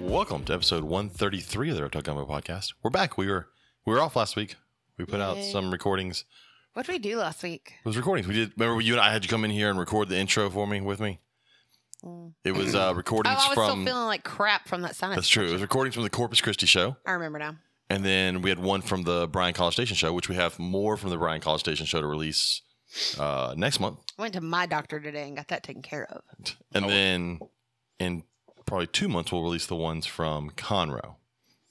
Welcome to episode 133 of the Reptile Gumbo podcast. We're back. We were we were off last week. We put out Yay. some recordings. What did we do last week? It was recordings. We did. Remember, you and I had you come in here and record the intro for me with me. Mm. It was uh, Oh, recordings I was from. still feeling like crap from that sinus. that's true. It was recordings from the Corpus Christi show, I remember now. And then we had one from the Bryan College Station show, which we have more from the Bryan College Station show to release uh, next month. I went to my doctor today and got that taken care of. And Oh. then in probably two months, we'll release the ones from Conroe.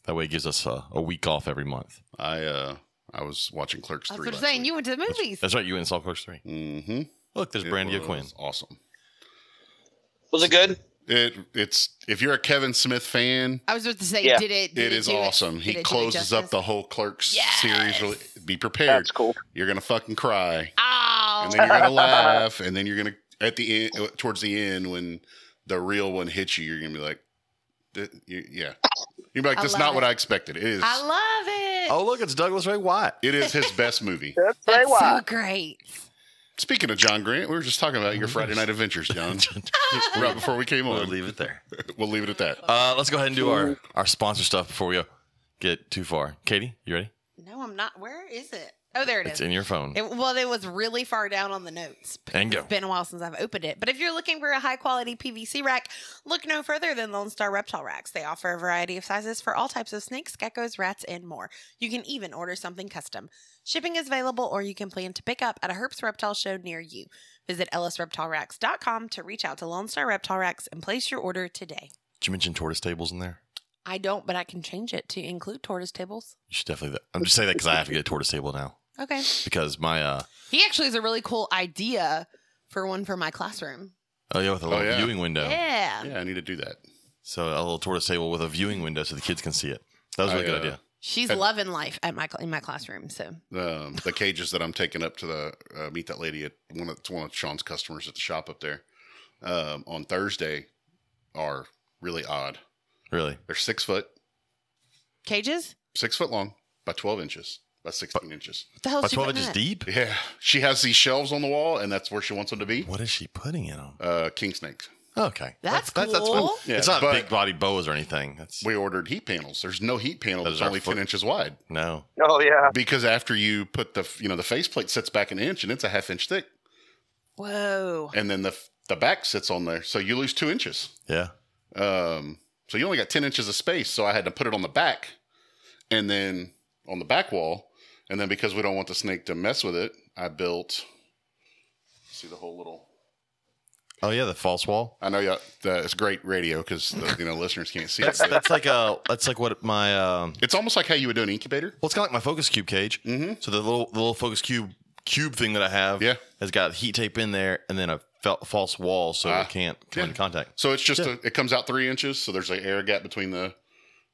That way, it gives us a, a week off every month. I uh I was watching Clerks That's three. what I'm saying. You went to the movies. That's right. You went and saw Clerks 3. Mm-hmm. Look, there's Brandy Quinn. Awesome. Was it good? It it's if you're a Kevin Smith fan, I was about to say, Yeah. did it? Did it is do awesome. did he it closes up the whole Clerks Yes. series. Be prepared. That's cool. You're gonna fucking cry, Oh, and then you're gonna laugh, and then you're gonna at the end towards the end when the real one hits you, you're gonna be like, yeah. You're like, that's love not what. I expected. It is. I love it. Oh, look, it's Douglas Ray White. It is his best movie. That's That's right. so great. Speaking of John Grant, we were just talking about your Friday Night Adventures, John. right before we came on. We'll leave it there. We'll leave it at that. Uh, let's go ahead and do our, our sponsor stuff before we go get too far. Katie, you ready? No, I'm not. Where is it? Oh, there it It's is. in your phone. It, well, it was really far down on the notes. And go. It's been a while since I've opened it. But if you're looking for a high quality PVC rack, look no further than Lone Star Reptile Racks. They offer a variety of sizes for all types of snakes, geckos, rats, and more. You can even order something custom. Shipping is available, or you can plan to pick up at a Herps Reptile Show near you. Visit lsreptileracks.com to reach out to Lone Star Reptile Racks and place your order today. Did you mention tortoise tables in there? I don't, but I can change it to include tortoise tables. You should definitely. I'm just saying that because I have to get a tortoise table now Okay. because my uh He actually has a really cool idea for one for my classroom. oh yeah with a little yeah. viewing window. Yeah. Yeah, I need to do that. So a little tortoise table with a viewing window so the kids can see it. That was a really I, good uh, idea. She's And- loving life at my cl- in my classroom. So Um, the cages that I'm taking up to the uh, meet that lady at one of it's one of Sean's customers at the shop up there um, on Thursday are really odd. Really. They're six foot, cages. six foot long by twelve inches, by sixteen inches. What the hell? By 12 inches in it? deep. Yeah, she has these shelves on the wall, and that's where she wants them to be. What is she putting in them? Uh, king snakes. Okay, That's fine. cool. Yeah, it's not big body boas or anything. That's We ordered heat panels. There's no heat panel Those that's only foot- ten inches wide no. Oh yeah. because after you put the you know the faceplate sits back an inch and it's a half inch thick, Whoa. and then the the back sits on there, so you lose two inches. Yeah. Um, so you only got 10 inches of space. So I had to put it on the back and then on the back wall. And then because we don't want the snake to mess with it, I built, see the whole little, Oh yeah, the false wall. I know yeah, the, it's great radio because the you know listeners can't see. That's but that's like a that's like what my um. It's almost like how you would do an incubator. Well, it's kind of like my focus cube cage. Mhm. So the little the little focus cube cube thing that I have Yeah. has got heat tape in there and then a false wall so Ah, it can't come yeah. into contact. So it's just Yeah. a, it comes out three inches. So there's an air gap between the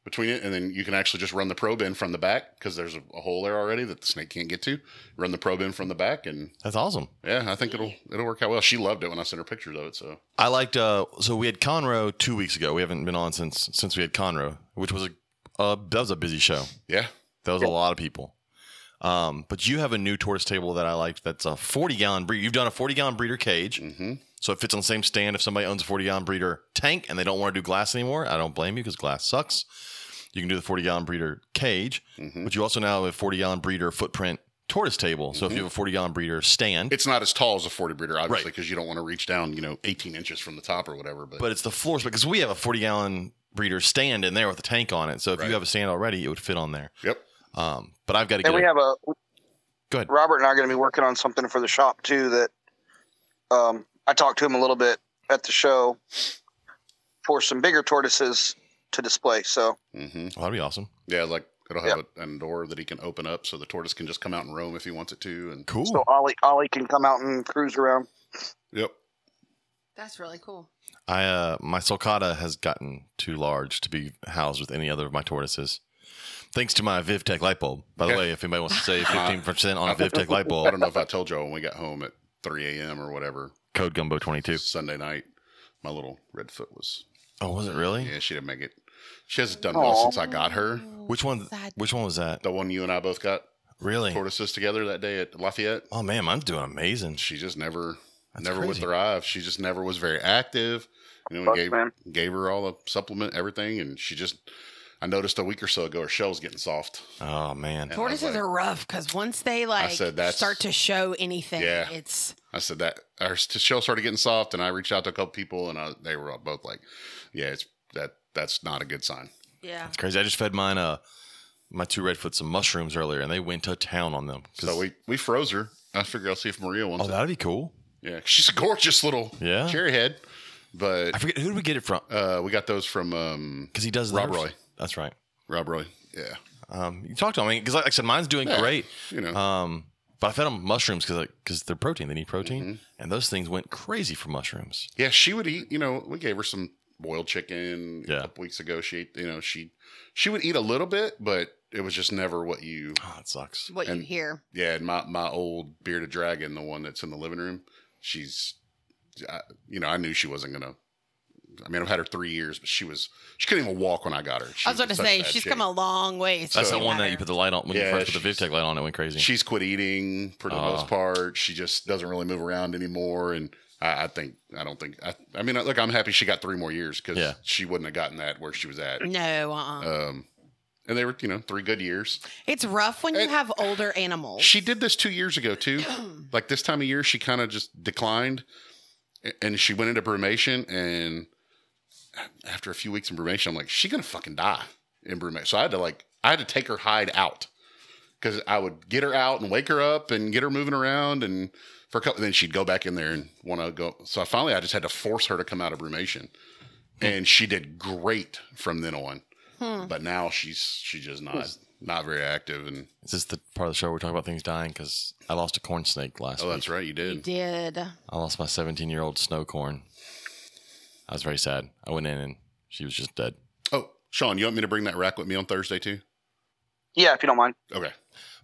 between it, and then you can actually just run the probe in from the back because there's a, a hole there already that the snake can't get to. Run the probe in from the back, and That's awesome. yeah, I think it'll it'll work out well. She loved it when I sent her pictures of it. So I liked. Uh, so we had Conroe two weeks ago. We haven't been on since since we had Conroe, which was a uh, that was a busy show. yeah, That was a lot of people. Um, but you have a new tortoise table that I liked. That's a forty gallon breeder. You've done a forty gallon breeder cage, hmm so it fits on the same stand. If somebody owns a forty gallon breeder tank and they don't want to do glass anymore, I don't blame you because glass sucks. You can do the forty gallon breeder cage, hmm but you also now have a forty gallon breeder footprint tortoise table. So if you have a forty gallon breeder stand, It's not as tall as a 40 breeder, obviously, Right. because you don't want to reach down, you know, 18 inches from the top or whatever. But, but it's the floor because we have a 40 gallon breeder stand in there with a tank on it. So if Right. you have a stand already, it would fit on there. yep, Um, but I've got to get And we it. have a Go ahead. Robert and I are going to be working on something for the shop too. That um, I talked to him a little bit at the show for some bigger tortoises to display. So hmm Oh, that'd be awesome. yeah, like it'll have a, a door that he can open up so the tortoise can just come out and roam if he wants it to. And Cool. so Ollie Ollie can come out and cruise around. yep, That's really cool. I uh, my sulcata has gotten too large to be housed with any other of my tortoises. Thanks to my VivTech light bulb. By the way, if anybody wants to save 15% on a VivTech light bulb, I don't know if I told y'all when we got home at 3 a.m. or whatever code gumbo 22. Sunday night, my little redfoot was Oh, was it really? yeah, she didn't make it. She hasn't done well since I got her. Which one? Sad. Which one was that? The one you and I both got. Really? tortoises together that day at Lafayette. Oh man, mine's doing amazing. She just never, That's never would thrive. She just never was very active. You know, we gave man. gave her all the supplement, everything, and she just. I noticed a week or so ago her shell's getting soft. Oh man. And Tortoises like- are rough because once they like said that's- start to show anything, Yeah. it's I said that her shell started getting soft, and I reached out to a couple people, and I, they were both like, "Yeah, it's that. That's not a good sign." yeah. It's crazy. I just fed mine uh my two redfoot some mushrooms earlier, and they went to town on them. So we we froze her. I figured I'll see if Maria wants oh, that'd be cool. Yeah, she's a gorgeous little Yeah. cherry head. But I forget who did we get it from? uh, we got those from um, Because he does Rob theirs. Roy. That's right. Rob Roy. Yeah, Um, you talked to him because, like I said, mine's doing Yeah. great. you know. Um, but I fed them mushrooms because because they're protein. They need protein, Mm-hmm. and those things went crazy for mushrooms. yeah, she would eat. You know, we gave her some boiled chicken Yeah. a couple weeks ago. She, ate, you know, she she would eat a little bit, but it was just never what you. Oh, that sucks. What you And- hear. Yeah, and my my old bearded dragon, the one that's in the living room, she's, I, you know, I knew she wasn't gonna. I mean, I've had her three years, but she was she couldn't even walk when I got her. She I was going to say she's shape. come a long way. That's So- the one that you put the light on when Yeah, you first put the she's- VivTech light on. It went crazy. She's quit eating for the Oh. most part. She just doesn't really move around anymore, and I, I think I don't think I, I mean, look, I'm happy she got three more years because Yeah. she wouldn't have gotten that where she was at. No, uh-uh. Um, and they were, you know, three good years. it's rough when you and- have older animals. She did this two years ago too. like this time of year, she kind of just declined, and she went into brumation. And after a few weeks in brumation, I'm like, she's gonna fucking die in brumation. So I had to like, I had to take her hide out because I would get her out and wake her up and get her moving around and. For a couple, then she'd go back in there and want to go. So finally, I just had to force her to come out of brumation, and she did great from then on. Hmm. But now she's she's just not not very active. And Is this the part of the show where we talk about things dying? Because I lost a corn snake last oh, week. that's right, you did. You did. did. I lost my 17 year old snow corn. I was very sad. I went in and she was just dead. Oh, Sean, you want me to bring that rack with me on Thursday too? Yeah, if you don't mind. Okay.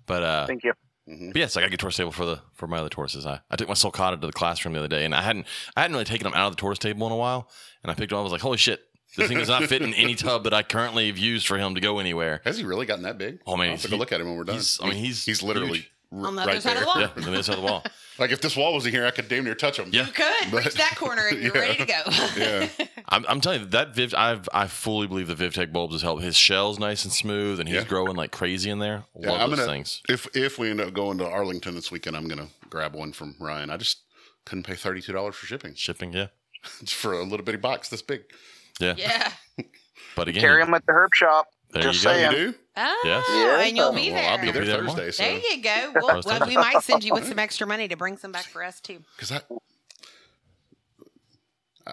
But uh, Thank you. hmm But yes, I got to get tortoise table for the for my other tortoises. I, I took my sulcata to the classroom the other day, and I hadn't I hadn't really taken them out of the tortoise table in a while. And I picked them up. I was like, "Holy shit! This thing does not fit in any tub that I currently have used for him to go anywhere." Has he really gotten that big? Oh, man, I'll take he- a look at him when we're done. he's- I mean, he's he's literally huge. R- On the other right side of there. the wall. Yeah, on the other side of the wall. Like if this wall was in here, I could damn near touch them. Yeah. You could But- reach that corner and you're Yeah. ready to go. Yeah. I'm, I'm telling you that Viv. I've I fully believe the VivTech bulbs has helped. His shell's nice and smooth, and he's Yeah. growing like crazy in there. Yeah, Love I'm those gonna things. if if we end up going to Arlington this weekend, I'm gonna grab one from Ryan. I just couldn't pay thirty two dollars for shipping Shipping, yeah, It's for a little bitty box this big. yeah. yeah. But again, Carry them at the herb shop. there Just you go. saying. You do? Oh, Yes. Yeah. and you'll be well, there. I'll be there there. Thursday. So There you go. Well, well, we might send you with some extra money to bring some back for us too. because I.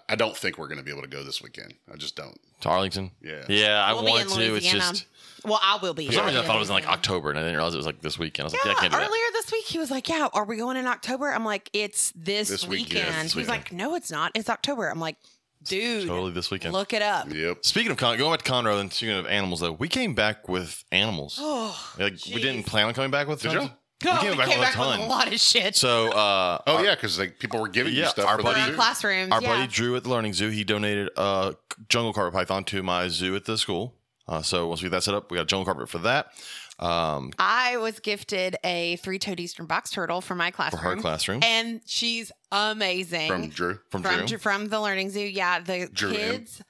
I don't think we're going to be able to go this weekend. I just don't. to Arlington. Yeah. Yeah, I We'll be want in to. It's just Well, I will be. for some reason I thought it was in like October, and I didn't realize it was like this weekend. I was like, Yeah, yeah, I can't do that. earlier this week he was like, "Yeah, are we going in October?" I'm like, "It's this, This week, weekend." yeah, this He's like, "No, it's not. It's October." I'm like, "Dude, Totally this weekend. look it up." Yep. Speaking of Con- going back to Conroe and speaking of animals, though, we came back with animals. Oh, like we didn't plan on coming back with. Did tons. y'all? God, came we back came with a back with ton. a lot of shit. So, uh, Oh our, yeah, because like people were giving you Yeah, stuff our for for the buddy- our classrooms, our yeah. buddy Drew at the Learning Zoo, he donated a jungle carpet python to my zoo at the school. Uh, so once we get that set up, we got a jungle carpet for that. Um, I was gifted a three-toed eastern box turtle for my for classroom, her classroom and she's amazing. from Drew. from from, Drew, Drew- from the learning zoo, yeah. The Drew and kids,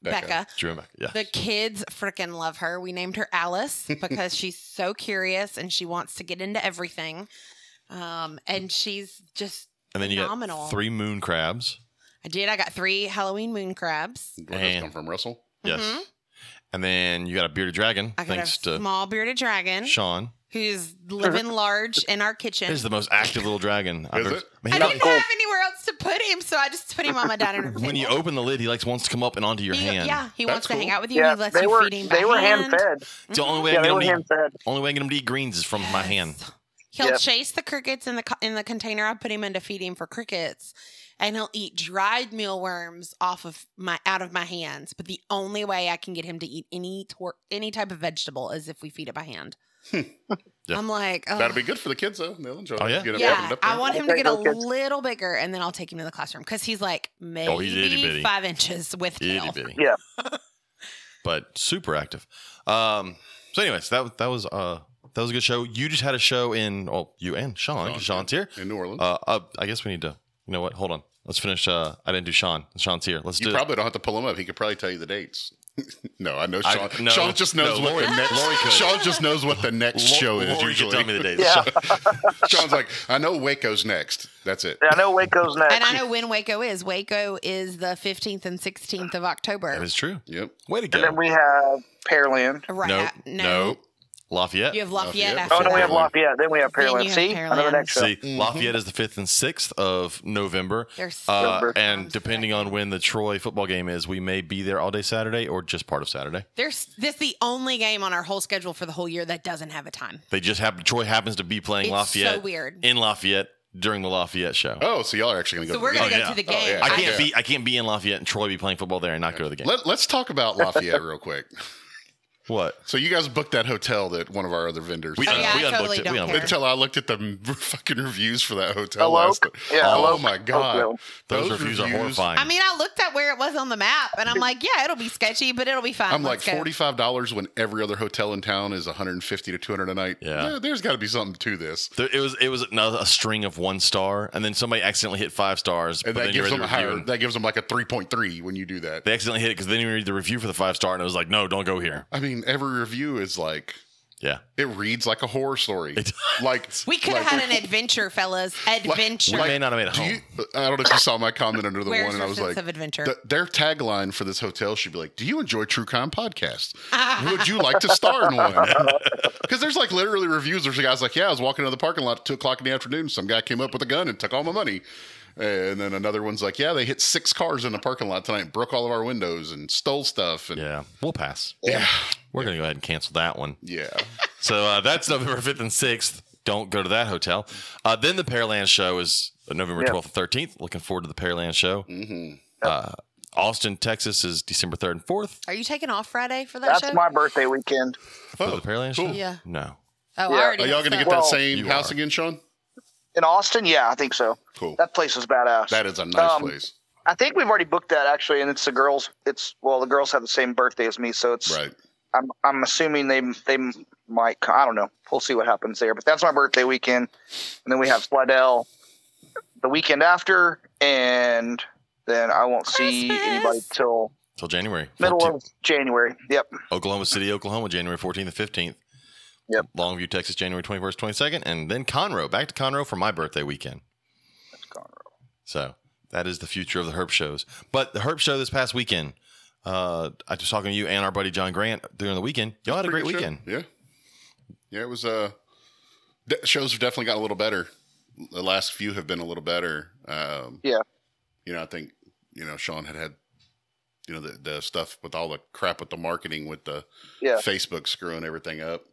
Becca. Becca. Drew and Becca. Yeah, The kids freaking love her. We named her Alice because she's so curious and she wants to get into everything. Um, and she's just and then you phenomenal. got three moon crabs. I did. I got three Halloween moon crabs. Where those come from, Russell? Yes, Mhm. And then you got a bearded dragon. I got thanks a to small bearded dragon Sean. who's living large in our kitchen. He's the most active little dragon. I've Is ever- it? Man, I he didn't like- have anywhere else to put him, so I just put him on my dining room. when you table. open the lid, he likes wants to come up and onto your He- hand. yeah, he That's wants to hang cool. out with you. Yeah, he lets they you were feed him by they were hand. hand fed. It's the only mm-hmm. way Yeah, I they can were get him hand to eat. fed. Only way I can get him to eat greens is from my hand. He'll Yep. chase the crickets in the co- in the container I put him in to feed him for crickets, and he'll eat dried mealworms off of my out of my hands. But the only way I can get him to eat any tor- any type of vegetable is if we feed it by hand. Yeah. I'm like, oh. That'd be good for the kids though. They'll enjoy. Oh, yeah? Get 'em Yeah, opened I want him to get a little bigger, and then I'll take him to the classroom because he's like maybe Oh, he's itty bitty. five inches with Itty tail. bitty. Yeah. but super active. Um, so, anyways, that that was uh That was a good show. You just had a show in. Well, you and Sean. 'cause Sean, Sean's here. in New Orleans. Uh, uh, I guess we need to. You know what? Hold on. Let's finish. Uh, I didn't do Sean. Sean's here. Let's you do. You probably don't have to pull him up. He could probably tell you the dates. no, I know I- Sean. no, Sean just knows no, what Lori- the next. Lori could. Sean just knows what the next Lo- show is Lori can usually. tell me the dates. Yeah. Sean's like, I know Waco's next. That's it. Yeah, I know Waco's next. And I know when Waco is. Waco is the 15th and 16th of October. That is true. Yep. Way to go. And then we have Pearland. right. no, at- no, Lafayette. You have Lafayette, Lafayette. after Oh, no, we have Lafayette. Then we have Then Pearland. you have See? Another Pearland. next show. See, Mhm. Lafayette is the fifth and sixth of November. There's Uh, and depending on when the Troy football game is, we may be there all day Saturday or just part of Saturday. There's this the only game on our whole schedule for the whole year that doesn't have a time. They just happen. Troy happens to be playing It's Lafayette so weird. in Lafayette during the Lafayette show. Oh, so y'all are actually going to go. So we're to gonna the Oh, go yeah. to the Oh, game. yeah. I can't Yeah. be. I can't be in Lafayette and Troy be playing football there and not go to the game. Let, let's talk about Lafayette real quick. What? So you guys booked that hotel that one of our other vendors. We, Oh, yeah, we I unbooked totally it. don't We care. unbooked it. Until I looked at the fucking reviews for that hotel Hello? last night. Yeah, oh hello? my god, Oakville. Those, reviews, are horrifying. I mean, I looked at where it was on the map, and I'm like, yeah, it'll be sketchy, but it'll be fine. I'm like Let's go. forty five dollars when every other hotel in town is 150 to 200 a night. Yeah. there's got to be something to this, There- it was it was another, a string of one star, and then somebody accidentally hit five stars. and but that then gives them a the review higher. That gives them like a 3.3 when you do that. They accidentally hit it because then you read the review for the five star, and it was like, no, don't go here. I mean, every review is like Yeah, it reads like a horror story. Like We could have like- had an adventure, fellas. Adventure. we may not have made it home. you, I don't know if you saw my comment under the Where's one, and I was like, of adventure? th- their tagline for this hotel should be like, "Do you enjoy true crime podcasts? Would you like to star in one?" Because there's like literally reviews. There's a guy's like, "Yeah, I was walking into the parking lot at two o'clock in the afternoon. Some guy came up with a gun and took all my money." And then another one's like, "Yeah, they hit six cars in the parking lot tonight, and broke all of our windows, and stole stuff." And Yeah, we'll pass. yeah, We're gonna go ahead and cancel that one. yeah. So uh, that's November fifth and sixth. Don't go to that hotel. Uh, then the Pearland show is November Yeah. twelfth and thirteenth. Looking forward to the Pearland show. hmm Uh, Austin, Texas is December third and fourth Are you taking off Friday for that That's show? my birthday weekend. for the Pearland show. Yeah. No, oh, Yeah. I already Are y'all gonna get stuff. that same house are. again, Sean? In Austin? Yeah, I think so. Cool. That place is badass. That is a nice Um, place, I think we've already booked that actually, and it's the girls. It's well, the girls have the same birthday as me, so it's. right? I'm I'm assuming they they might. I don't know. We'll see what happens there. But that's my birthday weekend, and then we have Slidell the weekend after, and then I won't see anybody till till January. middle 14th. of January. Yep. Oklahoma City, Oklahoma, January 14th and 15th. Yep. Longview, Texas, January 21st, 22nd. And then Conroe, back to Conroe for my birthday weekend. That's Conroe. So that is the future of the Herps shows. But the Herps show this past weekend, uh, I was talking to you and our buddy John Grant during the weekend. Y'all had a great Pretty weekend. show. Yeah, yeah. It was. Uh, de- shows have definitely got a little better. The last few have been a little better. Um, Yeah. You know, I think you know Sean had had you know the the stuff with all the crap with the marketing with the Yeah. Facebook screwing everything up.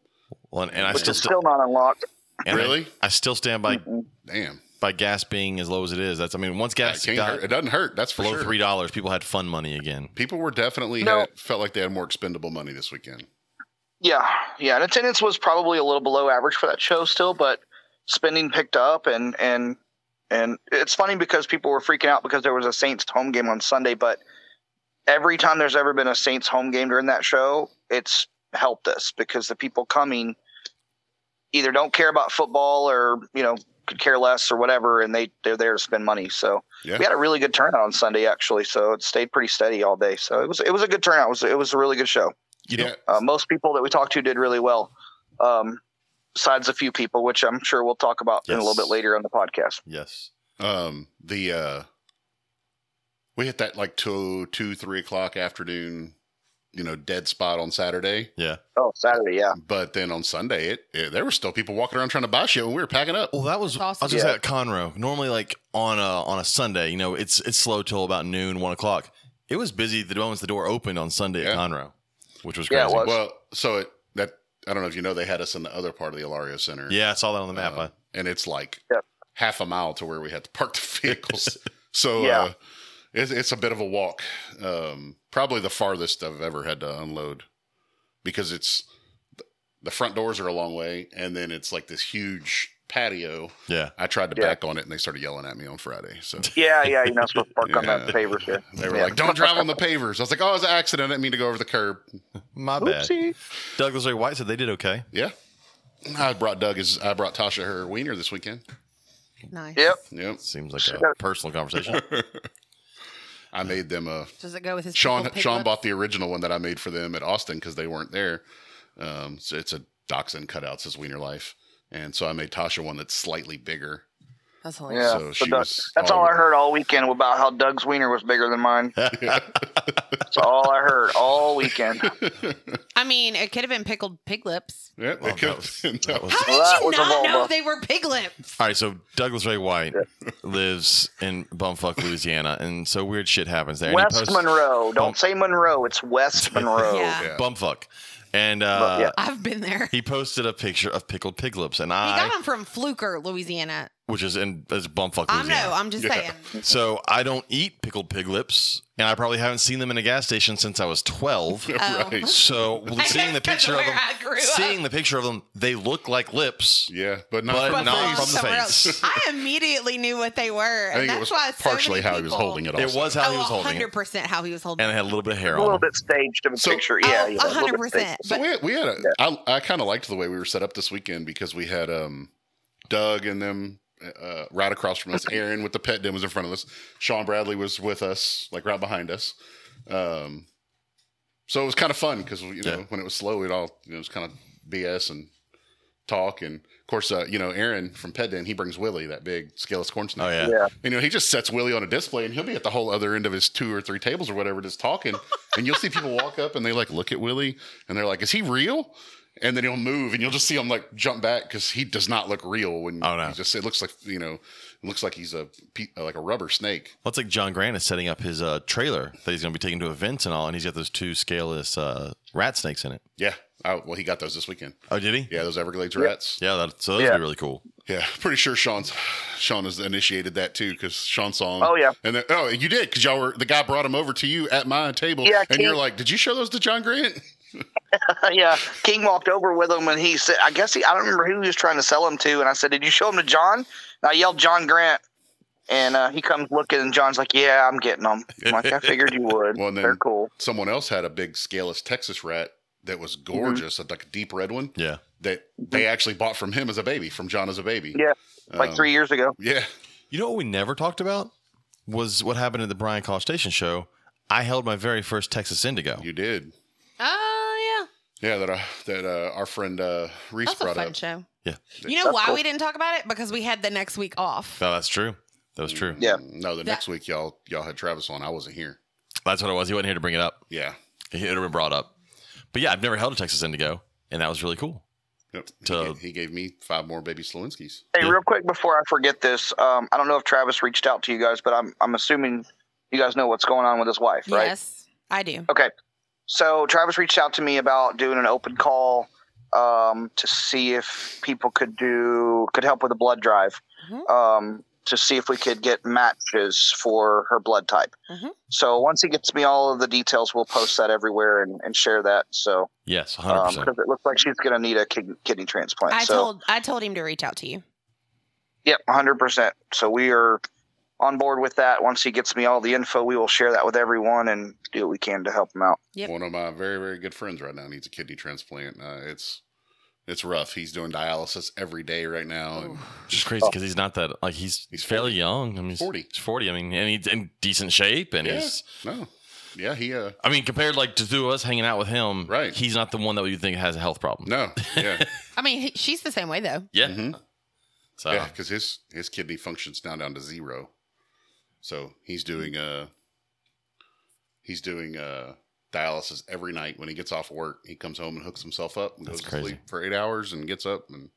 Well, and, and I Which still, is still not unlocked. and I- Really? I, still stand by Mhm. Damn, by gas being as low as it is. That's I mean, once gas can't got it doesn't hurt. That's for below sure. three dollars, people had fun money again. People were definitely No. had, felt like they had more expendable money this weekend. Yeah, yeah. And attendance was probably a little below average for that show still, but spending picked up and and and it's funny because people were freaking out because there was a Saints home game on Sunday, but every time there's ever been a Saints home game during that show, it's helped us because the people coming either don't care about football or you know could care less or whatever, and they they're there to spend money. So Yeah. we had a really good turnout on Sunday actually, so it stayed pretty steady all day. So it was it was a good turnout. It was it was a really good show. You yeah, know, Uh, most people that we talked to did really well, um, besides a few people, which I'm sure we'll talk about in a little bit later on the podcast. yes. um, the uh, we hit that like two, two, three o'clock afternoon, you know, dead spot on Saturday. Yeah. Oh, Saturday, yeah. But then on Sunday, it, it there were still people walking around trying to buy shit when we were packing up. Well, that was awesome. I was just Yeah. at Conroe. Normally, like on a on a Sunday, you know, it's it's slow till about noon, one o'clock. It was busy the moments the door opened on Sunday at Conroe, which was Yeah, it crazy. was. Well, so it that I don't know if you know they had us in the other part of the Alario Center. Yeah, I saw that on the map. Uh, I- and it's like Yep. half a mile to where we had to park the vehicles. so Yeah. uh, it's, it's a bit of a walk. Um, probably the farthest I've ever had to unload because it's the front doors are a long way, and then it's like this huge patio. yeah. I tried to Yeah. back on it, and they started yelling at me on Friday. So Yeah, yeah, you're not supposed to park on that favors here. they were Yeah. like, "Don't drive on the pavers." I was like, "Oh, it was an accident. I didn't mean to go over the curb." My bad. Oopsie. Douglas Ray White said they did okay. Yeah, I brought Doug his. I brought Tasha her wiener this weekend. Nice. Yep. Yep. Seems like a personal conversation. I made them a. Does it go with his Sean Sean bought the original one that I made for them at Austin because they weren't there. Um, so it's a Dachshund cutouts his wiener life, and so I made Tasha one that's slightly bigger. That's hilarious. Yeah. So So Doug- that's all- all I heard all weekend about how Doug's wiener was bigger than mine. That's all I heard all weekend. I mean, it could have been pickled pig lips. Yeah, Well, could- that was- that was- How did that you was not know they were pig lips? All right, so Douglas Ray White lives in bumfuck Louisiana, and so weird shit happens there. West posts- Monroe. Bump- Don't say Monroe. It's West Monroe. Yeah. Yeah. bumfuck, and uh, yeah. I've been there. he posted a picture of pickled pig lips, and I He I, got them from Fluker, Louisiana. Which is in is bumfuck I Louisiana. know. I'm just Yeah. saying. So I don't eat pickled pig lips, and I probably haven't seen them in a gas station since I was 12. Oh. right. So seeing the picture of where them, I grew up. seeing the picture of them, they look like lips. Yeah, but not But from the not face. from the face. else. I immediately knew what they were. I and think it that's was why partially many how he was holding it. It was how he Oh, was holding it, 100% how he was holding and it it. had a little bit of hair on A little on. bit staged of a So- picture. Yeah, Oh, yeah, a 100%. So we had, we had a, I, I kind of liked the way we were set up this weekend because we had um, Doug and them uh, right across from us. Aaron with the pet den was in front of us. Sean Bradley was with us, like right behind us. Um, so it was kind of fun because you know Yeah. when it was slow, it all you know, it was kind of BS and talk. And of course, uh, you know Aaron from Pet Den, he brings Willie that big scaleless corn snake. Oh yeah. Yeah. You know, he just sets Willie on a display and he'll be at the whole other end of his two or three tables or whatever, just talking. and you'll see people walk up and they like look at Willie and they're like, is he real? And then he'll move and you'll just see him like jump back because he does not look real when Oh, no. he just, it looks like, you know, it looks like he's a, pe- like a rubber snake. Well, it's like John Grant is setting up his uh, trailer that he's going to be taking to events and all, and he's got those two scaleless uh, rat snakes in it. Yeah. I, well, he got those this weekend. Oh, did he? Yeah. Those Everglades rats. Yeah, that, so those Yeah. would be really cool. Yeah. Pretty sure Sean's, Sean has initiated that too because Sean saw him. Oh, yeah. And then, oh, you did because y'all were, the guy brought him over to you at my table. Yeah, And you're like, did you show those to John Grant? yeah, King walked over with him and he said, I guess he, I don't remember who he was trying to sell him to. And I said, Did you show him to John? And I yelled, John Grant. And uh, he comes looking and John's like, Yeah, I'm getting them. I'm like, I figured you would. Well, then- They're cool. someone else had a big scaleless Texas rat that was Mm-hmm. gorgeous, like a deep red one Yeah. that they actually bought from him as a baby, from John as a baby. Yeah, like Um, three years ago. Yeah, You know what we never talked about was what happened at the Bryan College Station show. I held my very first Texas Indigo. you did. Oh, Yeah, that uh, that uh, our friend uh. Reese That's a brought fun up. show. Yeah. You know That's why cool. we didn't talk about it? Because we had the next week off. Oh, that's true. That was true. Yeah. No, the That- next week y'all y'all had Travis on. I wasn't here. That's what it was. He wasn't here to bring it up. Yeah. It had been brought up. But yeah, I've never held a Texas Indigo, and that was really cool. Yep. He, To- gave, he gave me five more baby Slowinskis. Hey, Yeah. real quick before I forget this, um, I don't know if Travis reached out to you guys, but I'm I'm assuming you guys know what's going on with his wife, right? Yes, I do. Okay. So Travis reached out to me about doing an open call um, to see if people could do could help with a blood drive. Mhm. Um, to see if we could get matches for her blood type. Mhm. So once he gets me all of the details, we'll post that everywhere and, and share that. So Yes, because 100%. it looks like she's going to need a kid, kidney transplant. I so told I told him to reach out to you. Yep, 100%. So we are on board with that. Once he gets me all the info, we will share that with everyone and do what we can to help him out. Yep. One of my very very good friends right now needs a kidney transplant. Uh, it's it's rough. He's doing dialysis every day right now. And Just crazy because he's not that, like, he's, He's he's fairly 40. young. I mean, he's 40. He's 40. I mean, and he's in decent shape. And yeah, he's, no, yeah, he uh, I mean, compared like to two of us hanging out with him, Right. He's not the one that you think has a health problem. no, yeah, I mean, he, she's the same way though. Yeah. hmm So, yeah, because his his kidney functions now down to zero. So he's doing uh he's doing uh dialysis every night when he gets off work. He comes home and hooks himself up and That's goes crazy. to sleep for eight hours and gets up and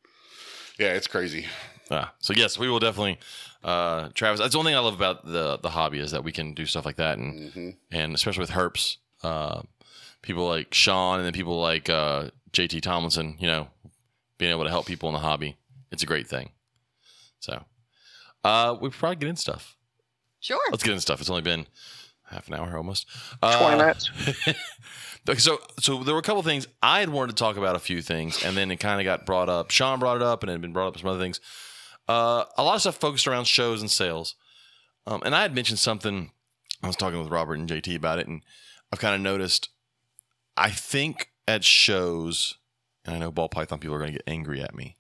yeah, it's crazy. yeah. so yes, we will definitely, uh, Travis. That's the only thing I love about the the hobby is that we can do stuff like that, and hmm and especially with herps, uh, people like Sean and then people like uh, JT Tomlinson, you know, being able to help people in the hobby, it's a great thing. So, uh, we probably get in stuff. Sure. Let's get into stuff. It's only been half an hour almost. 20 Uh, minutes. Okay, so so there were a couple things I had wanted to talk about a few things, and then it kind of got brought up. Sean brought it up, and it had been brought up some other things. Uh, a lot of stuff focused around shows and sales, um, and I had mentioned something. I was talking with Robert and JT about it, and I've kind of noticed. I think at shows, and I know ball python people are going to get angry at me,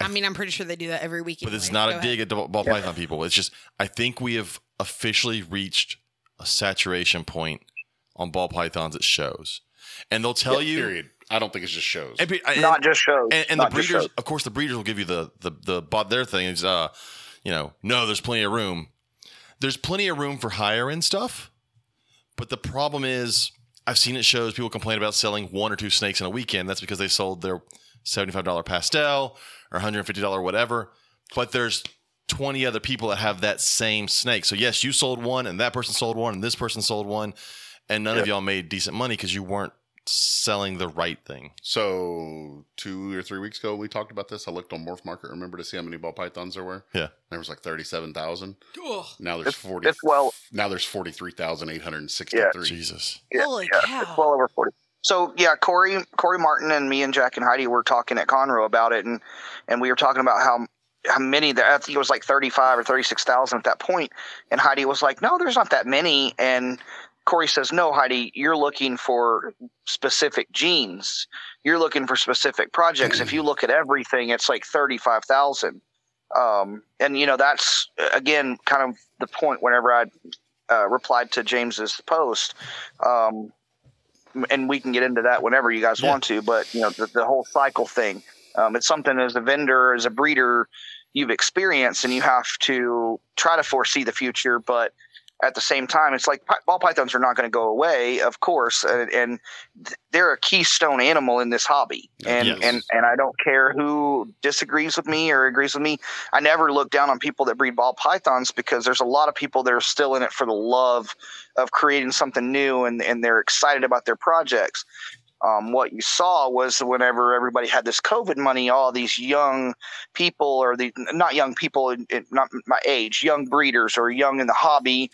I mean, I'm pretty sure they do that every week. but it's not Go a ahead. dig at the ball python people. It's just I think we have officially reached a saturation point on ball pythons at shows, and they'll tell you. Period. I don't think it's just shows. And, and- Not just shows. and, and the breeders, of course, the breeders will give you the the the bot their thing is uh, you know, no, there's plenty of room. There's plenty of room for higher end stuff, but the problem is, I've seen it shows people complain about selling one or two snakes in a weekend. That's because they sold their seventy five dollar pastel or hundred and fifty dollar whatever. But there's 20 other people that have that same snake. So yes, you sold one and that person sold one and this person sold one and none of y'all made decent money because you weren't selling the right thing. So two or three weeks ago, we talked about this. I looked on MorphMarket. Remember to see how many ball pythons there were? Yeah. There was like thirty-seven thousand. Ugh. Now there's It's, forty. it's well, now there's forty-three thousand eight hundred sixty-three. Jesus. yeah, Holy yeah, cow. it's well over forty. So yeah, Corey, Corey Martin, and me and Jack and Heidi were talking at Conroe about it, and and we were talking about how how many there. I think it was like thirty-five or thirty-six thousand at that point, and Heidi was like, "No, there's not that many." And Corey says, "No, Heidi, you're looking for specific genes. You're looking for specific projects. if you look at everything, it's like thirty-five thousand. Um, and you know that's again kind of the point. Whenever I uh, replied to James's post, um, and we can get into that whenever you guys Yeah. want to. But you know the, the whole cycle thing. Um, it's something as a vendor, as a breeder, you've experienced, and you have to try to foresee the future, but at the same time, it's like ball pythons are not going to go away, of course, uh, and, and they're a keystone animal in this hobby. And Yes. and and I don't care who disagrees with me or agrees with me. I never look down on people that breed ball pythons because there's a lot of people that are still in it for the love of creating something new, and and they're excited about their projects. Um, what you saw was whenever everybody had this COVID money, all these young people, or the not young people, in- in- not my age, young breeders or young in the hobby,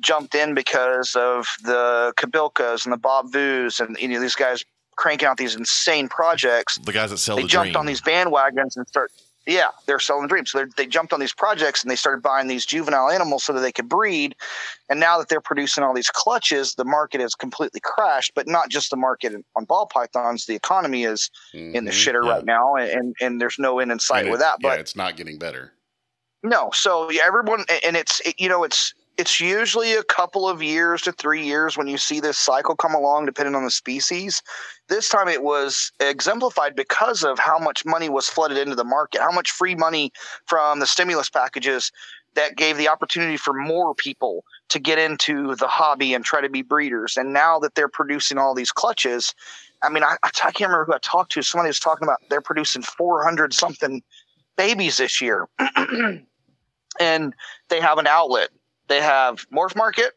jumped in because of the Kobylkas and the Bob Vu's and you know these guys cranking out these insane projects. The guys that sell They the jumped dream. on these bandwagons and start. Yeah, they're selling dreams. So they're- jumped on these projects and they started buying these juvenile animals so that they could breed. And now that they're producing all these clutches, the market has completely crashed. But not just the market on ball pythons. The economy is in the Mhm. shitter Yeah. right now, and and there's no end in sight And with it- that. But yeah, it's not getting better. no, so yeah, everyone, and it's it, you know it's it's usually a couple of years to three years when you see this cycle come along, depending on the species. This time it was exemplified because of how much money was flooded into the market, how much free money from the stimulus packages that gave the opportunity for more people to get into the hobby and try to be breeders. And now that they're producing all these clutches, I mean, I, I can't remember who I talked to. Somebody was talking about they're producing 400 something babies this year. and they have an outlet. They have MorphMarket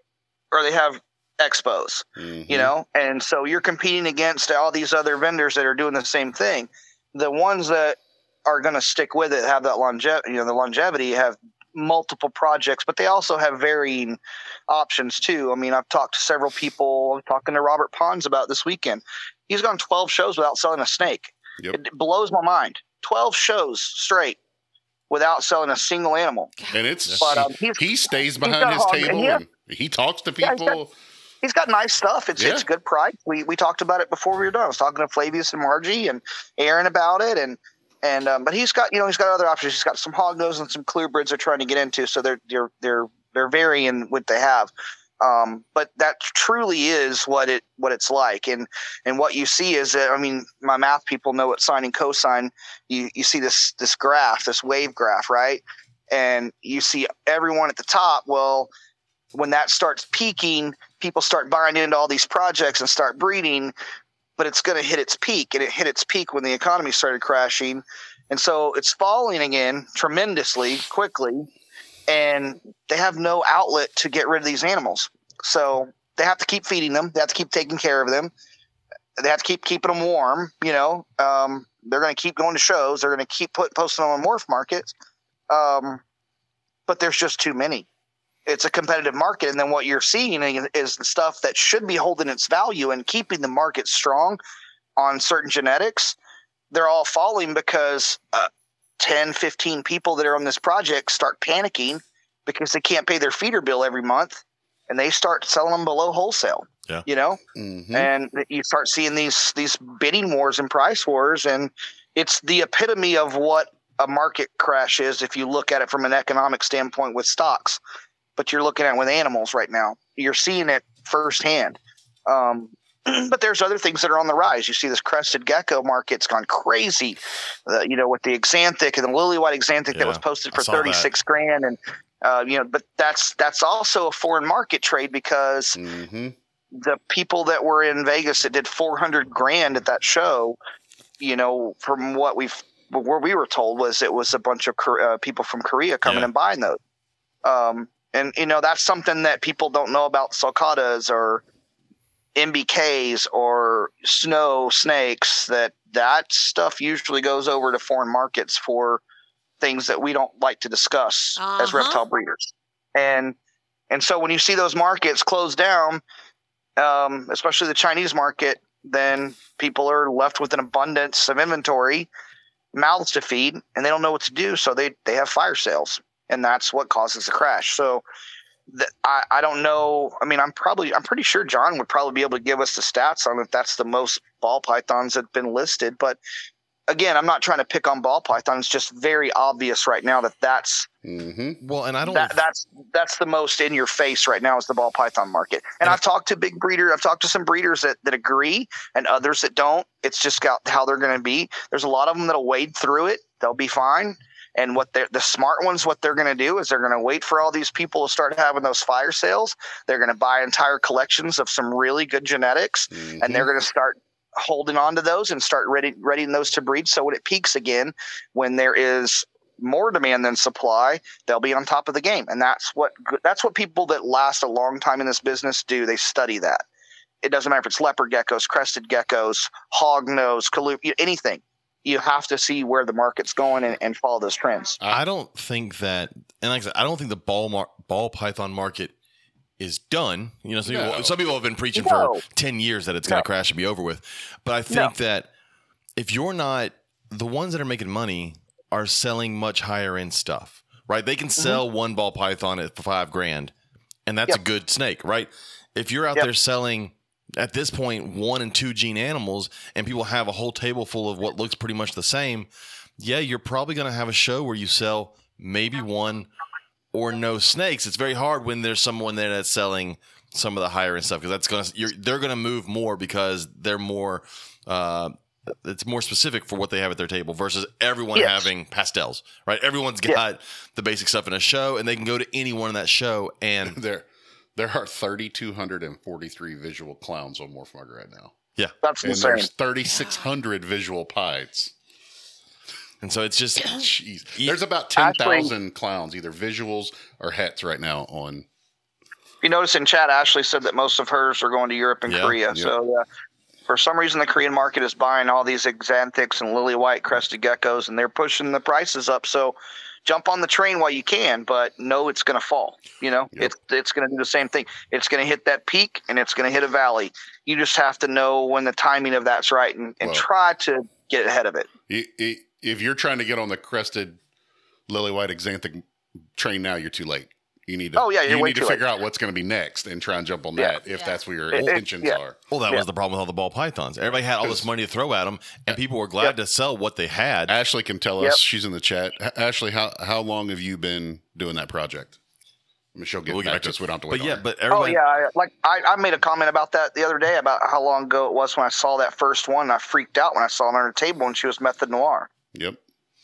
or they have expos, Mhm. you know? And so you're competing against all these other vendors that are doing the same thing. The ones that are going to stick with it have that longevity, you know, the longevity have multiple projects, but they also have varying options too. I mean, I've talked to several people. I'm talking to Robert Pons about this weekend. He's gone 12 shows without selling a snake. Yep. It blows my mind. 12 shows straight without selling a single animal. and it's But um, he's, he stays behind his hog- table yeah. and he talks to Yeah, he's got- people. he's got nice stuff. It's Yeah. it's good price. We we talked about it before we were done. I was talking to Flavius and Margie and Aaron about it, and and um, but he's got you know he's got other options. He's got some hognose and some clear brids they're trying to get into. So they're they're they're they're varying what they have. Um, but that truly is what it what it's like, and and what you see is that I mean, my math people know what sine and cosine. You you see this this graph, this wave graph, right? And you see everyone at the top. Well, when that starts peaking, people start buying into all these projects and start breeding, but it's going to hit its peak, and it hit its peak when the economy started crashing, and so it's falling again tremendously quickly, and they have no outlet to get rid of these animals, so they have to keep feeding them, they have to keep taking care of them, they have to keep keeping them warm. You know, um, they're going to keep going to shows, they're going to keep put posting them on morph markets, um, but there's just too many. It's a competitive market and then what you're seeing is the stuff that should be holding its value and keeping the market strong on certain genetics. They're all falling because uh, 10 15 people that are on this project start panicking because they can't pay their feeder bill every month and they start selling them below wholesale Yeah. You know, Mhm. and you start seeing these these bidding wars and price wars, and it's the epitome of what a market crash is if you look at it from an economic standpoint with stocks. But you're looking at it with animals right now. You're seeing it firsthand. Um, but there's other things that are on the rise. You see this crested gecko market's gone crazy. Uh, you know, with the axanthic and the lily white axanthic that was posted for saw that. 36 grand, and uh, you know, but that's that's also a foreign market trade because Mhm. the people that were in Vegas that did 400 grand at that show, you know, from what we've where we were told was it was a bunch of uh, people from Korea coming Yeah. and buying those. Um, and you know that's something that people don't know about sulcatas or MBKs or snow snakes. That that stuff usually goes over to foreign markets for things that we don't like to discuss as Uh-huh. reptile breeders. And and so when you see those markets close down, um, especially the Chinese market, then people are left with an abundance of inventory, mouths to feed, and they don't know what to do. So they they have fire sales, and that's what causes the crash. So I I don't know. I mean, I'm probably I'm pretty sure John would probably be able to give us the stats on if that's the most ball pythons that have been listed, but. Again, I'm not trying to pick on ball pythons. It's just very obvious right now that that's Mhm. Well, and I don't. that, that's that's the most in your face right now is the ball python market. And I've talked to big breeder, I've talked to some breeders that, that agree and others that don't. It's just got how they're going to be. There's a lot of them that'll wade through it. They'll be fine. And what they're the smart ones, what they're going to do is they're going to wait for all these people to start having those fire sales. They're going to buy entire collections of some really good genetics Mhm. and they're going to start holding on to those and start ready, readying those to breed. So when it peaks again, when there is more demand than supply, they'll be on top of the game. And that's what that's what people that last a long time in this business do. They study that. It doesn't matter if it's leopard geckos, crested geckos, hog nose, caloop, anything. You have to see where the market's going and, and follow those trends. I don't think that, and like I said, I don't think the ball mar- ball python market is done. You know, some, No. people, some people have been preaching No. for ten years that it's going No. to crash and be over with. But I think that if you're not the ones that are making money are selling much higher end stuff, right? They can mm-hmm. sell one ball python at five grand, and that's a good snake, right? If you're out Yep. there selling at this point one and two gene animals, and people have a whole table full of what looks pretty much the same, yeah, you're probably going to have a show where you sell maybe one or no snakes. It's very hard when there's someone there that's selling some of the higher end stuff because that's going to they're going to move more because they're more uh it's more specific for what they have at their table versus everyone Yes. having pastels, right? Everyone's got the basic stuff in a show and they can go to anyone in that show and There, there are 3,243 visual clowns on MorphMarket right now, Yeah. That's and insane. there's 3,600 visual pieds. and so it's just Jeez, there's about 10,000 clowns, either visuals or hats right now on. If you notice in chat, Ashley said that most of hers are going to Europe and Yeah, Korea. yeah. So yeah, for some reason, the Korean market is buying all these axanthics and lily white crested geckos, and they're pushing the prices up. So jump on the train while you can, but know it's going to fall. You know, Yep. it's it's going to do the same thing. It's going to hit that peak and it's going to hit a valley. You just have to know when the timing of that's right and, and Well- try to get ahead of it. If you're trying to get on the crested lily white axanthic train now, you're too late. You need to. Oh, yeah, you're you need to too figure out what's going to be next and try and jump on Yeah. that if Yeah. that's where your It- it- intentions yeah. are. well that Yeah. was the problem with all the ball pythons. Everybody had all this money to throw at them and people were glad Yep. to sell what they had. Ashley can tell Yep. us. She's in the chat. Ashley, how how long have you been doing that project? I mean, she'll get We'll get back back to to- us. We don't have to wait. But yeah, her. but Oh yeah, I, like I, I made a comment about that the other day about how long ago it was when I saw that first one. I freaked out when I saw it on her table and she was method noir. Yep.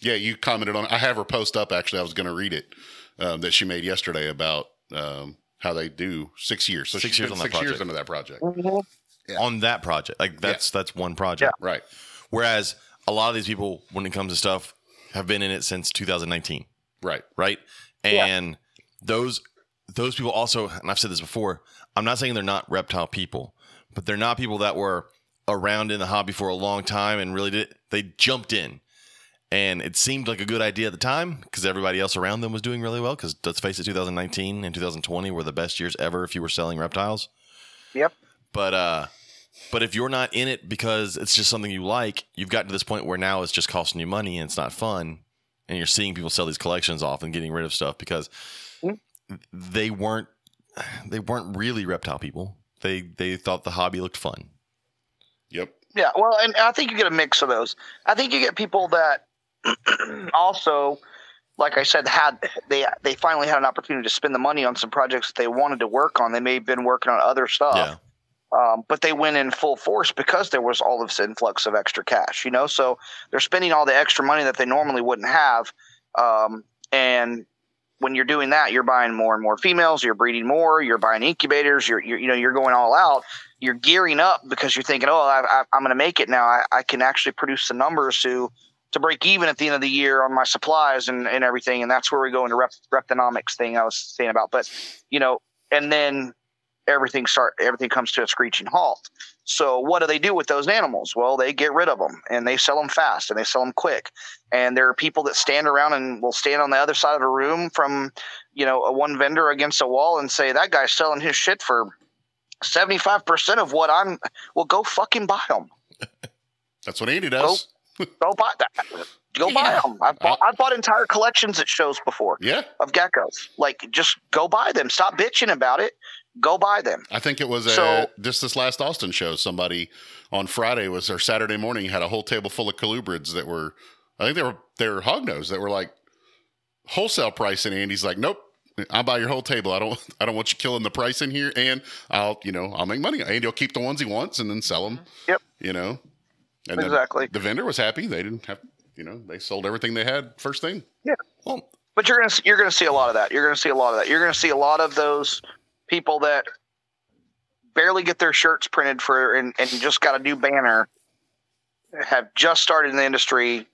Yeah, you commented on. I have her post up. Actually, I was going to read it um, that she made yesterday about um, how they do six years. So Six she's years been on that six years project. into that project. Yeah. on that project. Like that's that's one project. Right. Whereas a lot of these people, when it comes to stuff, have been in it since 2019, Right. right? Yeah. And those those people also, and I've said this before, I'm not saying they're not reptile people, but they're not people that were around in the hobby for a long time and really did they jumped in. And it seemed like a good idea at the time because everybody else around them was doing really well. Because let's face it, 2019 and 2020 were the best years ever if you were selling reptiles. Yep. But uh, but if you're not in it because it's just something you like, you've gotten to this point where now it's just costing you money and it's not fun, and you're seeing people sell these collections off and getting rid of stuff because Mm. they weren't they weren't really reptile people. they they thought the hobby looked fun. Yep. Yeah, well, and I think you get a mix of those. I think you get people that also, like I said, had they they finally had an opportunity to spend the money on some projects that they wanted to work on. They may have been working on other stuff, Yeah. um, but they went in full force because there was all this influx of extra cash. You know, so they're spending all the extra money that they normally wouldn't have, um, and when you're doing that, you're buying more and more females. You're breeding more. You're buying incubators. You're, you're you know you're going all out you're gearing up because you're thinking, oh, I, I, I'm going to make it now. I, I can actually produce the numbers to to break even at the end of the year on my supplies and, and everything. And that's where we go into rep, reptinomics thing I was saying about. But you know, and then everything start everything comes to a screeching halt. So what do they do with those animals? Well, they get rid of them and they sell them fast and they sell them quick. And there are people that stand around and will stand on the other side of the room from, you know, a one vendor against a wall and say that guy's selling his shit for 75% of what I'm well go fucking buy them. That's what Andy does. Go buy that. Go buy Yeah. them. I've bought, I've bought entire collections at shows before Yeah. of geckos. Like just go buy them. Stop bitching about it. Go buy them. I think it was So- just this last Austin show. Somebody on Friday was or Saturday morning had a whole table full of colubrids that were, I think they were they were hognose that were like wholesale price, and Andy's like, nope. I'll buy your whole table. I don't. I don't want you killing the price in here, and I'll, you know, I'll make money. Andy will keep the ones he wants and then sell them. Yep. You know, and Exactly. the vendor was happy. They didn't have, you know, they sold everything they had first thing. Yeah. Well, But you're gonna you're gonna see a lot of that. You're gonna see a lot of that. You're gonna see a lot of those people that barely get their shirts printed for and, and just got a new banner have just started in the industry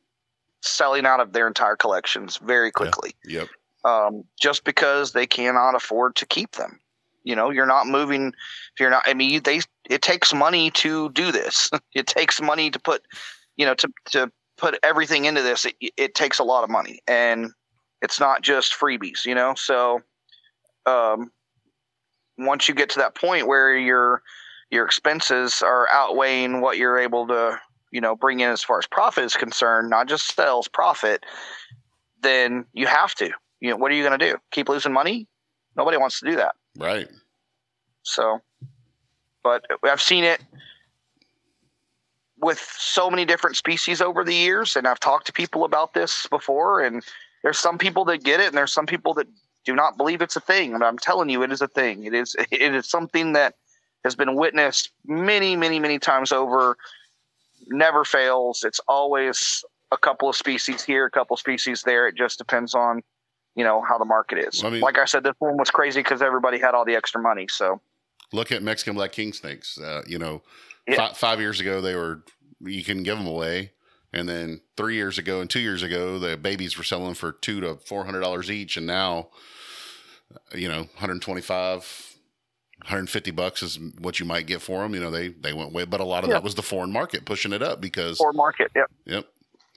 selling out of their entire collections very quickly. Yep. Um, just because they cannot afford to keep them. You know, you're not moving if you're not I mean you, they it takes money to do this. it takes money to put you know to to put everything into this. It, it takes a lot of money and it's not just freebies, you know. So, um, once you get to that point where your your expenses are outweighing what you're able to, you know, bring in as far as profit is concerned, not just sales profit, then you have to. You know, what are you going to do? Keep losing money? Nobody wants to do that. Right. So, but I've seen it with so many different species over the years, and I've talked to people about this before. And there's some people that get it, and there's some people that do not believe it's a thing. And I'm telling you, it is a thing. It is. It is something that has been witnessed many, many, many times over. Never fails. It's always a couple of species here, a couple of species there. It just depends on, you know, how the market is. I mean- like I said, this one was crazy because everybody had all the extra money. So. Look at Mexican black king snakes. Uh, you know, Yeah. fi- five years ago they were you can give them away, and then three years ago and two years ago the babies were selling for two to four hundred dollars each, and now, uh, you know, 125 150 bucks is what you might get for them. You know, they they went way, but a lot of Yeah. that was the foreign market pushing it up because Or market, yep. yep.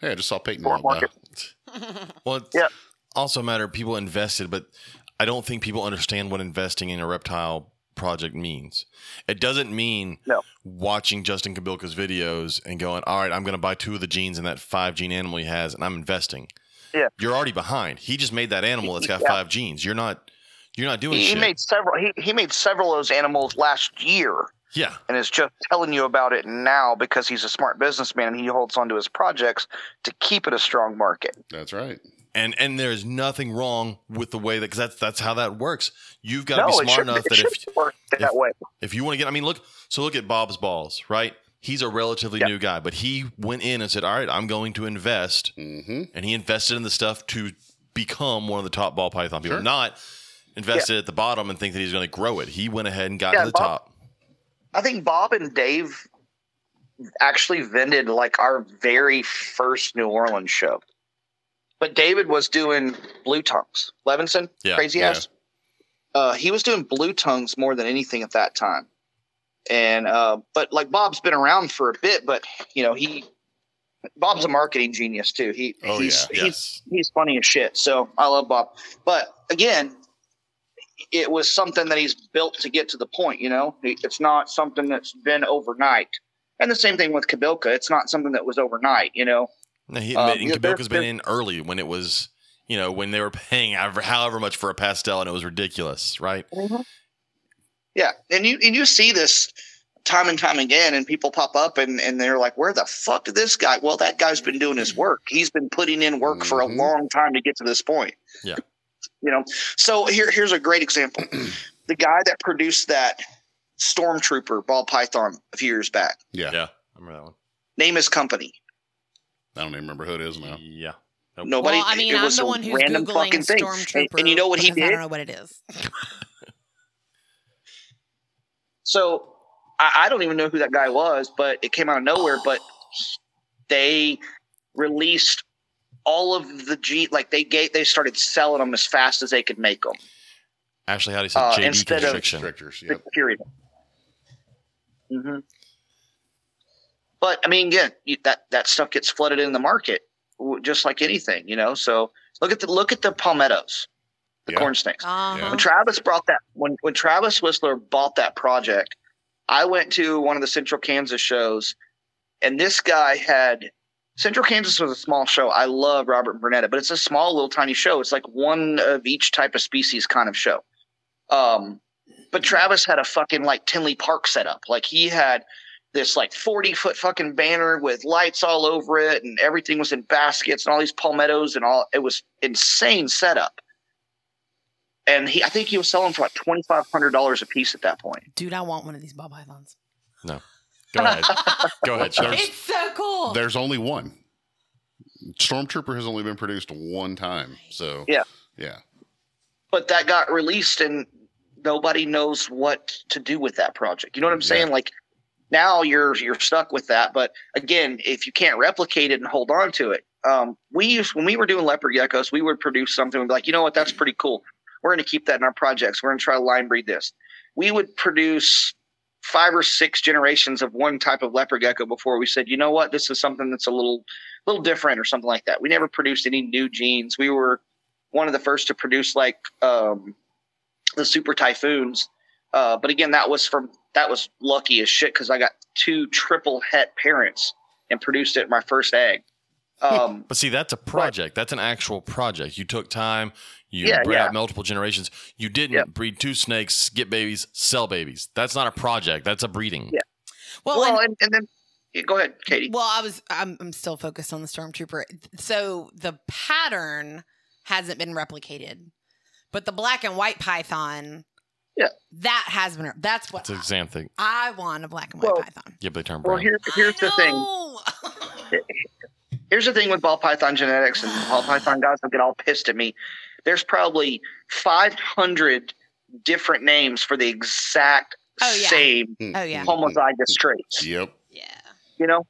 Hey, I just saw Peyton Foreign market. well, it's Yeah. also a matter of people invested, but I don't think people understand what investing in a reptile project means. It doesn't mean No. watching Justin Kobylka's videos and going, all right, I'm going to buy two of the genes in that five gene animal he has, and I'm investing. Yeah. You're already behind. He just made that animal that's got Yeah. five genes. You're not. You're not doing He, he shit. made several. He, he made several of those animals last year, yeah. and is just telling you about it now because he's a smart businessman and he holds on to his projects to keep it a strong market. That's right. And and there's nothing wrong with the way that because that's that's how that works. You've got to no, be smart enough that if that if- way. if you want to get, I mean, look, so look at Bob's balls, right? He's a relatively Yeah. new guy, but he went in and said, "All right, I'm going to invest," hmm and he invested in the stuff to become one of the top ball python people, Sure. not invested at the bottom and think that he's going to grow it. He went ahead and got Yeah, to the Bob- top. I think Bob and Dave actually vended like our very first New Orleans show. But David was doing blue tongues. Levinson, Yeah, crazy yeah. ass. Uh, he was doing blue tongues more than anything at that time. And uh, but like Bob's been around for a bit, but you know he Bob's a marketing genius too. He Oh, he's, yeah. he's Yes, he's funny as shit. So I love Bob. But again, it was something that he's built to get to the point. You know, it's not something that's been overnight. And the same thing with Kobylka. It's not something that was overnight. You know, no, he, Um, and yeah, Kobylka's been in early when it was, you know, when they were paying however, however much for a pastel and it was ridiculous, right? Yeah, and you and you see this time and time again, and people pop up and and they're like, "Where the fuck did this guy?" Well, that guy's been doing his work. He's been putting in work for a Mhm. long time to get to this point. Yeah. you know. So here here's a great example. the guy that produced that Stormtrooper ball python a few years back. Yeah. Yeah, I remember that one. Name his company. I don't even remember who it is now. Yeah. Nope. Nobody. well, I mean, it I'm was the one who's random googling fucking thing. stormtrooper. And, and you know what he because I don't know what it is. So I, I don't even know who that guy was, but it came out of nowhere. But they released all of the G, like they gave, they started selling them as fast as they could make them. Ashley, how do you say Uh, JD instead of- constriction? Restrictors. Yep. Period. hmm But I mean, again, you, that that stuff gets flooded in the market, w- just like anything, you know. So look at the look at the palmettos, the Yeah. corn snakes. Uh-huh. When Travis brought that when when Travis Whistler bought that project, I went to one of the Central Kansas shows, and this guy had Central Kansas was a small show. I love Robert Burnetta, but it's a small little tiny show. It's like one of each type of species kind of show. Um, but Travis had a fucking like Tinley Park setup. Like he had this like 40 foot fucking banner with lights all over it and everything was in baskets and all these palmettos and all it was insane setup and he, I think he was selling for like twenty five hundred dollars a piece at that point. Dude, I want one of these ball pythons. No, go ahead. Go ahead, Charles. It's so cool. There's only one. Stormtrooper has only been produced one time. So Yeah. Yeah. But that got released, and nobody knows what to do with that project. You know what I'm saying? Like now you're you're stuck with that. But again, if you can't replicate it and hold on to it, um, we used when we were doing leopard geckos, we would produce something and be like, you know what, that's pretty cool. We're going to keep that in our projects. We're going to try to line breed this. We would produce five or six generations of one type of leopard gecko before we said, you know what, this is something that's a little little different or something like that. We never produced any new genes. We were one of the first to produce like um, the super typhoons. Uh, but again, that was from that was lucky as shit because I got two triple het parents and produced it my first egg. Um, But see, that's a project. That's an actual project. You took time. You Yeah, bred yeah. out multiple generations. You didn't Yep. breed two snakes, get babies, sell babies. That's not a project. That's a breeding. Yeah. well, well, and- and, and then yeah, go ahead, Katie. Well, I was I'm I'm still focused on the stormtrooper. So the pattern hasn't been replicated. But the black and white python Yeah. that has been that's what It's an exam thing. I want a black and white Well, python. Yeah, but they turn Well, brown. here, here's the thing. thing. Here's the thing with ball python genetics, and ball python guys will get all pissed at me. There's probably 500 different names for the exact Oh, yeah. same hmm. Oh yeah. homozygous hmm. traits. Yep. Yeah. You know,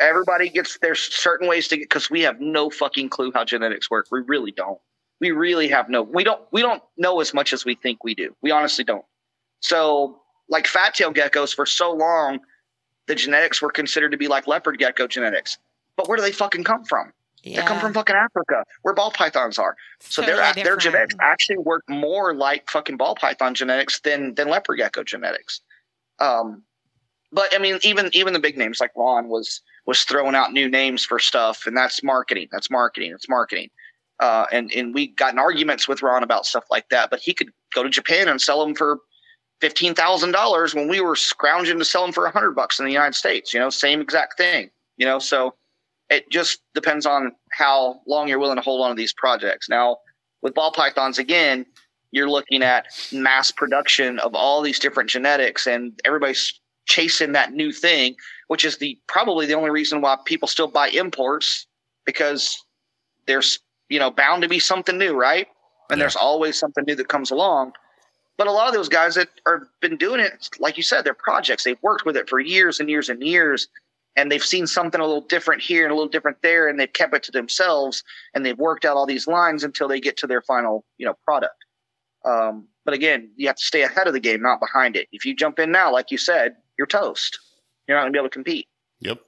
everybody gets there's certain ways to get because we have no fucking clue how genetics work. We really don't. We really have no. We don't. We don't know as much as we think we do. We honestly don't. So, like fat tail geckos, for so long, the genetics were considered to be like leopard gecko genetics. But where do they fucking come from? Yeah. They come from fucking Africa, where ball pythons are. So their Totally their different. genetics actually work more like fucking ball python genetics than than leopard gecko genetics. Um, but I mean, even even the big names like Ron was was throwing out new names for stuff, and that's marketing. That's marketing. It's marketing. Uh, and and we got in arguments with Ron about stuff like that. But he could go to Japan and sell them for fifteen thousand dollars when we were scrounging to sell them for a hundred bucks in the United States. You know, same exact thing. You know, so it just depends on how long you're willing to hold on to these projects. Now, with ball pythons, again, you're looking at mass production of all these different genetics, and everybody's chasing that new thing, which is the probably the only reason why people still buy imports because there's you know bound to be something new, right? And Yeah. there's always something new that comes along. But a lot of those guys that are been doing it, like you said, they're projects. They've worked with it for years and years and years, and they've seen something a little different here and a little different there, and they've kept it to themselves, and they've worked out all these lines until they get to their final, you know, product. Um, but again, you have to stay ahead of the game, not behind it. If you jump in now, like you said, you're toast. You're not going to be able to compete. Yep.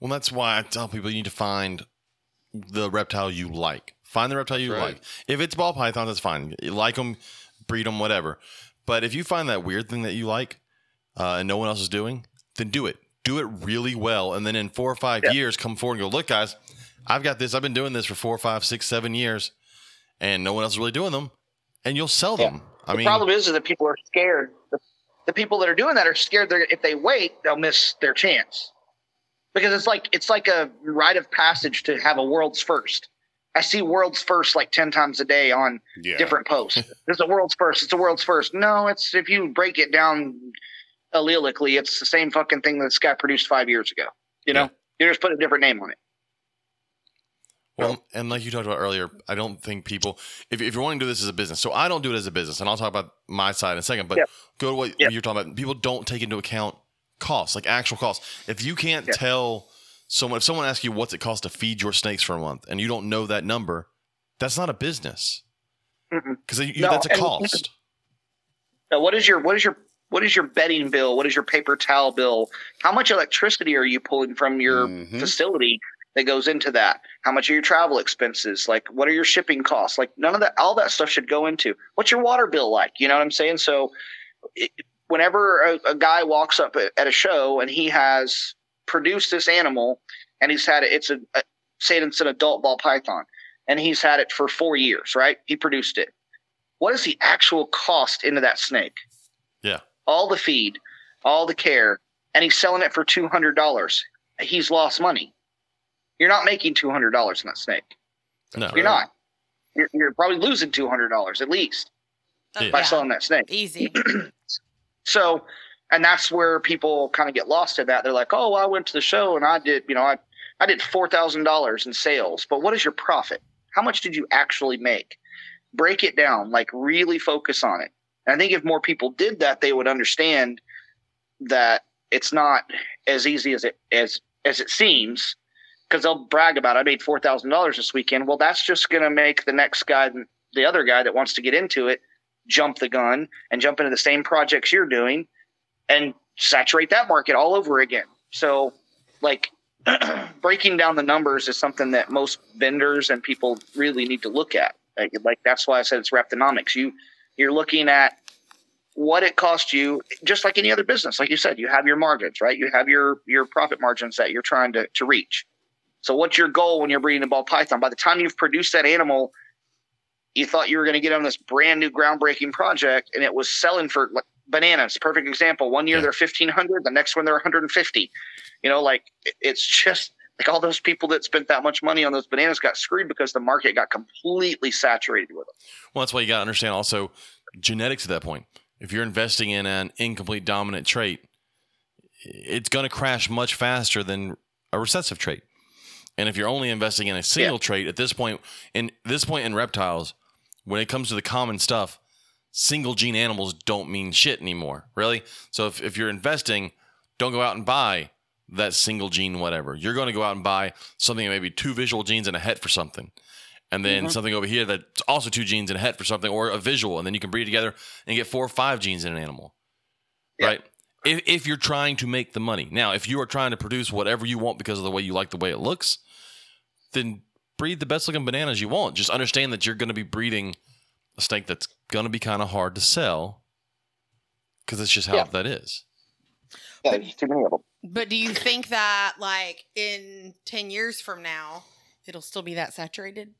Well, that's why I tell people you need to find the reptile you like. Find the reptile you Right. like. If it's ball pythons, that's fine. You like them, breed them, whatever. But if you find that weird thing that you like uh, and no one else is doing, then do it. Do it really well, and then in four or five Yeah. years, come forward and go, look, guys, I've got this. I've been doing this for four, five, six, seven years, and no one else is really doing them, and you'll sell Yeah. them. I mean the mean, problem is, is that people are scared. The, the people that are doing that are scared that if they wait, they'll miss their chance. Because it's like it's like a rite of passage to have a world's first. I see world's first like ten times a day on Yeah. different posts. There's a world's first. It's a world's first. No, it's if you break it down allelically, it's the same fucking thing that this guy produced five years ago. You know, you just put a different name on it. Well, and like you talked about earlier, I don't think people, if, if you're wanting to do this as a business, so I don't do it as a business, and I'll talk about my side in a second, but Yeah. go to what Yeah. you're talking about. People don't take into account costs, like actual costs. If you can't Yeah. tell someone, if someone asks you what's it cost to feed your snakes for a month, and you don't know that number, that's not a business. Because No, that's a cost. Now, what is your what is your what is your bedding bill? What is your paper towel bill? How much electricity are you pulling from your Mhm. facility that goes into that? How much are your travel expenses? Like, what are your shipping costs? Like, none of that, all that stuff should go into. What's your water bill like? You know what I'm saying? So, it, whenever a, a guy walks up at a show and he has produced this animal and he's had it, it's a, a say it's an adult ball python, and he's had it for four years, right? He produced it. What is the actual cost into that snake? Yeah. All the feed, all the care, and he's selling it for two hundred dollars. He's lost money. You're not making two hundred dollars on that snake. No. You're not. You're, you're probably losing two hundred dollars at least Yeah. by selling that snake. Easy. So, and that's where people kind of get lost in that. They're like, "Oh, well, I went to the show and I did, you know, I I did four thousand dollars in sales, but what is your profit? How much did you actually make? Break it down, like really focus on it. And I think if more people did that, they would understand that it's not as easy as it as as it seems. Because they'll brag about, I made four thousand dollars this weekend. Well, that's just going to make the next guy, the other guy that wants to get into it, jump the gun and jump into the same projects you're doing and saturate that market all over again. So, like, breaking down the numbers is something that most vendors and people really need to look at. Like, like that's why I said it's reptinomics. You you're looking at what it cost you, just like any other business. Like you said, you have your margins, right? You have your your profit margins that you're trying to to reach. So, what's your goal when you're breeding a ball python? By the time you've produced that animal, you thought you were going to get on this brand new groundbreaking project, and it was selling for like bananas. Perfect example. One year Yeah. they're fifteen hundred, the next one they're one hundred and fifty. You know, like it's just like all those people that spent that much money on those bananas got screwed because the market got completely saturated with them. Well, that's why you got to understand also genetics at that point. If you're investing in an incomplete dominant trait, it's going to crash much faster than a recessive trait. And if you're only investing in a single trait at this point, in this point in reptiles, when it comes to the common stuff, single gene animals don't mean shit anymore. Really? So if, if you're investing, don't go out and buy that single gene whatever. You're going to go out and buy something that maybe two visual genes and a het for something. And then Mhm. something over here that's also two genes and a het for something, or a visual, and then you can breed together and get four or five genes in an animal. Yeah. Right? If, if you're trying to make the money. Now, if you are trying to produce whatever you want because of the way you like the way it looks, then breed the best looking bananas you want. Just understand that you're going to be breeding a snake that's going to be kind of hard to sell because it's just how Yeah. that is. Yeah, there's too many of them. But do you think that like in 10 years from now, it'll still be that saturated?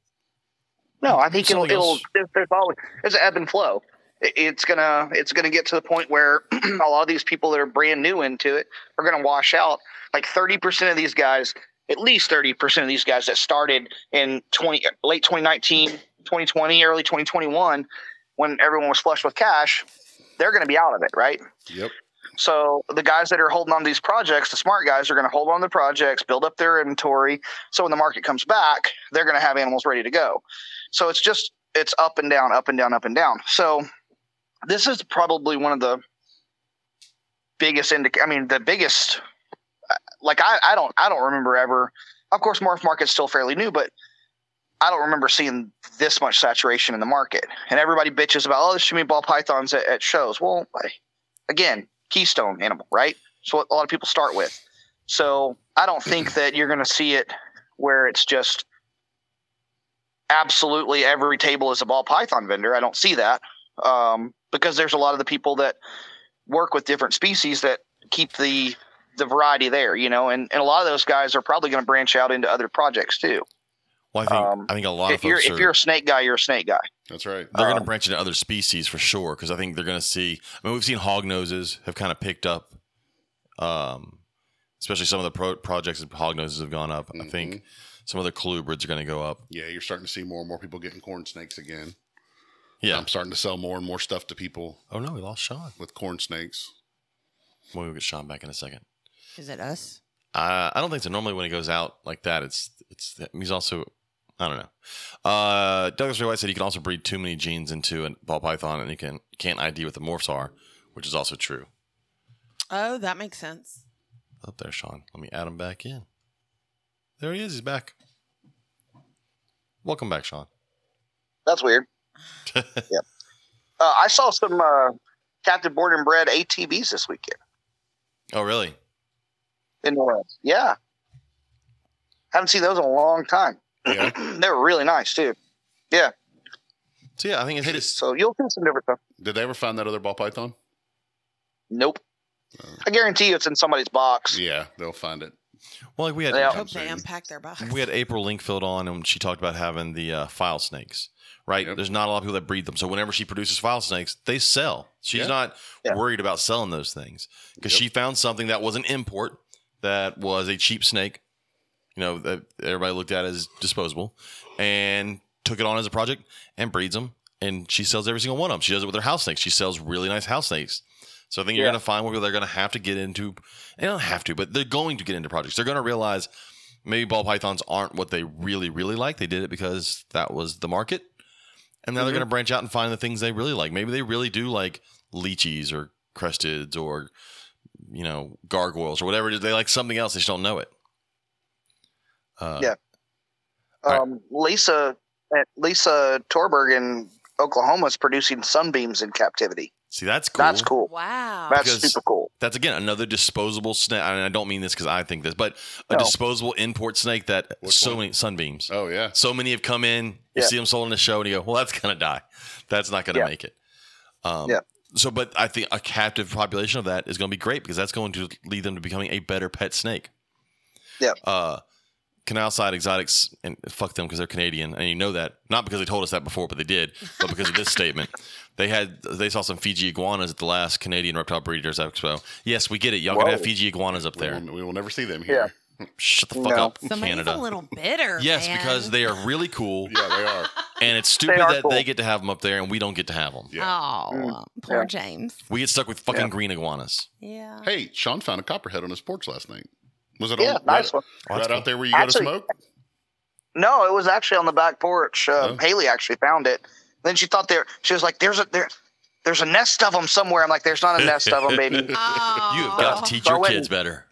No, I think it'll, Something it'll there's, there's always there's an ebb and flow. It's gonna it's gonna get to the point where a lot of these people that are brand new into it are gonna wash out. Like thirty percent of these guys, at least thirty percent of these guys that started in twenty late 2019, 2020, early 2021, when everyone was flush with cash, they're gonna be out of it, right? Yep. So the guys that are holding on to these projects, the smart guys, are going to hold on to the projects, build up their inventory. So when the market comes back, they're going to have animals ready to go. So it's just it's up and down, up and down, up and down. So this is probably one of the biggest indic. I mean, the biggest. uh, Like I, I don't, I don't remember ever. Of course, MorphMarket's still fairly new, but I don't remember seeing this much saturation in the market. And everybody bitches about, oh, there's too many ball pythons at, at shows. Well, I- again, keystone animal, right? So what a lot of people start with. So I don't think that you're going to see it where it's just absolutely every table is a ball python vendor. I don't see that um, because there's a lot of the people that work with different species that keep the the variety there, you know, and, and a lot of those guys are probably going to branch out into other projects too. Well, I think Um, I think a lot of If you're folks if are, you're a snake guy, you're a snake guy. That's right. they're going um, to branch into other species for sure because I think they're going to see. I mean, we've seen hog noses have kind of picked up, um, especially some of the pro- projects of hog noses have gone up. I Mhm. think some other colubrids are going to go up. Yeah, you're starting to see more and more people getting corn snakes again. Yeah. I'm starting to sell more and more stuff to people oh no, we lost Sean. with corn snakes. Well, We'll get Sean back in a second. Is it us? Uh, I don't think so. Normally, when he goes out like that, it's it's he's also I don't know. Uh, Douglas Ray White said you can also breed too many genes into a ball python, and you can can't ID what the morphs are, which is also true. Oh, that makes sense. Up there, Sean. Let me add him back in. There he is. He's back. Welcome back, Sean. That's weird. Uh, I saw some uh, captive born and bred ATVs this weekend oh, really? in the Orleans. Yeah, haven't seen those in a long time. Yeah. they were really nice too. Yeah, So yeah, I think it's, it's so you'll see some different stuff. Did they ever find that other ball python? Nope. I guarantee you, it's in somebody's box. Yeah, they'll find it. well, like we had Yeah. Hope they saying. unpack their box. we had April Linkfield on, and she talked about having the uh, file snakes. Right? Yep. There's not a lot of people that breed them, so whenever she produces file snakes, they sell. She's Yeah. not Yeah. worried about selling those things because Yep. she found something that was an import that was a cheap snake. You know that everybody looked at as disposable, and took it on as a project and breeds them. And she sells every single one of them. She does it with her house snakes. She sells really nice house snakes. So I think you're Yeah. going to find where they're going to have to get into. They don't have to, but they're going to get into projects. They're going to realize maybe ball pythons aren't what they really, really like. They did it because that was the market. And now they're Mhm. going to branch out and find the things they really like. Maybe they really do like leachies or cresteds or, you know, gargoyles or whatever it is. They like something else. They just don't know it. Uh, Yeah. All right. Um, Lisa Lisa Torberg in Oklahoma is producing sunbeams in captivity. See, that's cool. That's cool. Wow. That's Because- super cool. That's again another disposable snake. And I don't mean this because I think this, but a No. disposable import snake that Which so one? many sunbeams. Oh yeah. So many have come in. You Yeah. see them sold in the show, and you go, "Well, that's gonna die. That's not gonna Yeah. make it." Um, Yeah. So, but I think a captive population of that is going to be great because that's going to lead them to becoming a better pet snake. Yeah. Uh, Canal Side Exotics, and fuck them because they're Canadian, and you know that not because they told us that before, but they did, but because of this statement. They had they saw some Fiji iguanas at the last Canadian Reptile Breeders Expo. Yes, we get it. Y'all can Whoa. have Fiji iguanas up We there. will, we will never see them here. Shut the fuck No. up, Somebody's Canada. a little bitter. yes, man. because they are really cool. Yeah, they are. And it's stupid are that cool. they get to have them up there and we don't get to have them. Yeah. Oh, Mm. poor Yeah. James. We get stuck with fucking Yeah. green iguanas. Yeah. Hey, Sean found a copperhead on his porch last night. Was it Yeah, on nice right, one. Oh, that's right cool. out there where you go to smoke? No, it was actually on the back porch. Uh, Oh. Haley actually found it. Then she thought there. She was like, "There's a there, there's a nest of them somewhere." I'm like, "There's not a nest of them, baby." Oh. You have got to teach So your went- kids better.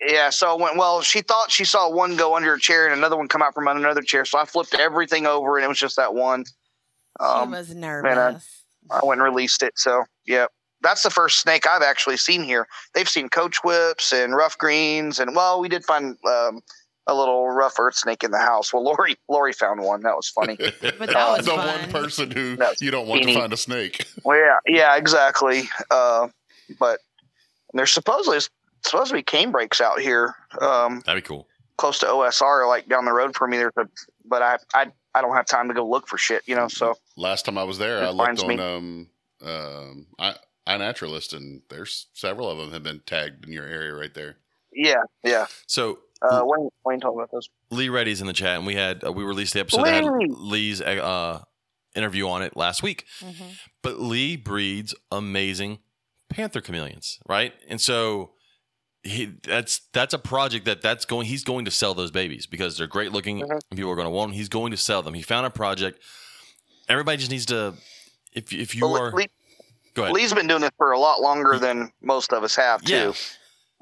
Yeah, so I went, well, she thought she saw one go under a chair and another one come out from under another chair. So I flipped everything over and it was just that one. She Um, was nervous. I went and released it. So, yeah, that's the first snake I've actually seen here. They've seen coach whips and rough greens. And, well, we did find um, a little rough earth snake in the house. Well, Lori, Lori found one. That was funny. but that uh, was the fun. one person who No, you don't want to find a snake. well, yeah, yeah, exactly. Uh, but there's supposedly supposed to be canebrakes out here. Um, That'd be cool. close to OSR, like down the road from me. There's a, but I, I, I don't have time to go look for shit, you know. So Last time I was there, It I looked on me. um um I iNaturalist, and there's several of them have been tagged in your area right there. yeah, yeah. So Uh, Wayne, Wayne told me about those. Lee Reddy's in the chat, and we had uh, we released the episode that had Lee's uh, interview on it last week. Mhm. But Lee breeds amazing panther chameleons, right? And so he that's that's a project that that's going he's going to sell those babies because they're great looking Mhm. and people are going to want them. He's going to sell them. He found a project. Everybody just needs to if if you Well, are Lee, go ahead. Lee's been doing this for a lot longer than most of us have Yeah. too.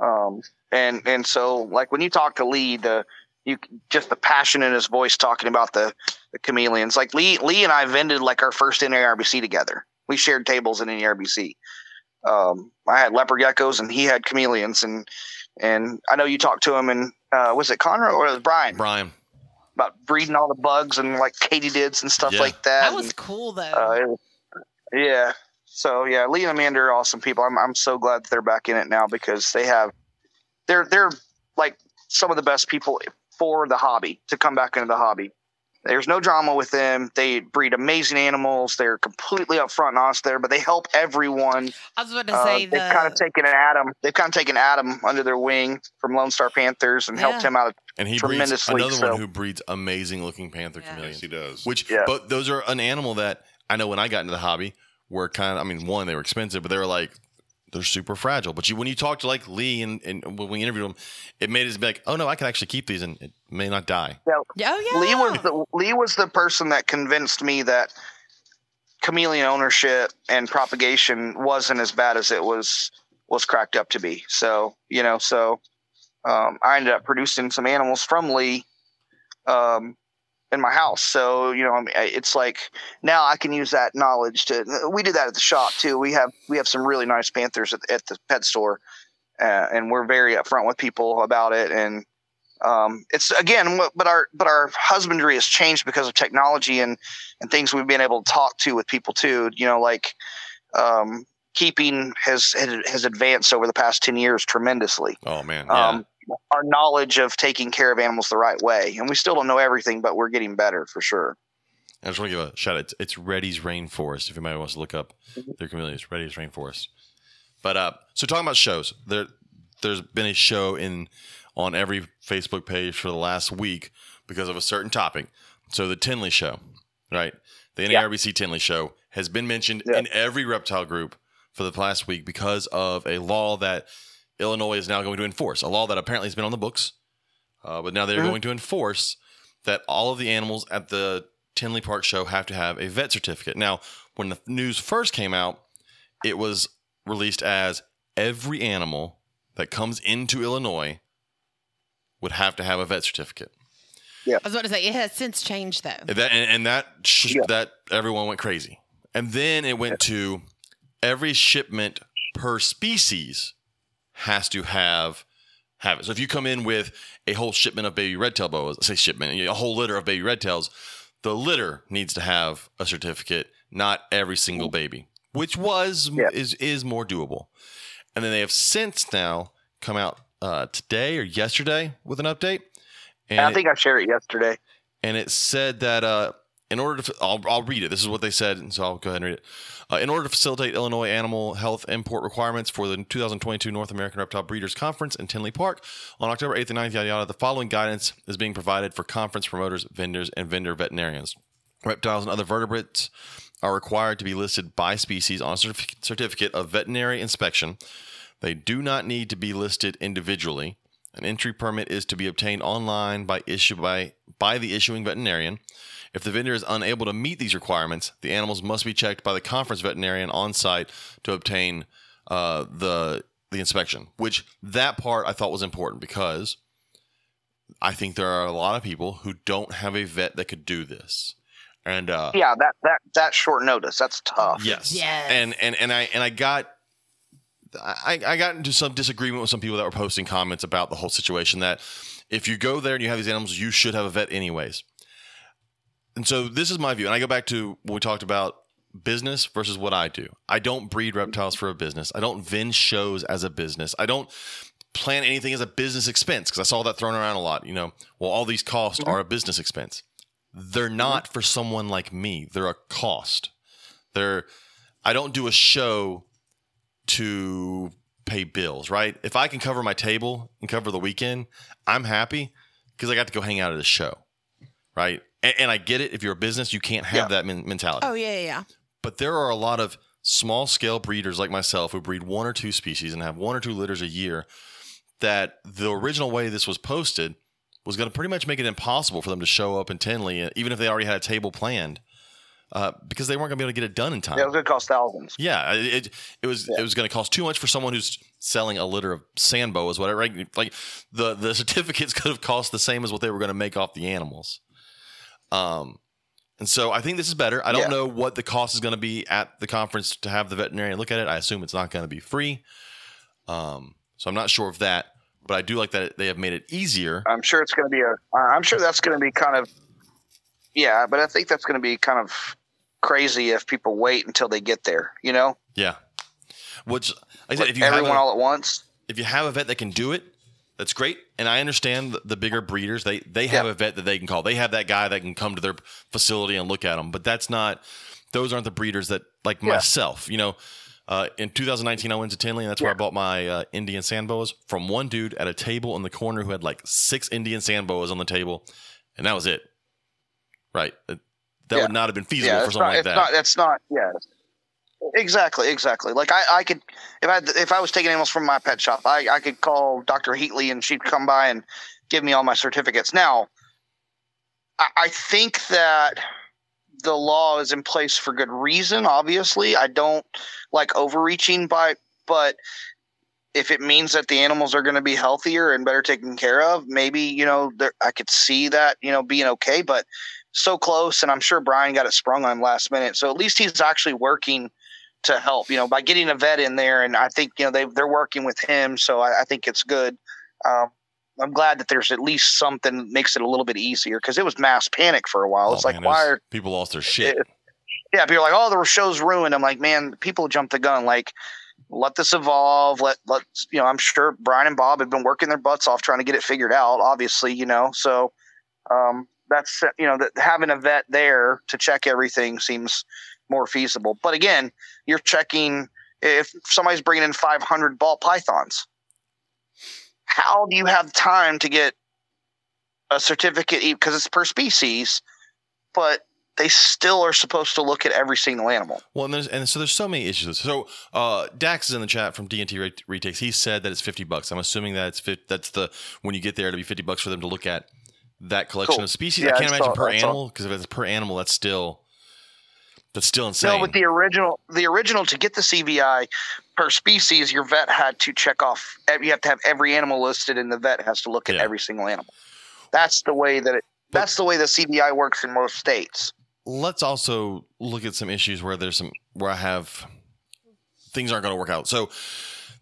Um, and and so like when you talk to Lee, the you just the passion in his voice talking about the, the chameleons. Like Lee, Lee and I vended like our first NARBC together. We shared tables in NARBC. Um, I had leopard geckos and he had chameleons, and and I know you talked to him and uh, was it Conrad or was it Brian Brian. about breeding all the bugs and like katydids and stuff Yeah. like that. That was and- cool though. uh, yeah. So yeah, Lee and Amanda are awesome people. I'm I'm so glad that they're back in it now because they have they're they're like some of the best people for the hobby to come back into the hobby. There's no drama with them. They breed amazing animals. They're completely upfront and honest there, but they help everyone. I was about to Uh, say they've the kind of taken Adam. They've kind of taken Adam under their wing from Lone Star Panthers and helped him out. And he breeds tremendously another so. one who breeds amazing looking panther Yeah. chameleons. Yes, he does. Which, Yeah. but those are an animal that I know when I got into the hobby were kind of. I mean, one they were expensive, but they were like they're super fragile. But you when you talk to like Lee and, and when we interviewed him, it made us be like, oh no, I can actually keep these and it may not die. oh yeah Lee was the Lee was the person that convinced me that chameleon ownership and propagation wasn't as bad as it was was cracked up to be. So you know, so um, I ended up producing some animals from Lee um, in my house. So you know, I mean, it's like now I can use that knowledge to. We do that at the shop too. We have we have some really nice panthers at, at the pet store, uh, and we're very upfront with people about it and um, it's again but our but our husbandry has changed because of technology and and things we've been able to talk to with people too you know like um, keeping has has advanced over the past 10 years tremendously Oh man, yeah. um, our knowledge of taking care of animals the right way and we still don't know everything but we're getting better for sure I just want to give a shout out. It's, it's Reddy's Rainforest. If anybody wants to look up Mm-hmm. their chameleons, Reddy's Rainforest. But uh, so talking about shows, there there's been a show in on every Facebook page for the last week because of a certain topic. So the Tinley Show, right? The Yeah. NARBC Tinley Show has been mentioned Yeah. in every reptile group for the past week because of a law that Illinois is now going to enforce. A law that apparently has been on the books, uh, but now they're Mhm. going to enforce that all of the animals at the Tinley Park show have to have a vet certificate. Now, when the news first came out, it was released as every animal that comes into Illinois would have to have a vet certificate. Yeah. I was about to say it has since changed though. That and, and that sh- Yeah. that everyone went crazy. And then it went to every shipment per species has to have have it. So if you come in with a whole shipment of baby red tail boas, say shipment, a whole litter of baby red tails, the litter needs to have a certificate, not every single baby, which was Yeah. is is more doable. And then they have since now come out uh, today or yesterday with an update. And i it- think i shared it yesterday and it said that uh, in order to, I'll, I'll read it. This is what they said, so I'll go ahead and read it. Uh, in order to facilitate Illinois animal health import requirements for the 2022 North American Reptile Breeders Conference in Tinley Park on October 8th and 9th, yada yada, the following guidance is being provided for conference promoters, vendors, and vendor veterinarians. Reptiles and other vertebrates are required to be listed by species on a certif- certificate of veterinary inspection. They do not need to be listed individually. An entry permit is to be obtained online by issue by by the issuing veterinarian. If the vendor is unable to meet these requirements, the animals must be checked by the conference veterinarian on site to obtain uh, the the inspection. Which that part I thought was important because I think there are a lot of people who don't have a vet that could do this, and uh, yeah that that that short notice that's tough Yes. Yes. And and and I and I got I, I got into some disagreement with some people that were posting comments about the whole situation that if you go there and you have these animals, you should have a vet anyways. And so this is my view. And I go back to when we talked about business versus what I do. I don't breed reptiles for a business. I don't vend shows as a business. I don't plan anything as a business expense because I saw that thrown around a lot. You know, well, all these costs mm-hmm. are a business expense. They're mm-hmm. not for someone like me. They're a cost. They're I don't do a show to pay bills, right? If I can cover my table and cover the weekend, I'm happy because I got to go hang out at a show, right? And, and I get it. If you're a business, you can't have Yeah. that men- mentality. oh yeah, yeah, yeah. But there are a lot of small scale breeders like myself who breed one or two species and have one or two litters a year that the original way this was posted was going to pretty much make it impossible for them to show up in Tinley, uh, even if they already had a table planned, uh, because they weren't going to be able to get it done in time. yeah, it was going to cost thousands Yeah, it it, it was Yeah. it was going to cost too much for someone who's selling a litter of sand boas, whatever. Right? Like the the certificates could have cost the same as what they were going to make off the animals. Um, and so I think this is better. I don't Yeah. know what the cost is going to be at the conference to have the veterinarian look at it. I assume it's not going to be free. Um, so I'm not sure of that, but I do like that they have made it easier. I'm sure it's going to be a. I'm sure that's going to be kind of. Yeah, but I think that's going to be kind of crazy if people wait until they get there. You know, Yeah. Which like I said, if you have everyone a, all at once. if you have a vet that can do it, That's great, and I understand the, bigger breeders. They they have Yeah. a vet that they can call. They have that guy that can come to their facility and look at them. But that's not; those aren't the breeders that like Yeah. myself. You know, uh, in 2019, I went to Tinley, and that's where I bought my uh, Indian sand boas from one dude at a table in the corner who had like six Indian sand boas on the table, and that was it. Right, That- would not have been feasible for something not, like that. not. It's not. Yeah. Exactly. Exactly. Like I, I could, if I, if I was taking animals from my pet shop, I, I could call Dr. Heatley and she'd come by and give me all my certificates. Now, I, I think that the law is in place for good reason. Obviously, I don't like overreaching by, but if it means that the animals are going to be healthier and better taken care of, maybe you know there, I could see that you know being okay. But so close, and I'm sure Brian got it sprung on last minute. So at least he's actually working to help. You know, by getting a vet in there, and I think you know they they're working with him. So I, I think it's good. Um, I'm glad that there's at least something that makes it a little bit easier because it was mass panic for a while. Oh, it's like man, it why was- are people lost their shit? it- yeah, people are like, oh, the show's ruined. I'm like, man, people jumped the gun. Like, let this evolve. Let let you know. I'm sure Brian and Bob have been working their butts off trying to get it figured out. Obviously, you know. So, um, that's you know that having a vet there to check everything seems more feasible. But again, you're checking if somebody's bringing in 500 ball pythons. How do you have time to get a certificate? Because it's per species, but they still are supposed to look at every single animal. Well, and there's and so there's so many issues. So uh, Dax is in the chat from DNT retakes. He said that it's fifty bucks. I'm assuming that it's fi- that's the when you get there to be fifty bucks for them to look at that collection Cool. of species. Yeah, I can't imagine saw- per animal because if it's per animal, that's still that's still insane. No, but the original, the original to get the CVI per species, your vet had to check off. You have to have every animal listed, and the vet has to look at Yeah. every single animal. That's the way that it. But- That's the way the CVI works in most states. let's also look at some issues where there's some where I have things aren't going to work out. So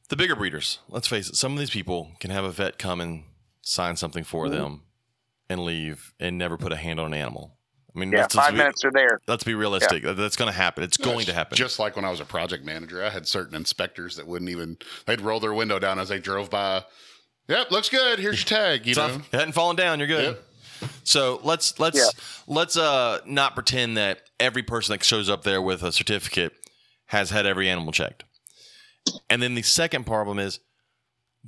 the bigger breeders, let's face it, some of these people can have a vet come and sign something for Mm-hmm. them and leave and never put a hand on an animal. I mean, Yeah, five be, minutes are there. let's be realistic. That's going to happen. It's going to happen. Just like when I was a project manager, I had certain inspectors that wouldn't even they'd roll their window down as they drove by. Yep, looks good. Here's your tag. You Tough. know. It hadn't fallen down. You're good. Yep. So let's let's Yeah. let's uh not pretend that every person that shows up there with a certificate has had every animal checked. And then the second problem is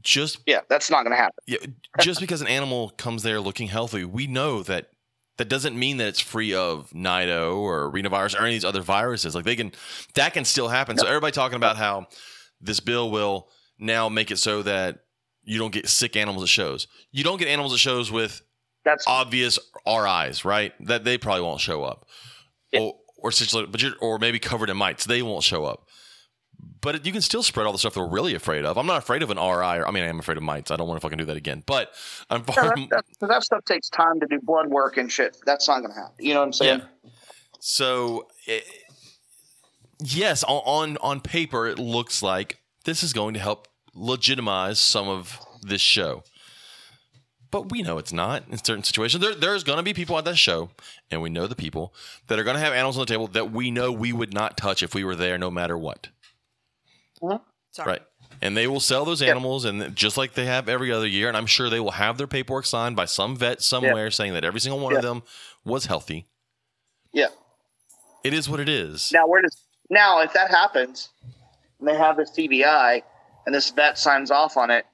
just Yeah, that's not going to happen. yeah, just because an animal comes there looking healthy, we know that that doesn't mean that it's free of nido or rhinovirus or any of these other viruses. Like they can that can still happen. So everybody talking about how this bill will now make it so that you don't get sick animals at shows. You don't get animals at shows with That's obvious RIs, right? That they probably won't show up, Yeah. or or but you're, or maybe covered in mites, they won't show up. But you can still spread all the stuff that we're really afraid of. I'm not afraid of an RI. Or, I mean, I am afraid of mites. I don't want to fucking do that again. But I'm Yeah, far. that, that, 'cause that stuff takes time to do blood work and shit. That's not going to happen. You know what I'm saying? yeah. So, eh, yes, on, on on paper, it looks like this is going to help legitimize some of this show. But we know it's not in certain situations. There, there's going to be people at that show, and we know the people that are going to have animals on the table that we know we would not touch if we were there, no matter what. Mm-hmm. Sorry. Right. And they will sell those animals, and just like they have every other year, and I'm sure they will have their paperwork signed by some vet somewhere saying that every single one of them was healthy. Yeah. It is what it is. Now, where does now if that happens, and they have this CVI, and this vet signs off on it,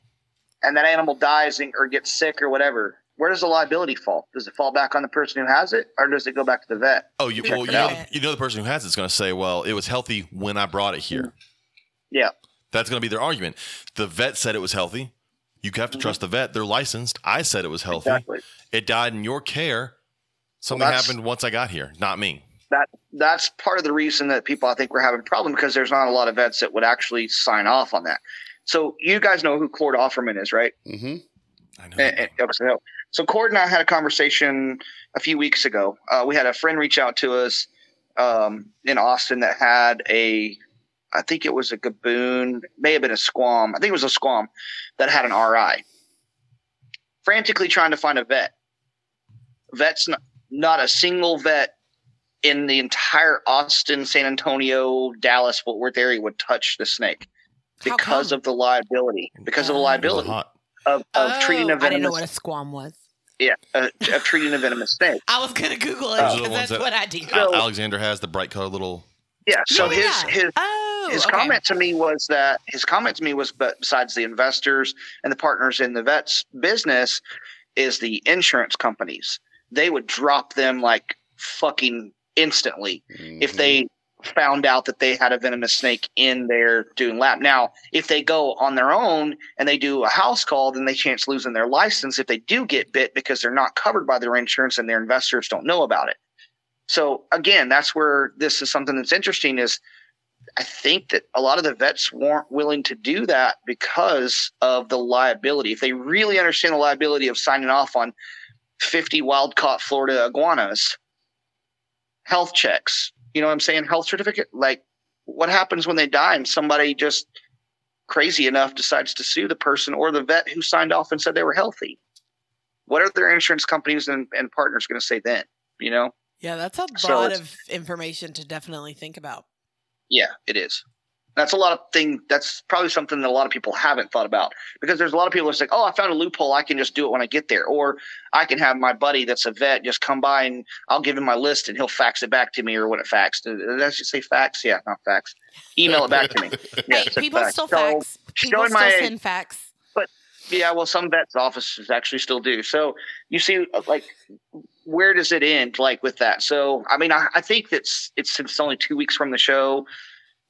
and that animal dies or gets sick or whatever, where does the liability fall? Does it fall back on the person who has it, or does it go back to the vet? Oh, you, well, you know, you know the person who has it's going to say, "Well, it was healthy when I brought it here." Mm-hmm. Yeah. That's going to be their argument. The vet said it was healthy. You have to trust the vet. They're licensed. I said it was healthy. Exactly. It died in your care. Something that's- happened once I got here, not me. That that's part of the reason that people I think we're having a problem because there's not a lot of vets that would actually sign off on that. So you guys know who Cord Offerman is, right? Mm-hmm. I know. And- and- so- so Cord and I had a conversation a few weeks ago. Uh, we had a friend reach out to us um, in Austin that had a, I think it was a gaboon, may have been a squam. I think it was a squam that had an RI. Frantically trying to find a vet. Vet's not, not a single vet in the entire Austin, San Antonio, Dallas, Fort Worth area would touch the snake because of the liability. Because of the Oh. It was liability hot. of, of treating a Oh, I didn't know what a squam was. yeah uh, of treating a venomous snake. I was gonna Google it Those are the because ones that's that- what I do. So- Alexander has the bright color little. Yeah. So Yeah, his yeah. his oh, his okay. comment to me was that his comment to me was but besides the investors and the partners in the vets business is the insurance companies they would drop them like fucking instantly if Mhm. they found out that they had a venomous snake in their doing lab now if they go on their own and they do a house call then they chance losing their license if they do get bit because they're not covered by their insurance and their investors don't know about it so again that's where this is something that's interesting is I think that a lot of the vets weren't willing to do that because of the liability. If they really understand the liability of signing off on 50 wild caught Florida iguanas, health checks, you know what I'm saying? Health certificate. Like, what happens when they die and somebody just crazy enough decides to sue the person or the vet who signed off and said they were healthy? What are their insurance companies and, and partners going to say then? You know? Yeah, that's a So lot of information to definitely think about. Yeah, it is. That's a lot of thing. That's probably something that a lot of people haven't thought about because there's a lot of people that's like, oh, I found a loophole. I can just do it when I get there, or I can have my buddy that's a vet just come by and I'll give him my list and he'll fax it back to me or what it faxed. Did I just say fax? Yeah, not fax. Email it back to me. Yeah, hey, people fax. still So, fax. People still my- send fax. But Yeah, well, some vets offices actually still do. So you see, uh, like, where does it end? Like with that. So I mean, I, I think that's it's since it's only two weeks from the show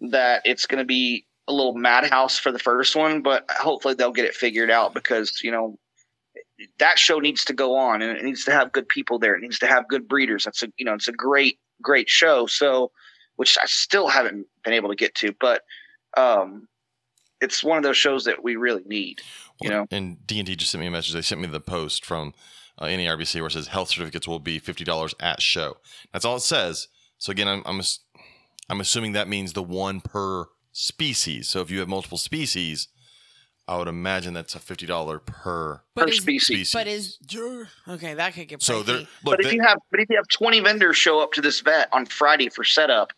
that it's going to be a little madhouse for the first one, but hopefully they'll get it figured out because you know that show needs to go on and it needs to have good people there. It needs to have good breeders. That's a you know it's a great great show. So which I still haven't been able to get to, but um, it's one of those shows that we really need. You know. And D and D just sent me a message. They sent me the post from uh, RBC where it says health certificates will be fifty dollars at show. That's all it says. So again, I'm I'm, ass- I'm assuming that means the one per species. So if you have multiple species, I would imagine that's a fifty dollar per But per is, species. species. but is okay? That could get so pricey. there. Look, but if they- you have but if you have 20 vendors show up to this vet on Friday for setup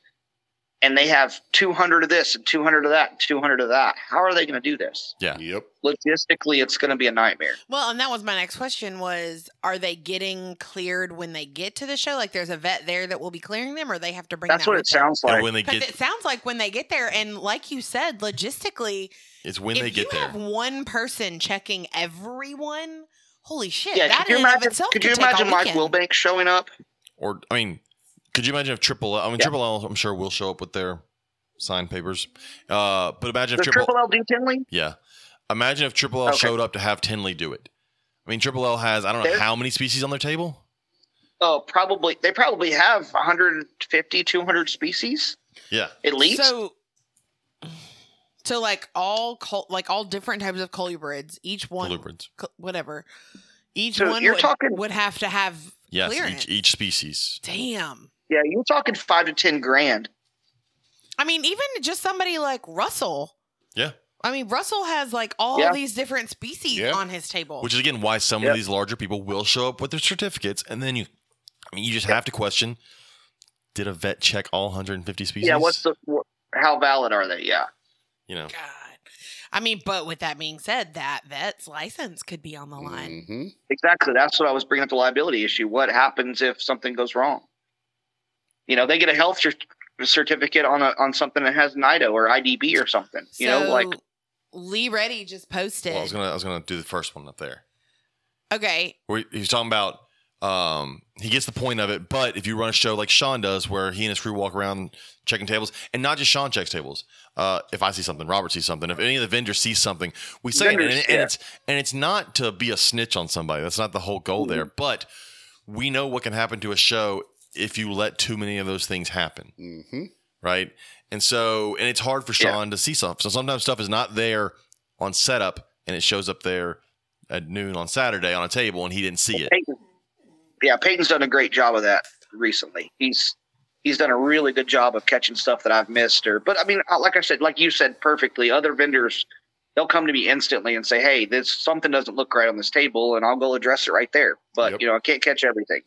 and they have 200 of this and 200 of that and 200 of that, how are they going to do this? yeah. Yep. Logistically, it's going to be a nightmare. Well, and that was my next question was are they getting cleared when they get to the show? Like there's a vet there that will be clearing them or they have to bring them back? That's that what it them? sounds And like. when they Because get, it sounds like when they get there, and like you said, logistically, it's when they get you there. have one person checking everyone, holy shit! yeah, that could you in and of imagine? Could could you imagine Mike weekend. Wilbank showing up? Or I mean, could you imagine if Triple L? I mean, Yeah. Triple L, I'm sure will show up with their signed papers. Uh, but imagine if Does Triple, Triple L do Tinley? yeah, imagine if Triple L Okay. showed up to have Tinley do it. I mean, Triple L has I don't know There- how many species on their table. Oh, probably. They probably have 150, 200 species Yeah, at least. So, so like all col- like all different types of colubrids, each one, colubrids. co- whatever, each So one you're would, talking- would have to have Yes, each each species. Damn. Yeah, you're talking five to 10 grand. I mean, even just somebody like Russell. Yeah. I mean, Russell has like all Yeah. these different species Yeah. on his table. Which is again why some Yep. of these larger people will show up with their certificates, and then you, I mean, you just have to question: Did a vet check all 150 species? Yeah, what's the wh- how valid are they? Yeah. you know? God. I mean, but with that being said, that vet's license could be on the line. hmm Exactly. That's what I was bringing up the liability issue. What happens if something goes wrong? You know, they get a health cer- certificate on a on something that has NIDO or IBD or something. You know, like Lee Reddy just posted. Well, I was gonna I was gonna do the first one up there. okay, Where he's talking about um he gets the point of it, but if you run a show like Shawn does, where he and his crew walk around checking tables, and not just Shawn checks tables. Uh, if I see something, Robert sees something. If any of the vendors see something, we say it, and, Vendors, and yeah. it's and it's not to be a snitch on somebody. That's not the whole goal there. But we know what can happen to a show if you let too many of those things happen. hmm right? And so, and it's hard for Yeah. Shawn to see stuff. So sometimes stuff is not there on setup, and it shows up there at noon on Saturday on a table, and he didn't see it. Peyton, yeah, Peyton's done a great job of that recently. He's he's done a really good job of catching stuff that I've missed. Or, but I mean, like I said, like you said perfectly, other vendors they'll come to me instantly and say, "Hey, this something doesn't look right on this table," and I'll go address it right there. But Yep. you know, I can't catch everything.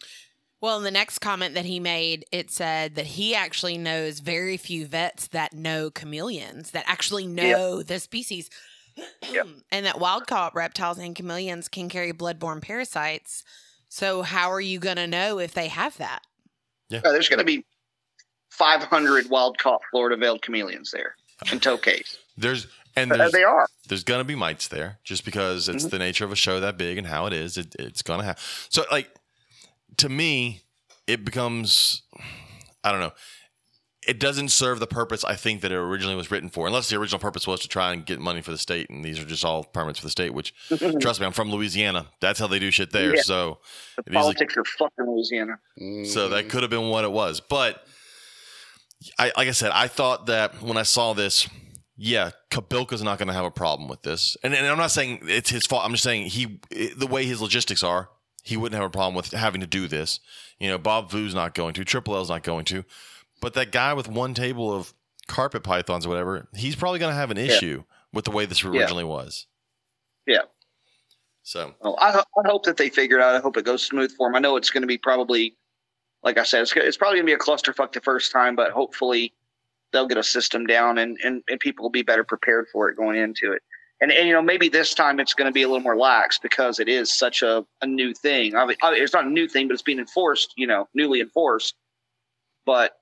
Well, in the next comment that he made, it said that he actually knows very few vets that know chameleons, that actually know the species. Yep. And that wild caught reptiles and chameleons can carry bloodborne parasites. So how are you going to know if they have that? Uh, there's going to be 500 wild caught Florida veiled chameleons there in tow case. There's and Uh, there's, they are. there's gonna be mites there just because it's Mhm. the nature of a show that big and how it is. It, it's gonna have so like to me, it becomes I don't know. It doesn't serve the purpose I think that it originally was written for, unless the original purpose was to try and get money for the state, and these are just all permits for the state. Which, trust me, I'm from Louisiana. That's how they do shit there. Yeah. So, The it easily- politics are fucking Louisiana. so that mm. could have been what it was. But I, like I said, I thought that when I saw this, yeah, Kobylka's not going to have a problem with this. And, and I'm not saying it's his fault. I'm just saying he, the way his logistics are, he wouldn't have a problem with having to do this. You know, Bob Vu's not going to, Triple L's not going to. But that guy with one table of carpet pythons or whatever, he's probably going to have an issue with the way this originally was. Yeah. So, Well, I, I hope that they figure it out. I hope it goes smooth for them. I know it's going to be probably, like I said, it's, it's probably going to be a clusterfuck the first time, but hopefully they'll get a system down and, and, and people will be better prepared for it going into it. And, and you know, maybe this time it's going to be a little more lax because it is such a, a new thing. I mean, it's not a new thing, but it's being enforced, you know, newly enforced. But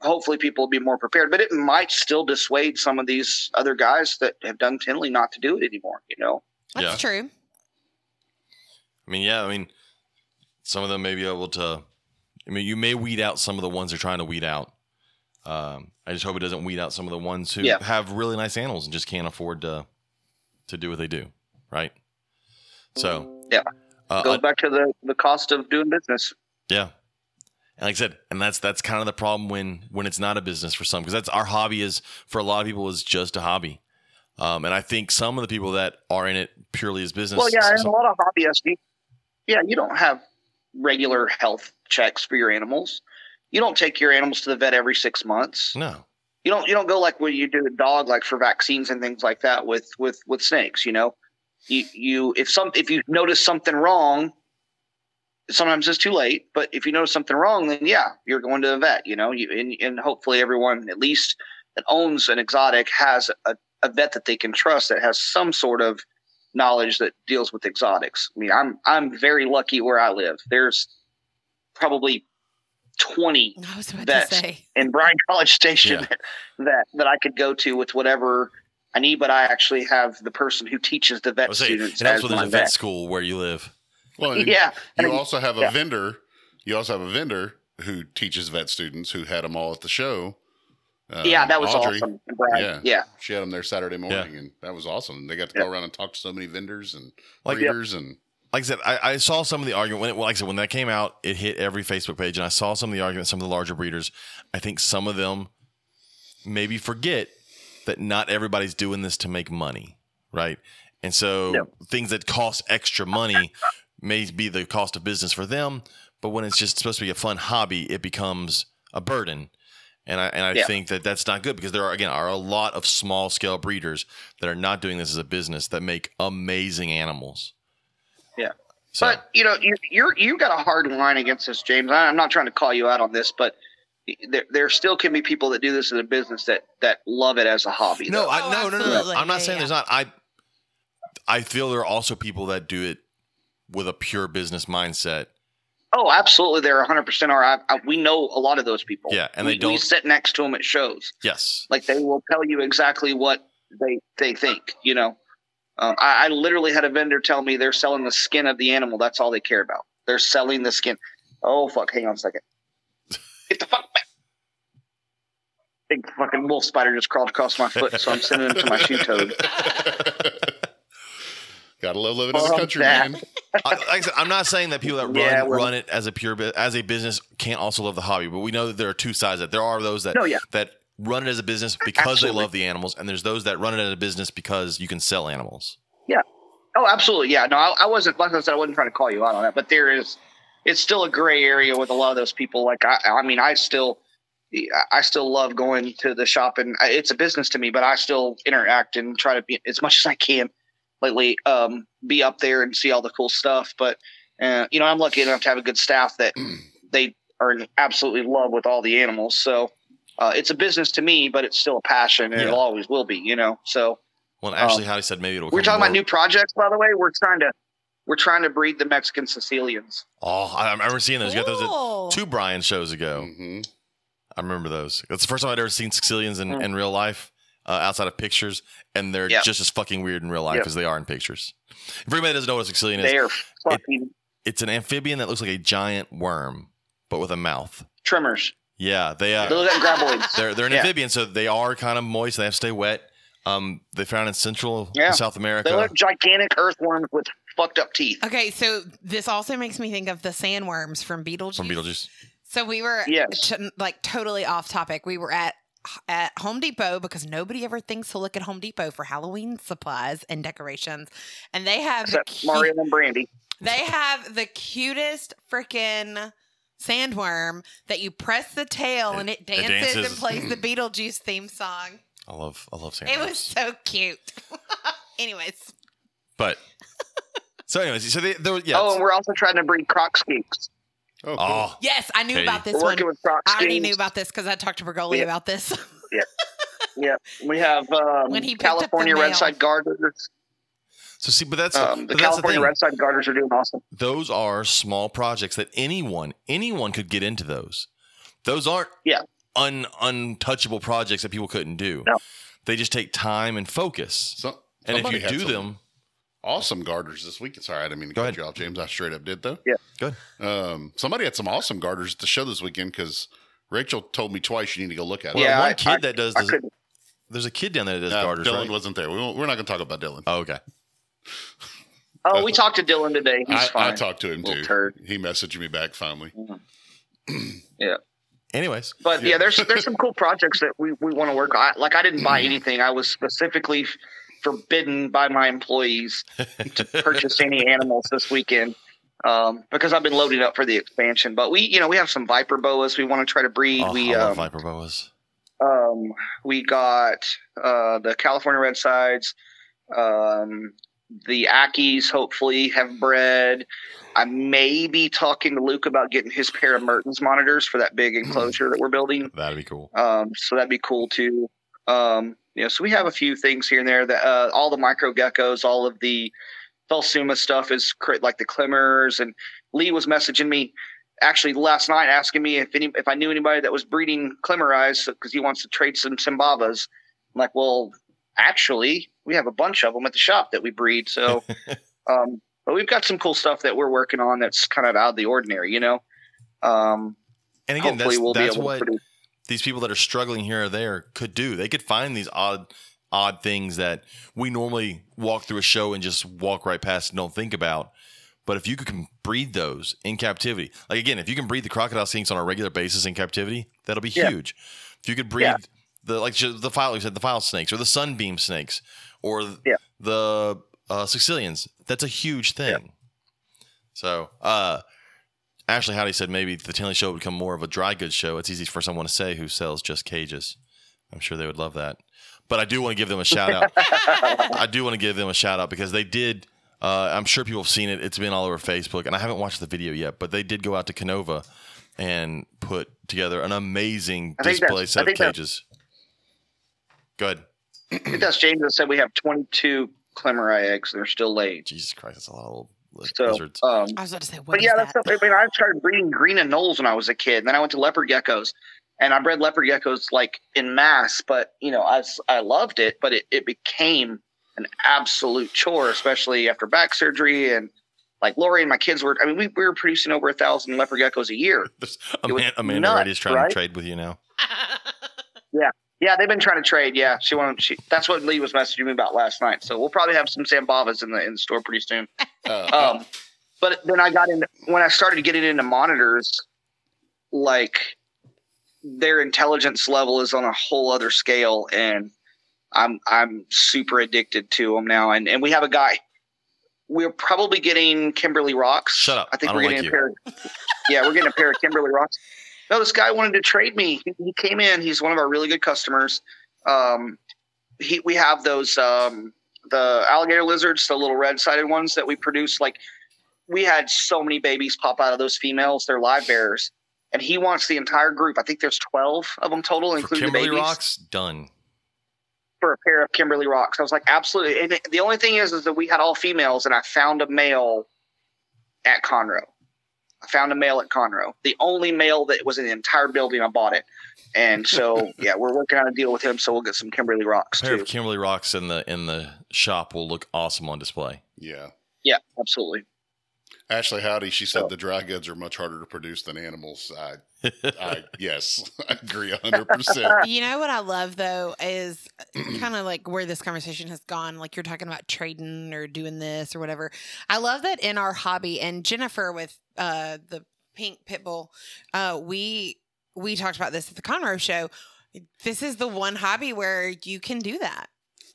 hopefully people will be more prepared. But it might still dissuade some of these other guys that have done Tinley not to do it anymore, you know? That's Yeah. true. I mean, yeah, I mean, some of them may be able to. I mean, you may weed out some of the ones they're trying to weed out. Um, I just hope it doesn't weed out some of the ones who Yeah. have really nice animals and just can't afford to to do what they do, right? So, Yeah. uh, Goes back to the, the cost of doing business. yeah. And like I said, and that's that's kind of the problem when when it's not a business for some because that's our hobby is for a lot of people is just a hobby. Um, and I think some of the people that are in it purely as business. Well, yeah, and a lot of hobbyists, yeah, you don't have regular health checks for your animals. You don't take your animals to the vet every six months. no, You don't you don't go like when you do a dog like for vaccines and things like that with with with snakes. You know, you you if some if you notice something wrong, sometimes it's too late. But if you notice something wrong, then yeah, you're going to the vet. You know, you and, and hopefully everyone at least that owns an exotic has a, a vet that they can trust that has some sort of knowledge that deals with exotics. I mean, I'm I'm very lucky where I live. There's probably twenty I was about Vets. to say. in Bryan College Station Yeah. that, that that I could go to with whatever I need, but I actually have the person who teaches the vet saying, students and that's as when there's my a vet vet. school where you live. Well, and Yeah, you and- also have a yeah. vendor. You also have a vendor who teaches vet students who had them all at the show. Uh, yeah, that was Audrey, awesome. Brad. Yeah. Yeah. She had them there Saturday morning, and that was awesome. They got to go around and talk to so many vendors and Like- breeders, and like I said, I, I saw some of the argument when it, like I said, when that came out, it hit every Facebook page, and I saw some of the arguments. Some of the larger breeders, I think some of them maybe forget that not everybody's doing this to make money, right? And so things that cost extra money may be the cost of business for them, but when it's just supposed to be a fun hobby, it becomes a burden. And I and I Yeah. think that that's not good because there are again are a lot of small scale breeders that are not doing this as a business that make amazing animals. Yeah. So, But you know, you you're you got a hard line against this, James. I- I'm not trying to call you out on this, but there there still can be people that do this as a business that that love it as a hobby. no. I, Oh, no, no, no, no. I'm not saying there's not. I I feel there are also people that do it with a pure business mindset. oh, absolutely, there 100 percent are. I, I, we know a lot of those people. Yeah, and we, they don't- We sit next to them at shows. Yes. like they will tell you exactly what they they think you know um, I, I literally had a vendor tell me they're selling the skin of the animal. That's all they care about. They're selling the skin. Oh fuck. Hang on a second. Get the fuck back. Big fucking wolf spider just crawled across my foot so i'm sending him to my shoe toad. Gotta love living in this Oh, country, that. man. I, like I said, I'm not saying that people that run Yeah, run it as a pure as a business can't also love the hobby, but we know that there are two sides. That there are those that no yeah. that run it as a business because Absolutely. they love the animals, and there's those that run it as a business because you can sell animals. Yeah. Oh absolutely yeah no I, I wasn't like i said i wasn't trying to call you out on that but there is it's still a gray area with a lot of those people like i i mean i still I still love going to the shop, and it's a business to me. But I still interact and try to be as much as I can lately. Um, be up there and see all the cool stuff. But uh, you know, I'm lucky enough to have a good staff that they are in absolutely love with all the animals. So uh, it's a business to me, but it's still a passion, and Yeah. it always will be. You know, so Well, Ashley Um, Howdy said maybe it'll. We're come talking about new projects, by the way. We're trying to we're trying to breed the Mexican caecilians. Oh, I I remember seeing those. You got those at two Bryan shows ago. hmm I remember those. That's the first time I'd ever seen caecilians in, Mm. in real life, uh, outside of pictures, and they're Yeah. just as fucking weird in real life Yep. as they are in pictures. If anybody doesn't know what a caecilian is, They are fucking it's an amphibian that looks like a giant worm, but with a mouth. Tremors. Yeah, they uh, They look like graboids. they're they're an Yeah. amphibian, so they are kind of moist. They have to stay wet. Um, they found in Central Yeah. and South America. They look gigantic earthworms with fucked up teeth. Okay, so this also makes me think of the sandworms from Beetlejuice. from Beetlejuice. So we were Yes. t- like totally off topic. We were at at Home Depot because nobody ever thinks to look at Home Depot for Halloween supplies and decorations, and they have the cu- Mario and Brandy. they have the cutest freaking sandworm that you press the tail It- and it it dances, dances. and plays the Beetlejuice theme song. I love I love It was so cute. Anyways, But so, anyways, so they, there was yeah. Oh, and we're also trying to breed croc skinks. Oh, cool. oh, yes, I knew Katie. about this We're one. working with croc I already knew about this because I talked to Bergoli Yeah. about this. Yeah, Yeah. we have um, When he picked up the California mail. Red Side Garters. So see, but that's Um, the but that's the California thing. Red Side Garters are doing awesome. those are small projects that anyone anyone could get into those. Those aren't Yeah. un untouchable projects that people couldn't do. No. They just take time and focus. So, And if you do them, awesome garters this week. Sorry, I didn't mean to Go cut ahead. you off, James. I straight up did though. Yeah. Good. Um, somebody had some awesome garters at the show this weekend because Rachel told me twice you need to go look at well, it. Yeah, one I- kid I- that does, I there's a kid down there that does Uh, garters, Dylan right? wasn't there. We won't, we're not going to talk about Dylan. Oh, okay. Oh, we talked to Dylan today. He's I, fine. I talked to him too. turd. He messaged me back finally. Yeah. Anyways, But yeah, there's there's some cool projects that we, we want to work on. Like I didn't buy Mm. anything. I was specifically forbidden by my employees to purchase any animals this weekend um, because I've been loading up for the expansion. But we, you know, we have some viper boas we want to try to breed. oh, we I love um, viper boas. um, we got uh, the California Red Sides. Um, the Ackies hopefully have bred. I may be talking to Luke about getting his pair of Mertens monitors for that big enclosure that we're building. That'd be cool. Um, so that'd be cool too. Um, you know, so we have a few things here and there that uh, all the micro geckos, all of the Phelsuma stuff is cr- like the Climmers. And Lee was messaging me actually last night asking me if any if I knew anybody that was breeding klemmeris because he wants to trade some Sambavas. I'm like, well, actually, we have a bunch of them at the shop that we breed. So, um, but we've got some cool stuff that we're working on that's kind of out of the ordinary, you know. Um, And again, that's, we'll be that's able what to these people that are struggling here or there could do. They could find these odd, odd things that we normally walk through a show and just walk right past and don't think about. But if you could breed those in captivity, like again, if you can breed the crocodile skinks on a regular basis in captivity, that'll be Yeah. huge. If you could breed Yeah. The like the file, you said, the file snakes or the sunbeam snakes or Yeah. the uh, caecilians, that's a huge thing. So, uh, Ashley Howdy said maybe the Tinley show would become more of a dry goods show. It's easy for someone to say who sells just cages. I'm sure they would love that. But I do want to give them a shout out. I do want to give them a shout out because they did. Uh, I'm sure people have seen it. It's been all over Facebook, and I haven't watched the video yet. But they did go out to Canova and put together an amazing display set of cages. Good. I think that's James that said we have 22 klemmeri eggs. They're still laid. Jesus Christ, that's a lot of little li- So, lizards. um, I was about to say, what but is yeah, that? that's stuff. I mean, I started breeding green anoles when I was a kid. And then I went to leopard geckos, and I bred leopard geckos like in mass. But you know, I I loved it, but it, it became an absolute chore, especially after back surgery and. Like Lori and my kids were, I mean, we, we were producing over a thousand leopard geckos a year. There's- it was Amanda, Amanda nuts, Reddy is trying right? to trade with you now. Yeah, they've been trying to trade. Yeah, she wanted. She, that's what Lee was messaging me about last night. So we'll probably have some Sambavas in the in the store pretty soon. Uh, Um, but then I got in when I started getting into monitors, like their intelligence level is on a whole other scale, and I'm I'm super addicted to them now. And and we have a guy. We're probably getting Kimberly Rocks. Shut up. I think I we're getting like a pair. yeah, we're getting a pair of Kimberly Rocks. No, this guy wanted to trade me. He, he came in. He's one of our really good customers. Um, he we have those um, the alligator lizards, the little red sided ones that we produce. Like we had so many babies pop out of those females. They're live bearers, and he wants the entire group. I think there's twelve of them total, For including the Kimberly babies. Rocks, done. for a pair of Kimberly rocks. I was like, absolutely. And the only thing is, is that we had all females, and I found a male at Conroe. I found a male at Conroe. The only male that was in the entire building, I bought it. And so, yeah, we're working on a deal with him, so we'll get some Kimberly rocks A pair too. of Kimberly rocks in the in the shop will look awesome on display. Yeah. Yeah, absolutely. Ashley Howdy, she said So- the dry goods are much harder to produce than animals. I, I yes, I agree hundred percent. You know what I love though is kind of like where this conversation has gone. Like you're talking about trading or doing this or whatever. I love that in our hobby and Jennifer with uh the pink pit bull, uh we we talked about this at the Conroe show. This is the one hobby where you can do that.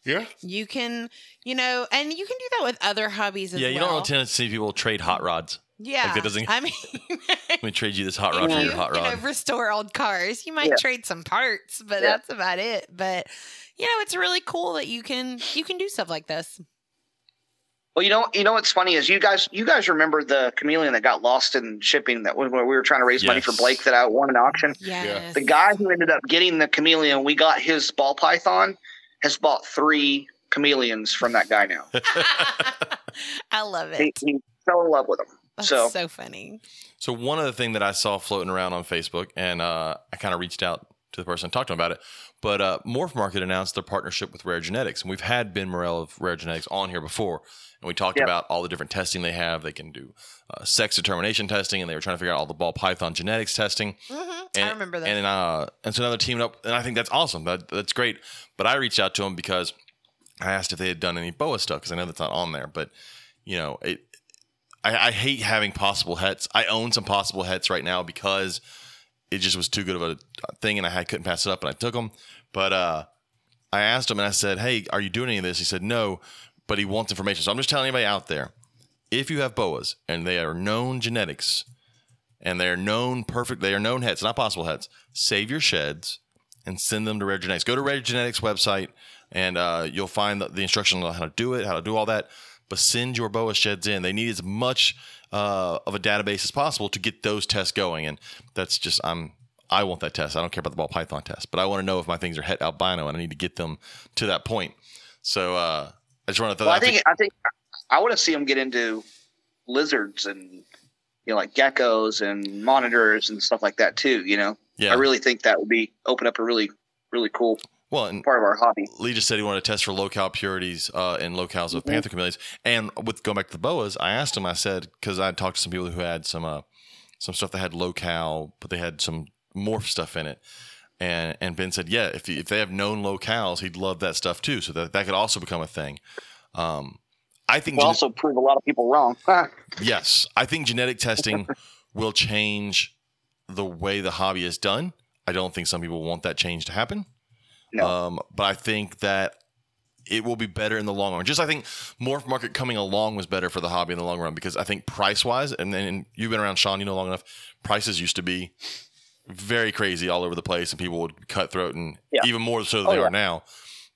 Yeah, You can, you know, and you can do that with other hobbies as yeah, well. you don't really tend to see people trade hot rods. Yeah, that doesn't- I mean, Let me trade you this hot rod for your hot you rod. know, restore old cars, you might Yeah. trade some parts, but Yeah. that's about it. But you know, it's really cool that you can you can do stuff like this. Well, you know, you know what's funny is you guys, you guys remember the chameleon that got lost in shipping that when we were trying to raise money for Blake that I won an auction. Yes. The guy who ended up getting the chameleon, we got his ball python, has bought three chameleons from that guy now. I love He, it. he fell in love with them. That's so- so funny. So one other thing that I saw floating around on Facebook, and uh, I kind of reached out to the person and talked to him about it. But uh, MorphMarket announced their partnership with Rare Genetics, and we've had Ben Morel of Rare Genetics on here before, and we talked Yep. about all the different testing they have. They can do uh, sex determination testing, and they were trying to figure out all the ball python genetics testing. hmm And, I remember that. And uh, and so now they're teaming up, and I think that's awesome. That that's great. But I reached out to them because I asked if they had done any boa stuff because I know that's not on there. But you know, it. I, I hate having possible hets. I own some possible hets right now because it just was too good of a thing, and I had, couldn't pass it up, and I took them. But uh, I asked him, and I said, "Hey, are you doing any of this?" He said, "No," but he wants information. So I'm just telling anybody out there, if you have boas and they are known genetics and they're known perfect, they are known hets, not possible hets. Save your sheds and send them to Rare Genetics. Go to Rare Genetics website and uh, you'll find the, the instructions on how to do it, how to do all that. But send your boa sheds in. They need as much uh, of a database as possible to get those tests going. And that's just I'm I want that test. I don't care about the ball python test, but I want to know if my things are het albino and I need to get them to that point. So uh, I just want to throw Well, I think, I think, I want to see them get into lizards and you know, like geckos and monitors and stuff like that too. You know, yeah. I really think that would be open up a really, really cool well, part of our hobby. Lee just said he wanted to test for local purities uh, in locales of Mhm. panther chameleons. And with going back to the boas, I asked him. I said because I talked to some people who had some uh, some stuff that had local, but they had some morph stuff in it. And and Ben said, yeah, if if they have known locales, he'd love that stuff too. So that that could also become a thing. Um, I think we'll also prove a lot of people wrong. yes, I think genetic testing will change the way the hobby is done. I don't think some people want that change to happen. No. Um, but I think that it will be better in the long run. Just I think MorphMarket coming along was better for the hobby in the long run because I think price wise, and then you've been around Shawn, you know long enough. Prices used to be very crazy all over the place, and people would cut throat, and Yeah. even more so than Oh, they yeah. are now.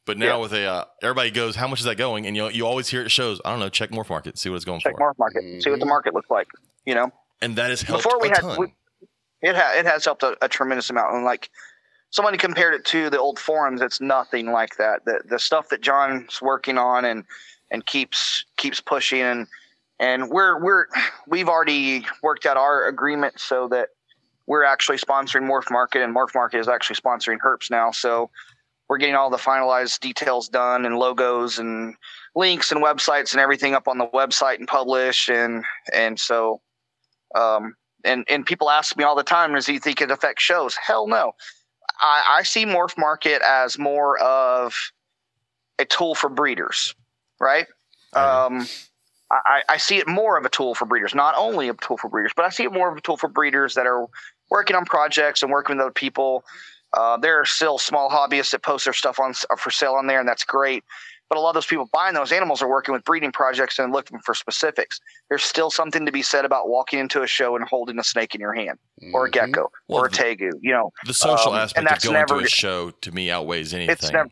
But now Yeah. with a uh, everybody goes, how much is that going? And you you always hear it shows. I don't know. Check MorphMarket, see what it's going Check for, market market, see what the Mhm. market looks like. You know, and that has helped Before we a had- ton. we- it ha- it has helped a, a tremendous amount. And like somebody compared it to the old forums, it's nothing like that. The the stuff that John's working on and and keeps keeps pushing and and we're we're we've already worked out our agreement so that we're actually sponsoring MorphMarket and MorphMarket is actually sponsoring Herps now. So we're getting all the finalized details done and logos and links and websites and everything up on the website and published and and so um and and people ask me all the time does he think it affects shows hell no i i see MorphMarket as more of a tool for breeders right I um I, I see it more of a tool for breeders, not only a tool for breeders, but I see it more of a tool for breeders that are working on projects and working with other people. Uh, there are still small hobbyists that post their stuff on for sale on there, and that's great. But a lot of those people buying those animals are working with breeding projects and looking for specifics. There's still something to be said about walking into a show and holding a snake in your hand, or a Mhm. gecko, Well, or a tegu. You know, The social Um, and aspect of going to never- a show to me outweighs anything. it's never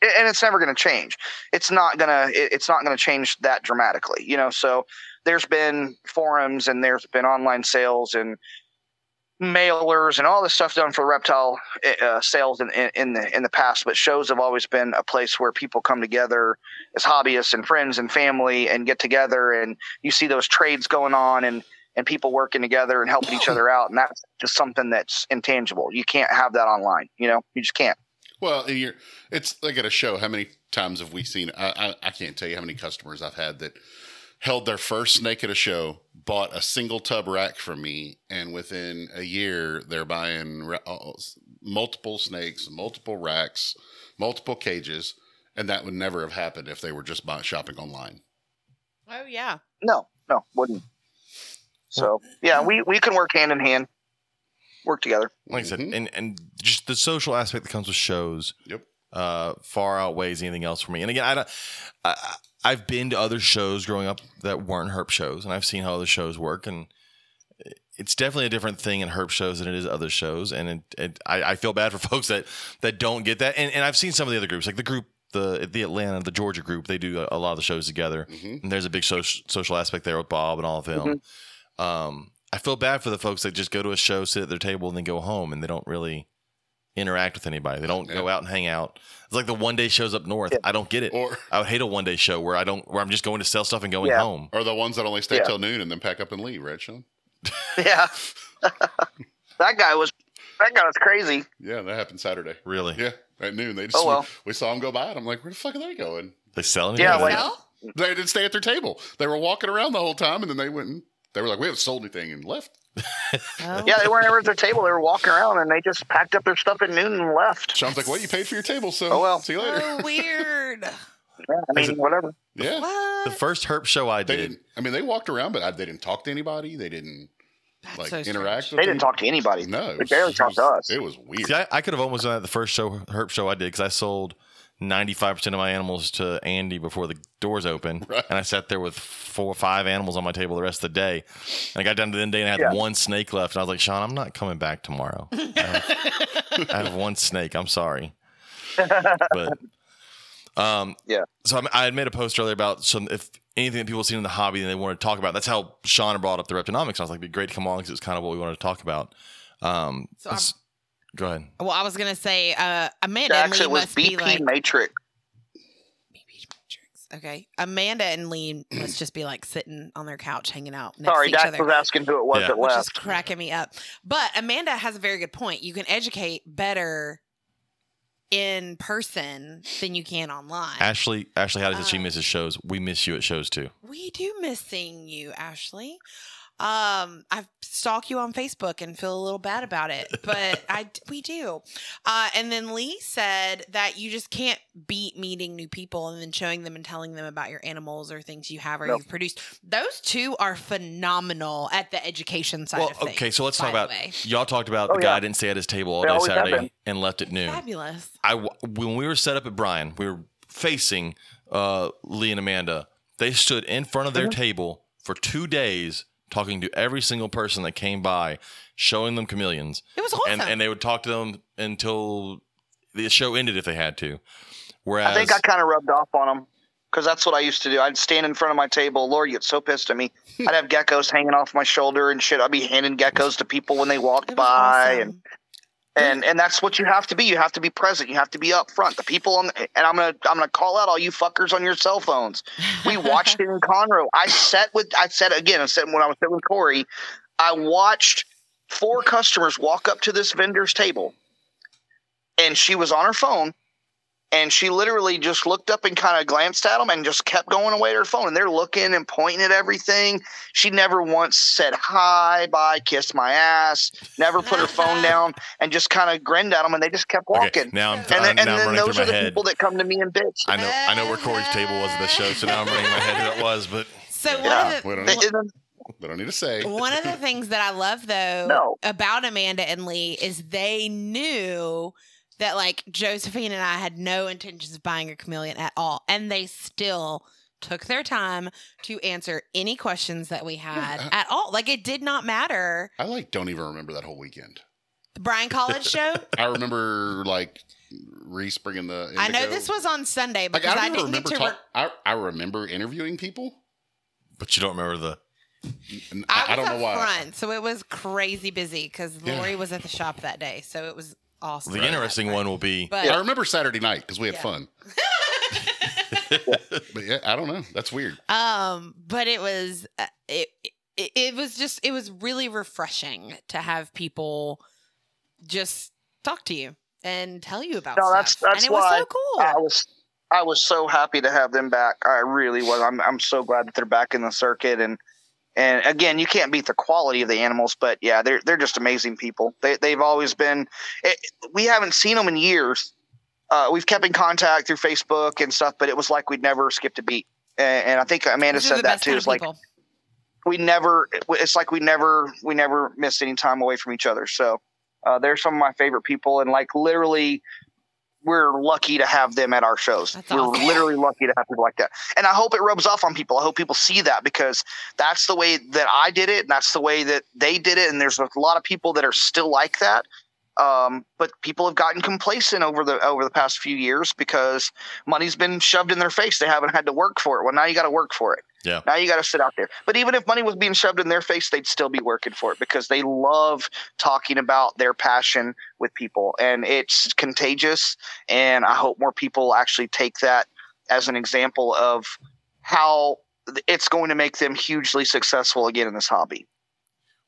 and it's never going to change it's not going to it's not going to change that dramatically you know so there's been forums and there's been online sales and mailers and all this stuff done for reptile uh, sales in, in, in the in the past, but shows have always been a place where people come together as hobbyists and friends and family and get together, and you see those trades going on and and people working together and helping each other out, and that's just something that's intangible. You can't have that online. You know, you just can't. Well, it's like at a show. How many times have we seen? I, I, I can't tell you how many customers I've had that held their first snake at a show, bought a single tub rack from me, and within a year they're buying uh, multiple snakes, multiple racks, multiple cages, and that would never have happened if they were just buying, shopping online. Oh yeah. No, no, wouldn't. So yeah, we we can work hand in hand, work together. Like I said, Mhm. and and just the social aspect that comes with shows. Yep. Uh, far outweighs anything else for me. And again, I don't. I, I- I've been to other shows growing up that weren't herp shows, and I've seen how other shows work, and it's definitely a different thing in herp shows than it is other shows. And it, it, I, I feel bad for folks that that don't get that. And, and I've seen some of the other groups, like the group, the the Atlanta, the Georgia group. They do a, a lot of the shows together, hmm and there's a big social social aspect there with Bob and all of them. Um, I feel bad for the folks that just go to a show, sit at their table, and then go home, and they don't really interact with anybody. They don't go out and hang out. It's like the one day shows up north. Yeah. I don't get it. Or I would hate a one day show where I don't where I'm just going to sell stuff and going Yeah. home. or the ones that only stay Yeah. till noon and then pack up and leave, right, Shawn? Yeah, that guy was that guy was crazy. Yeah, that happened Saturday. Really? Yeah, at noon. They oh, just Oh, well. we, saw them go by, and I'm like, where the fuck are they going? They selling? Yeah, Or like- they- Well, They didn't stay at their table. They were walking around the whole time, and then they went and they were like, we haven't sold anything and left. oh. Yeah, they weren't ever at their table. They were walking around and they just packed up their stuff at noon and left. Shawn's like, well, you paid for your table, so Oh, well. see you later. Oh, weird. Yeah, I mean, whatever. yeah. the first herp show I They did. didn't. I mean, they walked around, but I, they didn't talk to anybody. They didn't That's like so interact. with They didn't them. talk to anybody. No, they barely it talked to us. It was weird. See, I, I could have almost done that the first show herp show I did because I sold 95% of my animals to Andy before the doors open. Right. And I sat there with four or five animals on my table the rest of the day. And I got down to the end of the day and I had Yeah. one snake left. And I was like, Shawn, I'm not coming back tomorrow. I have, I have one snake. I'm sorry. But, um, Yeah. So I, I had made a post earlier about some, if anything that people have seen in the hobby and they want to talk about. That's how Shawn brought up the reptinomics. I was like, it'd be great to come on because it's kind of what we wanted to talk about. Um, So I'm- it's- go ahead. Well, I was gonna say, uh, Amanda Jax, and Lee it was must be like Matrix. BP Matrix. Okay, Amanda and Lee must just be like sitting on their couch, hanging out next Sorry, to each Dax other. was asking who it was Yeah. that which is left. cracking me up. But Amanda has a very good point. You can educate better in person than you can online. Ashley, Ashley, how does it she Uh, misses shows? We miss you at shows too. we do miss seeing you, Ashley. Um, I stalk you on Facebook and feel a little bad about it, but I we do. Uh, and then Lee said that you just can't beat meeting new people and then showing them and telling them about your animals or things you have or Nope. you've produced. Those two are phenomenal at the education side Well, of things. okay, so let's talk about y'all talked about Oh, the guy yeah. didn't stay at his table all They day Saturday been. and left at noon. fabulous. I w- when we were set up at Bryan, we were facing uh, Lee and Amanda. They stood in front of their Mhm. table for two days, talking to every single person that came by, showing them chameleons, It was awesome. and and they would talk to them until the show ended if they had to. Whereas I think I kind of rubbed off on them because that's what I used to do. I'd stand in front of my table. Lord, you get so pissed at me. I'd have geckos hanging off my shoulder and shit. I'd be handing geckos to people when they walked by, awesome. and and and that's what you have to be. You have to be present. You have to be up front. The people on, the, and I'm gonna I'm gonna call out all you fuckers on your cell phones. We watched it in Conroe. I sat with I said again. I said when I was sitting with Corey, I watched four customers walk up to this vendor's table, and she was on her phone, and she literally just looked up and kind of glanced at them and just kept going away to her phone. And they're looking and pointing at everything. She never once said hi, bye, kiss my ass. Never put her phone down and just kind of grinned at them, and they just kept okay, walking. now I'm, And then, I'm and I'm then running those through are my the head. people that come to me and bitch. I know I know where Corey's table was at the show, so now I'm running my head who it was. But so one Yeah, of the, we don't They- know. and then- They don't need to say. One of the things that I love though No. about Amanda and Lee is they knew that like Josephine and I had no intentions of buying a chameleon at all. And they still took their time to answer any questions that we had Yeah. at all. Like it did not matter. I like don't even remember that whole weekend. The Bryan College show. I remember like Reese bringing the. I know this was on Sunday Like because I I, don't didn't remember get to. talk, I I remember interviewing people. but you don't remember the I, I, was don't up know why. front, so it was crazy busy because Yeah. Lori was at the shop that day, so it was awesome. The interesting one will be But I remember Saturday night because we had Yeah. fun. but yeah, I don't know. That's weird. Um, but it was uh, it, it it was just it was really refreshing to have people just talk to you and tell you about No, stuff. that's- that's and it was why so cool. I was I was so happy to have them back. I really was. I'm I'm so glad that they're back in the circuit and and again, you can't beat the quality of the animals, but yeah, they're they're just amazing people. They they've always been. It, we haven't seen them in years. Uh, we've kept in contact through Facebook and stuff, but it was like we'd never skipped a beat. And, and I think Amanda These are the said that too. It's like people. we never. It's like we never we never missed any time away from each other. So uh, they're some of my favorite people, and like literally, we're lucky to have them at our shows. That's we're awesome. literally lucky to have people like that, and I hope it rubs off on people. I hope people see that because that's the way that I did it, and that's the way that they did it, and there's a lot of people that are still like that. Um, but people have gotten complacent over the over the past few years because money's been shoved in their face. They haven't had to work for it. Well, now you got to work for it. Yeah. Now you got to sit out there. But even if money was being shoved in their face, they'd still be working for it because they love talking about their passion with people, and it's contagious. And I hope more people actually take that as an example of how it's going to make them hugely successful again in this hobby.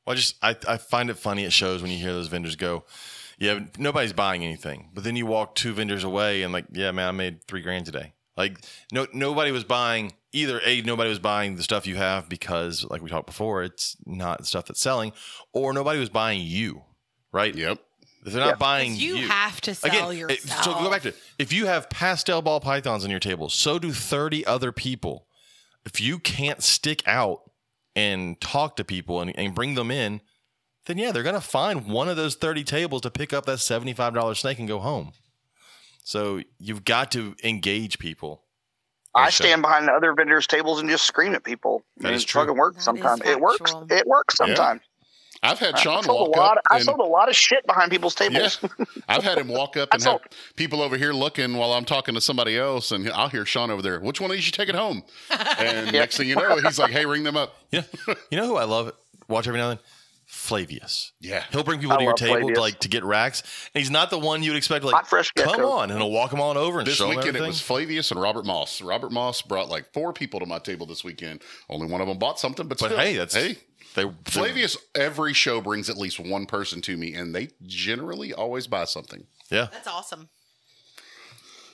Well, I just I, I find it funny at shows when you hear those vendors go, yeah, nobody's buying anything, but then you walk two vendors away and like, yeah, man, I made three grand today. Like, no, nobody was buying either. A, nobody was buying the stuff you have because, like we talked before, it's not stuff that's selling, or nobody was buying you, right? Yep. If they're not Yeah. buying 'Cause you, you, have to sell Again, it- yourself. so go back to it. if you have pastel ball pythons on your table, so do 30 other people. If you can't stick out and talk to people and, and bring them in, then yeah, they're going to find one of those 30 tables to pick up that $75 snake and go home. So you've got to engage people. I Yes, sir. stand behind other vendors' tables and just scream at people. That I mean, is true. fucking works That is sometimes. It works. It works sometimes. I've had Shawn sold walk a lot. up. I and- sold a lot of shit behind people's Yeah, tables. I've had him walk up and have people over here looking while I'm talking to somebody else, and I'll hear Shawn over there. Which one of these you should take it home? And next thing you know, he's like, "Hey, ring them up." Yeah. you know who I love? Watch every now and then? Flavius. Yeah, He'll bring people I to your table Flavius. to, like to get racks. And he's not the one you'd expect like fresh come on and he'll walk them on over and This show them weekend it was Flavius and Robert Moss. Robert Moss brought like four people to my table this weekend. Only one of them bought something, but, but still, hey, that's hey. they Flavius every show brings at least one person to me, and they generally always buy something. Yeah, That's awesome.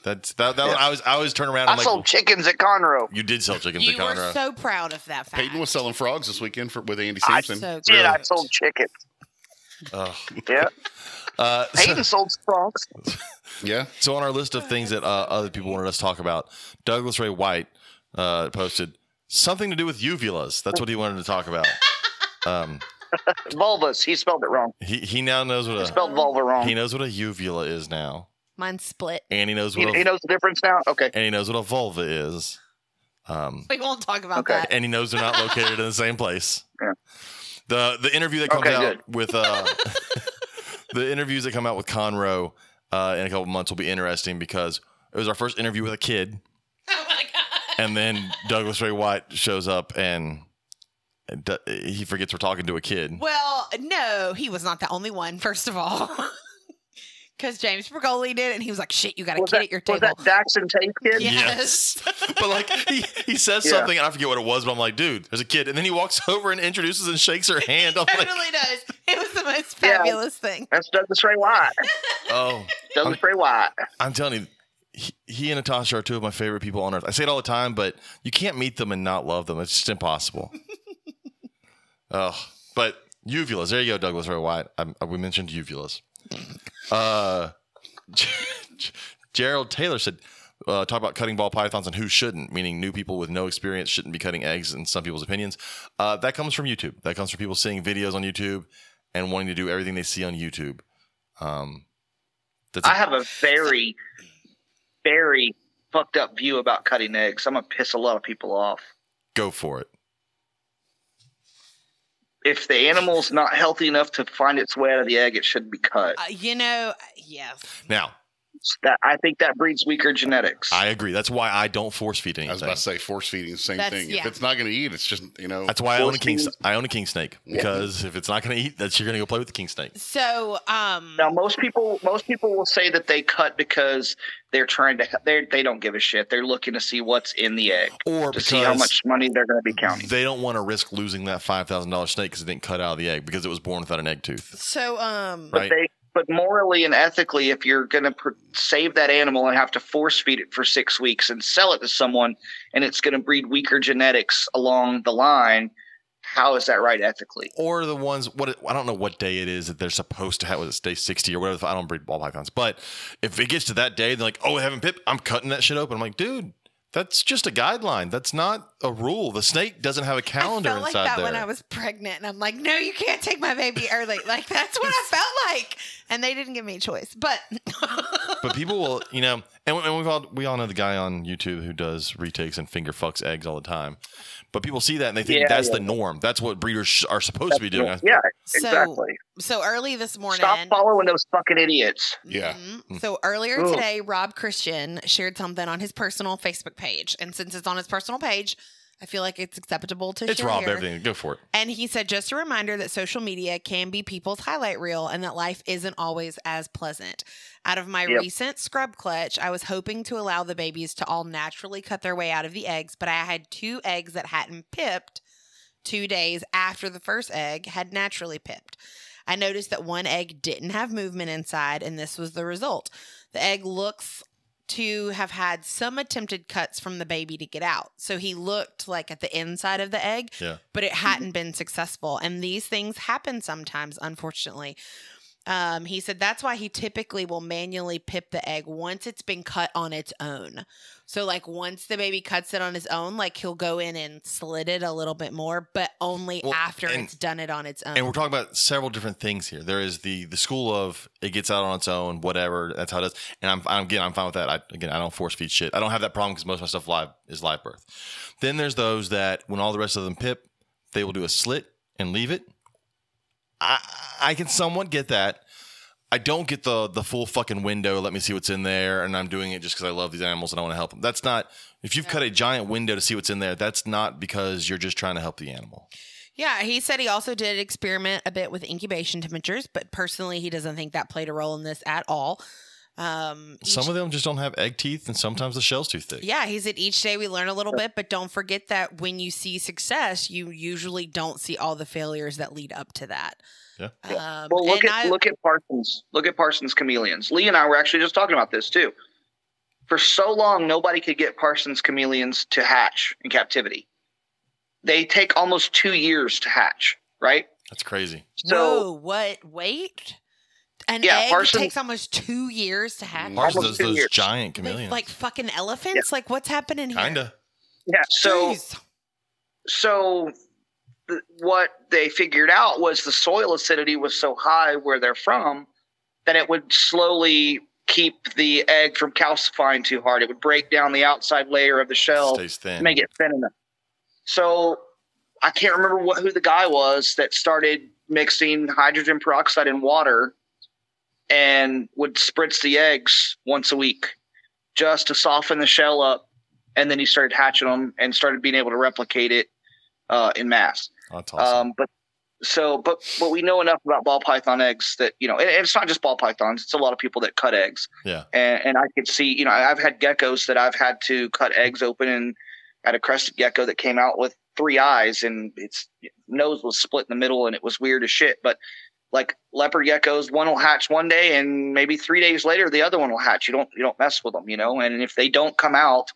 That's that. that one, I was I always turn around. I and I'm sold like, chickens at Conroe. you did sell chickens You at were Conroe. so proud of that fact. Peyton was selling frogs this weekend for, with Andy I Simpson. so Did I sold chickens? Ugh. Yeah. Uh, so, Peyton sold frogs. yeah, so on our list of things that uh, other people wanted us to talk about, Douglas Ray White uh, posted something to do with uvulas. That's what he wanted to talk about. Um, Vulvas. He spelled it wrong. he he now knows what a Spelled vulva wrong. he knows what a uvula is now, Mine's split. and he knows what he a, knows the difference now. Okay. and he knows what a vulva is. Um, We won't talk about Okay. that. and he knows they're not located in the same place. Yeah. The the interview that comes Okay, out with uh, the interviews that come out with Conroe uh, in a couple months will be interesting because it was our first interview with a kid, Oh my god. and then Douglas Ray White shows up and he forgets we're talking to a kid. Well, no, he was not the only one. First of all, because James Bergoli did, it, and he was like, "Shit, you got a Was kid that, at your table." was table." that Daxon Tate kid? Yeah. Yes. but like he, he says Yeah. something and I forget what it was, but I'm like, dude, there's a kid. And then he walks over and introduces and shakes her hand. I'm like, totally does. It was the most Yeah. fabulous thing. That's Douglas Ray White. oh, Douglas Ray White. I'm telling you, he, he and Natasha are two of my favorite people on earth. I say it all the time, but you can't meet them and not love them. It's just impossible. oh, but uvulas. There you go, Douglas Ray White. I, uh, we mentioned uvulas. Uh, Gerald Taylor said, uh, talk about cutting ball pythons and who shouldn't, meaning new people with no experience shouldn't be cutting eggs in some people's opinions. Uh, that comes from YouTube. That comes from people seeing videos on YouTube and wanting to do everything they see on YouTube. Um, that's I have a very, very fucked up view about cutting eggs. I'm gonna piss a lot of people off. go for it. If the animal's not healthy enough to find its way out of the egg, it shouldn't be cut. Uh, you know, yes. Now, That I think that breeds weaker genetics. I agree. That's why I don't force feed anything. I was about to say force feeding, the same That's- thing. yeah. If it's not going to eat, it's just you know. That's why I own a king. feeding- I own a king snake Yeah. because if it's not going to eat, that's you're going to go play with the king snake. So, um, now most people most people will say that they cut because they're trying to they they don't give a shit. They're looking to see what's in the egg Or to see how much money they're going to be counting. they don't want to risk losing that five thousand dollars snake because it didn't cut out of the egg because it was born without an egg tooth. so, um, But Right. they but morally and ethically, if you're going to pr- save that animal and have to force feed it for six weeks and sell it to someone, and it's going to breed weaker genetics along the line, how is that right ethically? Or the ones what I don't know what day it is that they're supposed to have. Was it day sixty or whatever? I don't breed ball pythons, but if it gets to that day, they're like, "Oh, we haven't pip." I'm cutting that shit open. I'm like, dude. That's just a guideline. That's not a rule. The snake doesn't have a calendar inside there. I felt like inside that there. when I was pregnant, and I'm like, no, you can't take my baby early. Like that's what I felt like, and they didn't give me a choice. But but people will, you know, and, and we've all we all know the guy on YouTube who does retakes and finger fucks eggs all the time. But people see that and they think Yeah, that's yeah. the norm. That's what breeders are supposed to be doing. I- Yeah, so, exactly. so early this morning, Stop following those fucking idiots. Yeah. Mhm. So earlier Ugh. today, Rob Christian shared something on his personal Facebook page, and since it's on his personal page, I feel like it's acceptable to It's share Rob. here. Everything. Go for it. And he said, just a reminder that social media can be people's highlight reel and that life isn't always as pleasant. Out of my Yep. recent scrub clutch, I was hoping to allow the babies to all naturally cut their way out of the eggs, but I had two eggs that hadn't pipped two days after the first egg had naturally pipped. I noticed that one egg didn't have movement inside, and this was the result. The egg looks to have had some attempted cuts from the baby to get out. So he looked like at the inside of the egg, Yeah. but it hadn't been successful. And these things happen sometimes, unfortunately. Um, he said that's why he typically will manually pip the egg once it's been cut on its own. So, like, once the baby cuts it on his own, like he'll go in and slit it a little bit more, but only Well, after and- it's done it on its own. And we're talking about several different things here. There is the the school of it gets out on its own, whatever. That's how it is. And I'm, I'm again, I'm fine with that. I, again, I don't force feed shit. I don't have that problem because most of my stuff live is live birth. Then there's those that when all the rest of them pip, they will do a slit and leave it. I I can somewhat get that. I don't get the the full fucking window. Let me see what's in there, and I'm doing it just because I love these animals and I want to help them. That's not. If you've cut a giant window to see what's in there, that's not because you're just trying to help the animal. Yeah, he said he also did experiment a bit with incubation temperatures, but personally, he doesn't think that played a role in this at all. Um, each- Some of them just don't have egg teeth, and sometimes the shell's too thick. yeah, he said each day we learn a little bit, but don't forget that when you see success, you usually don't see all the failures that lead up to that. Yeah. Um, Well, look and at I- look at Parsons. Look at Parsons chameleons. Lee and I were actually just talking about this too. For so long, nobody could get Parsons chameleons to hatch in captivity. They take almost two years to hatch, right? That's crazy. So Whoa, what? Wait, an Yeah, egg Parsons- takes almost two years to hatch. Ours does those years. giant chameleons. like fucking elephants? Like what's happening here? Kinda. yeah, so Jeez. so th- what they figured out was the soil acidity was so high where they're from that it would slowly keep the egg from calcifying too hard. It would break down the outside layer of the shell Stays thin. make it thin enough. So I can't remember what who the guy was that started mixing hydrogen peroxide in water and would spritz the eggs once a week just to soften the shell up. And then he started hatching them and started being able to replicate it uh, in mass. That's awesome. Um, but so, but but we know enough about ball python eggs that you know, and it's not just ball pythons. It's a lot of people that cut eggs. yeah. And, and I could see, you know, I've had geckos that I've had to cut eggs open, and I had a crested gecko that came out with three eyes, and its nose was split in the middle, and it was weird as shit. But like leopard geckos, one will hatch one day, and maybe three days later, the other one will hatch. You don't you don't mess with them, you know. And if they don't come out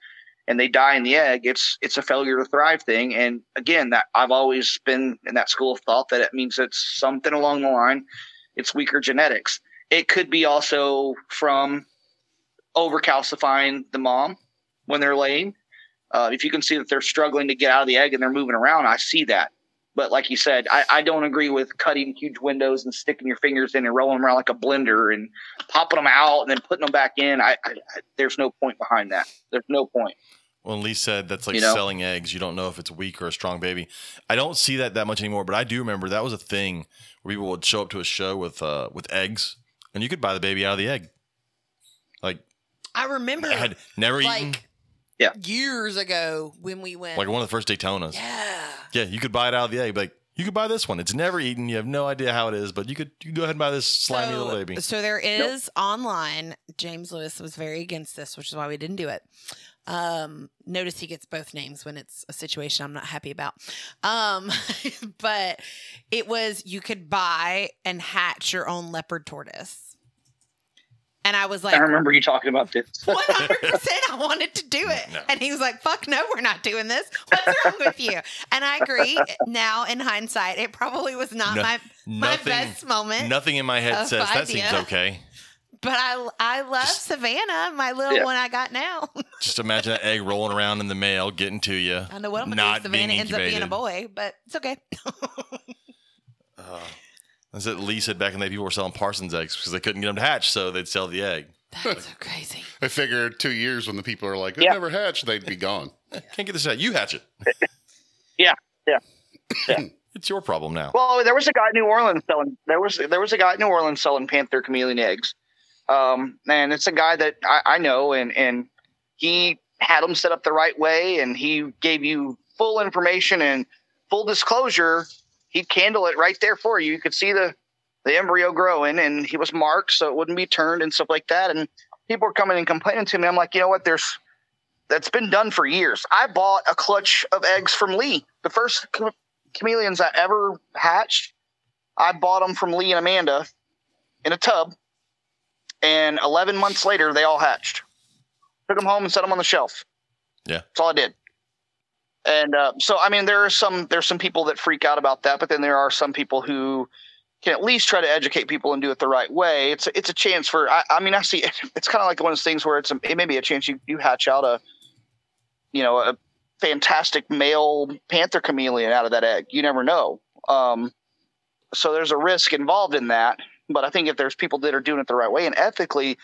and they die in the egg, it's it's a failure to thrive thing. And again, that I've always been in that school of thought that it means it's something along the line. It's weaker genetics. It could be also from over calcifying the mom when they're laying. Uh, if you can see that they're struggling to get out of the egg and they're moving around, I see that. But like you said, I, I don't agree with cutting huge windows and sticking your fingers in and rolling them around like a blender and popping them out and then putting them back in. I, I, I there's no point behind that. There's no point. Well, Lee said that's like You know? selling eggs. You don't know if it's a weak or a strong baby. I don't see that that much anymore, but I do remember that was a thing where people would show up to a show with uh, with eggs, and you could buy the baby out of the egg. Like I remember I had never eaten like Yeah. years ago when we went. like one of the first Daytonas. yeah. Yeah, you could buy it out of the egg. Like you could buy this one. It's never eaten. You have no idea how it is, but you could you could go ahead and buy this slimy little baby. So there is online. James Lewis was very against this, which is why we didn't do it. Um, notice he gets both names when it's a situation I'm not happy about. Um, but it was you could buy and hatch your own leopard tortoise. And I was like, I remember you talking about this. one hundred percent. I wanted to do it, No. and he was like, "Fuck no, we're not doing this. What's wrong with you?" And I agree. Now, in hindsight, it probably was not No- my my best moment. nothing in my head of says that seems okay. But I I love Savannah, my little Yeah. one I got now. Just imagine that egg rolling around in the mail, getting to you. I know what I'm gonna not do. Savannah ends up being a boy, but it's okay. Uh, that's what Lee said back in the day. People were selling Parsons eggs because they couldn't get them to hatch, so they'd sell the egg. That's so crazy. I figured two years when the people are like, it Yeah. never hatched, they'd be gone. Can't get this out. You hatch it. Yeah, yeah, yeah. It's your problem now. Well, there was a guy in New Orleans selling. There was there was a guy in New Orleans selling Panther chameleon eggs, um, and it's a guy that I, I know, and and he had them set up the right way, and he gave you full information and full disclosure. He'd candle it right there for you. You could see the the embryo growing, and he was marked so it wouldn't be turned and stuff like that. And people were coming and complaining to me. I'm like, you know what? There's that's been done for years. I bought a clutch of eggs from Lee, the first ch- chameleons I ever hatched. I bought them from Lee and Amanda in a tub, and 11 months later, they all hatched. Took them home and set them on the shelf. Yeah. that's all I did. And uh, so, I mean, there are some there's some people that freak out about that, but then there are some people who can at least try to educate people and do it the right way. It's it's a chance for. I, I mean, I see. It's kind of like one of those things where it's a, it may be a chance you you hatch out a, you know, a fantastic male panther chameleon out of that egg. You never know. Um, so there's a risk involved in that. But I think if there's people that are doing it the right way and ethically,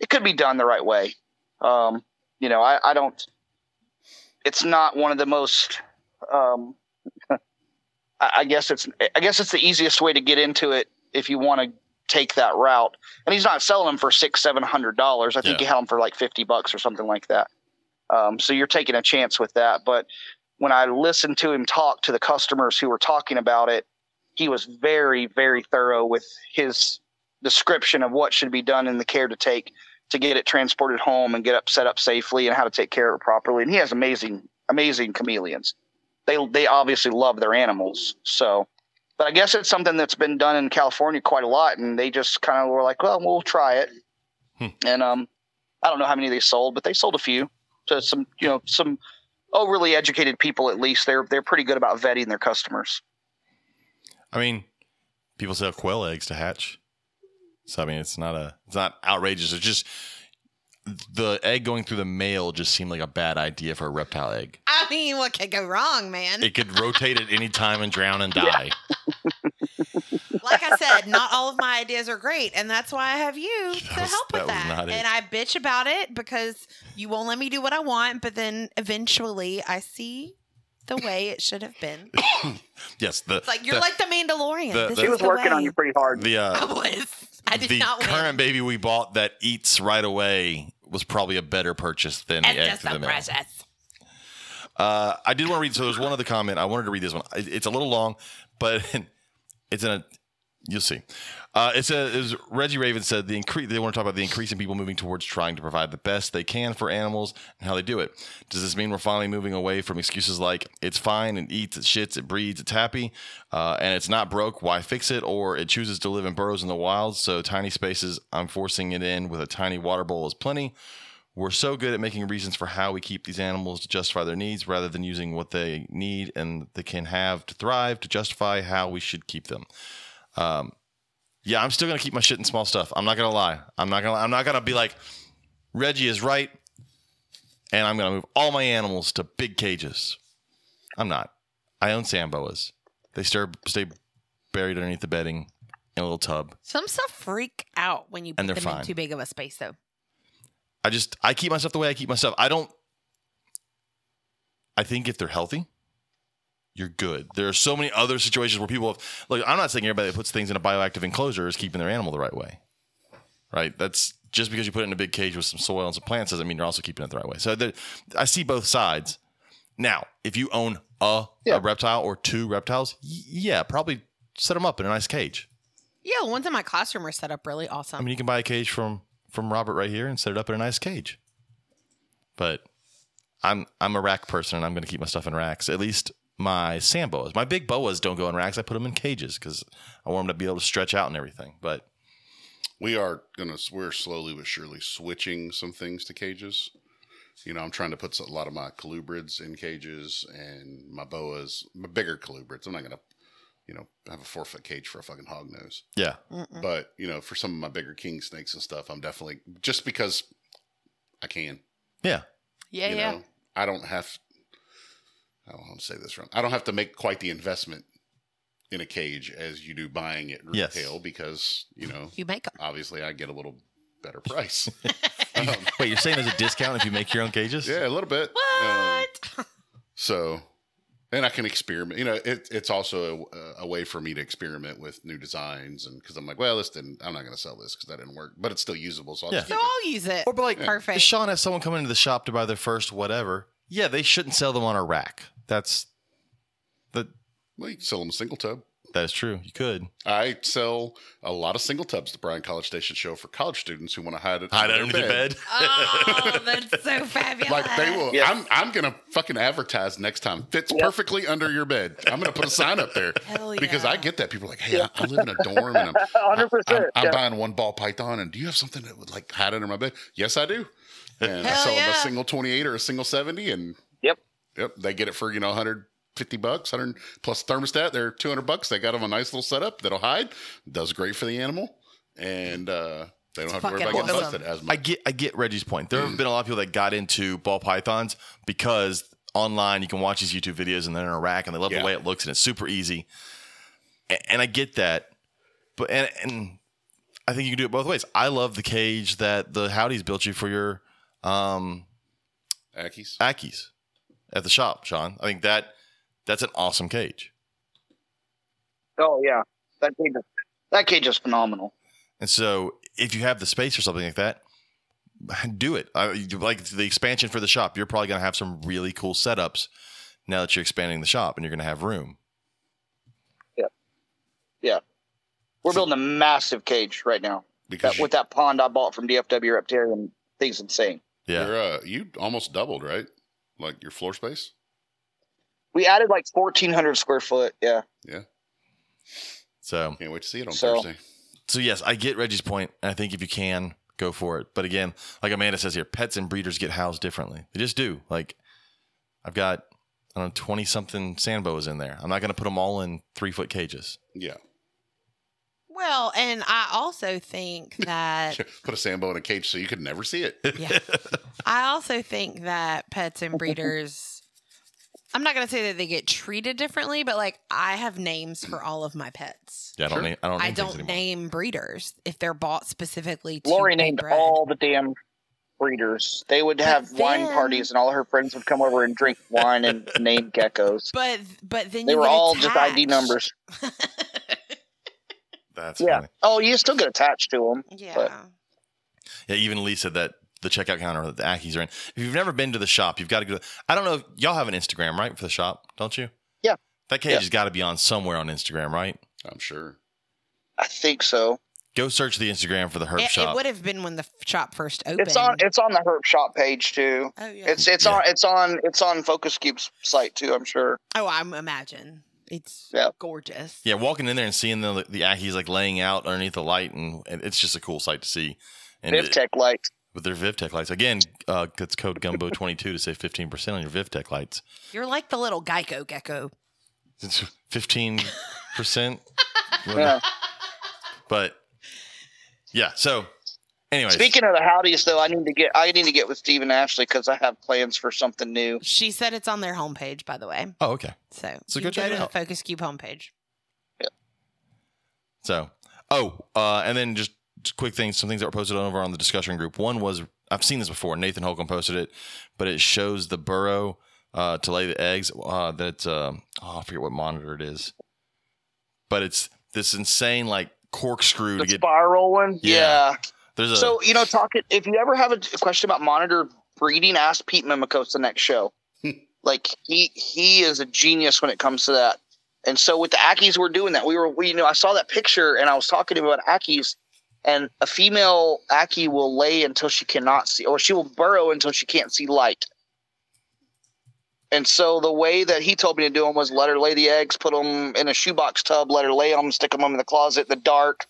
it could be done the right way. Um, you know, I, I don't. It's not one of the most. Um, I guess it's. I guess it's the easiest way to get into it if you want to take that route. And he's not selling them for six, seven hundred dollars. I think Yeah. he had them for like fifty bucks or something like that. Um, so you're taking a chance with that. But when I listened to him talk to the customers who were talking about it, he was very, very thorough with his description of what should be done in the care to take to get it transported home and get up set up safely and how to take care of it properly. And he has amazing, amazing chameleons. They they obviously love their animals. So but I guess it's something that's been done in California quite a lot, and they just kind of were like, "Well, we'll try it." Hmm. And um, I don't know how many they sold, but they sold a few to some, you know, some overly educated people. At least they're they're pretty good about vetting their customers. I mean, people sell quail eggs to hatch. So I mean, it's not a it's not outrageous. It's just the egg going through the male just seemed like a bad idea for a reptile egg. I mean, what could go wrong, man? It could rotate at any time and drown and die. like I said, not all of my ideas are great, and that's why I have you to was- help with that that. And I bitch about it because you won't let me do what I want, but then eventually I see the way it should have been. Yes, the It's like you're the, like the Mandalorian. the- the- She was working way. on you pretty hard. the I uh, was. I did the not win. current baby we bought that eats right away was probably a better purchase than the it's egg just through the male. precious. Uh, I did want to read. So there's one other comment. I wanted to read this one. It's a little long, but it's in a. You'll see. Uh, it says it Reggie Raven said the increase. They want to talk about the increase in people moving towards trying to provide the best they can for animals and how they do it. Does this mean we're finally moving away from excuses like it's fine, and eats, it shits, it breeds, it's happy, uh, and it's not broke? Why fix it? Or it chooses to live in burrows in the wild, so tiny spaces. I'm forcing it in with a tiny water bowl is plenty. We're so good at making reasons for how we keep these animals to justify their needs rather than using what they need and they can have to thrive to justify how we should keep them. Um, yeah, I'm still gonna keep my shit in small stuff. I'm not gonna lie. I'm not gonna. I'm not gonna be like Reggie is right, and I'm gonna move all my animals to big cages. I'm not. I own sand boas. They stay stay buried underneath the bedding in a little tub. Some stuff freak out when you put them fine. in too big of a space, though. I just I keep myself the way I keep myself. I don't. I think if they're healthy, you're good. There are so many other situations where people have. Like I'm not saying everybody that puts things in a bioactive enclosure is keeping their animal the right way. Right. That's just because you put it in a big cage with some soil and some plants doesn't mean you're also keeping it the right way. So there, I see both sides. Now, if you own a, Yeah. a reptile or two reptiles, y- yeah, probably set them up in a nice cage. Yeah, the ones in my classroom are set up really awesome. I mean, you can buy a cage from from Robert right here and set it up in a nice cage. But I'm I'm a rack person and I'm going to keep my stuff in racks. At least my sand boas. My big boas don't go in racks. I put them in cages because I want them to be able to stretch out and everything. But We are gonna. We're slowly but surely switching some things to cages. You know, I'm trying to put a lot of my colubrids in cages and my boas, my bigger colubrids. I'm not gonna, you know, have a four foot cage for a fucking hog nose. yeah, Mm-mm. But you know, for some of my bigger king snakes and stuff, I'm definitely just because I can. yeah, yeah, you yeah. know, I don't have. I don't want to say this wrong. I don't have to make quite the investment in a cage as you do buying it Yes. retail because you know You make them. obviously I get a little better price. um, Wait, you're saying there's a discount if you make your own cages? yeah, a little bit. Um, What? so, and I can experiment. You know, it, it's also a, a way for me to experiment with new designs, and because I'm like, well, this didn't. I'm not going to sell this because that didn't work, but it's still usable. So I'll Yeah. just so. I'll use it. Or but like Perfect. Sean has someone come into the shop to buy their first whatever. Yeah, they shouldn't sell them on a rack. That's the. Well, you can sell them a single tub. that is true. You could I sell a lot of single tubs at the Bryan College Station show for college students who want to hide it hide under under their the bed. oh, that's so fabulous. Like they will. Yeah. I'm I'm gonna fucking advertise next time. Fits Yeah. perfectly under your bed. I'm gonna put a sign up there Hell because. I get that people are like, hey, I, I live in a dorm and I'm Hundred I'm, percent. I'm Yeah. buying one ball python, and do you have something that would like hide under my bed? Yes, I do. And I Hell sell them a single 28 or a single 70, and Yep. Yep, they get it for you know 150 bucks, 100 plus thermostat. They're 200 bucks. They got them a nice little setup that'll hide. Does great for the animal, and uh, they don't have to worry fucking about getting busted as I much. get I get Reggie's point. There have been a lot of people that got into ball pythons because online you can watch these YouTube videos and they're in a rack and they love Yeah. the way it looks and it's super easy. A- And I get that, but and and I think you can do it both ways. I love the cage that the Howdies built you for your um Ackies. Ackies at the shop, Sean. I think that that's an awesome cage. Oh yeah, that cage. Is, that cage is phenomenal. And so, if you have the space or something like that, do it. I, like the expansion for the shop, you're probably going to have some really cool setups now that you're expanding the shop and you're going to have room. Yeah, yeah, we're building a massive cage right now. Because That, with that pond I bought from DFW Reptilian, thing's insane. Yeah. you're, uh, you almost doubled, right? Like your floor space. We added like fourteen hundred square foot. Yeah. Yeah. So, Can't wait to see it on So- Thursday. so yes, I get Reggie's point, and I think if you can go for it. But again, like Amanda says here, pets and breeders get housed differently. They just do. Like I've got I don't know twenty something sand boas in there. I'm not going to put them all in three foot cages. Yeah. Well, and I also think that Put a sambo in a cage so you could never see it. yeah. I also think that pets and breeders I'm not going to say that they get treated differently, but like I have names for all of my pets. Yeah, I don't. Sure. Name, I don't. Name I don't name breeders if they're bought specifically to Lori named bred. all the damn breeders. They would But have wine parties, and all her friends would come over and drink wine and name geckos. But but then They you were get all just ID numbers. That's Yeah. funny. Oh, you still get attached to them. yeah. Yeah, even Lee said that the checkout counter that the Ackies are in. If you've never been to the shop, you've got to go. I don't know. if Y'all have an Instagram, right, for the shop, don't you? Yeah. That cage Yeah. has got to be on somewhere on Instagram, right? I'm sure. I think so. Go search the Instagram for the Herb It, Shop. it would have been when the shop first opened. It's on. It's on the Herp Shop page too. oh yeah. It's it's Yeah. on it's on it's on Focus Cube's site too. I'm sure. oh, I imagine it's Yeah. gorgeous. yeah, walking in there and seeing the the Ackies like laying out underneath the light, and, and it's just a cool sight to see. And it- VivTech lights. with their VivTech lights, again, uh, that's code Gumbo twenty two to save fifteen percent on your VivTech lights. You're like the little Geico gecko. It's fifteen percent. Yeah. But yeah, so anyways, Speaking of the howdies, though, I need to get I need to get with Steve and Ashley because I have plans for something new. She said it's on their homepage, by the way. oh okay. So, So you go can check go it to out. the Focus Cube homepage. Yeah. So, oh, uh, and then just, just quick things, some things that were posted over on the discussion group. One was I've seen this before. Nathan Holcomb posted it, but it shows the burrow uh, to lay the eggs. Uh, that uh, oh, I forget what monitor it is, but it's this insane like corkscrew The to get spiral one, Yeah. yeah. There's a So you know, talking. If you ever have a, a question about monitor breeding, ask Pete Mimikos the next show. like he he is a genius when it comes to that. And so with the Ackies, we're doing that. We were, we, you know, I saw that picture and I was talking to him about Ackies, and a female Ackie will lay until she cannot see, or she will burrow until she can't see light. And so the way that he told me to do them was let her lay the eggs, put them in a shoebox tub, let her lay them, stick them in the closet in the dark.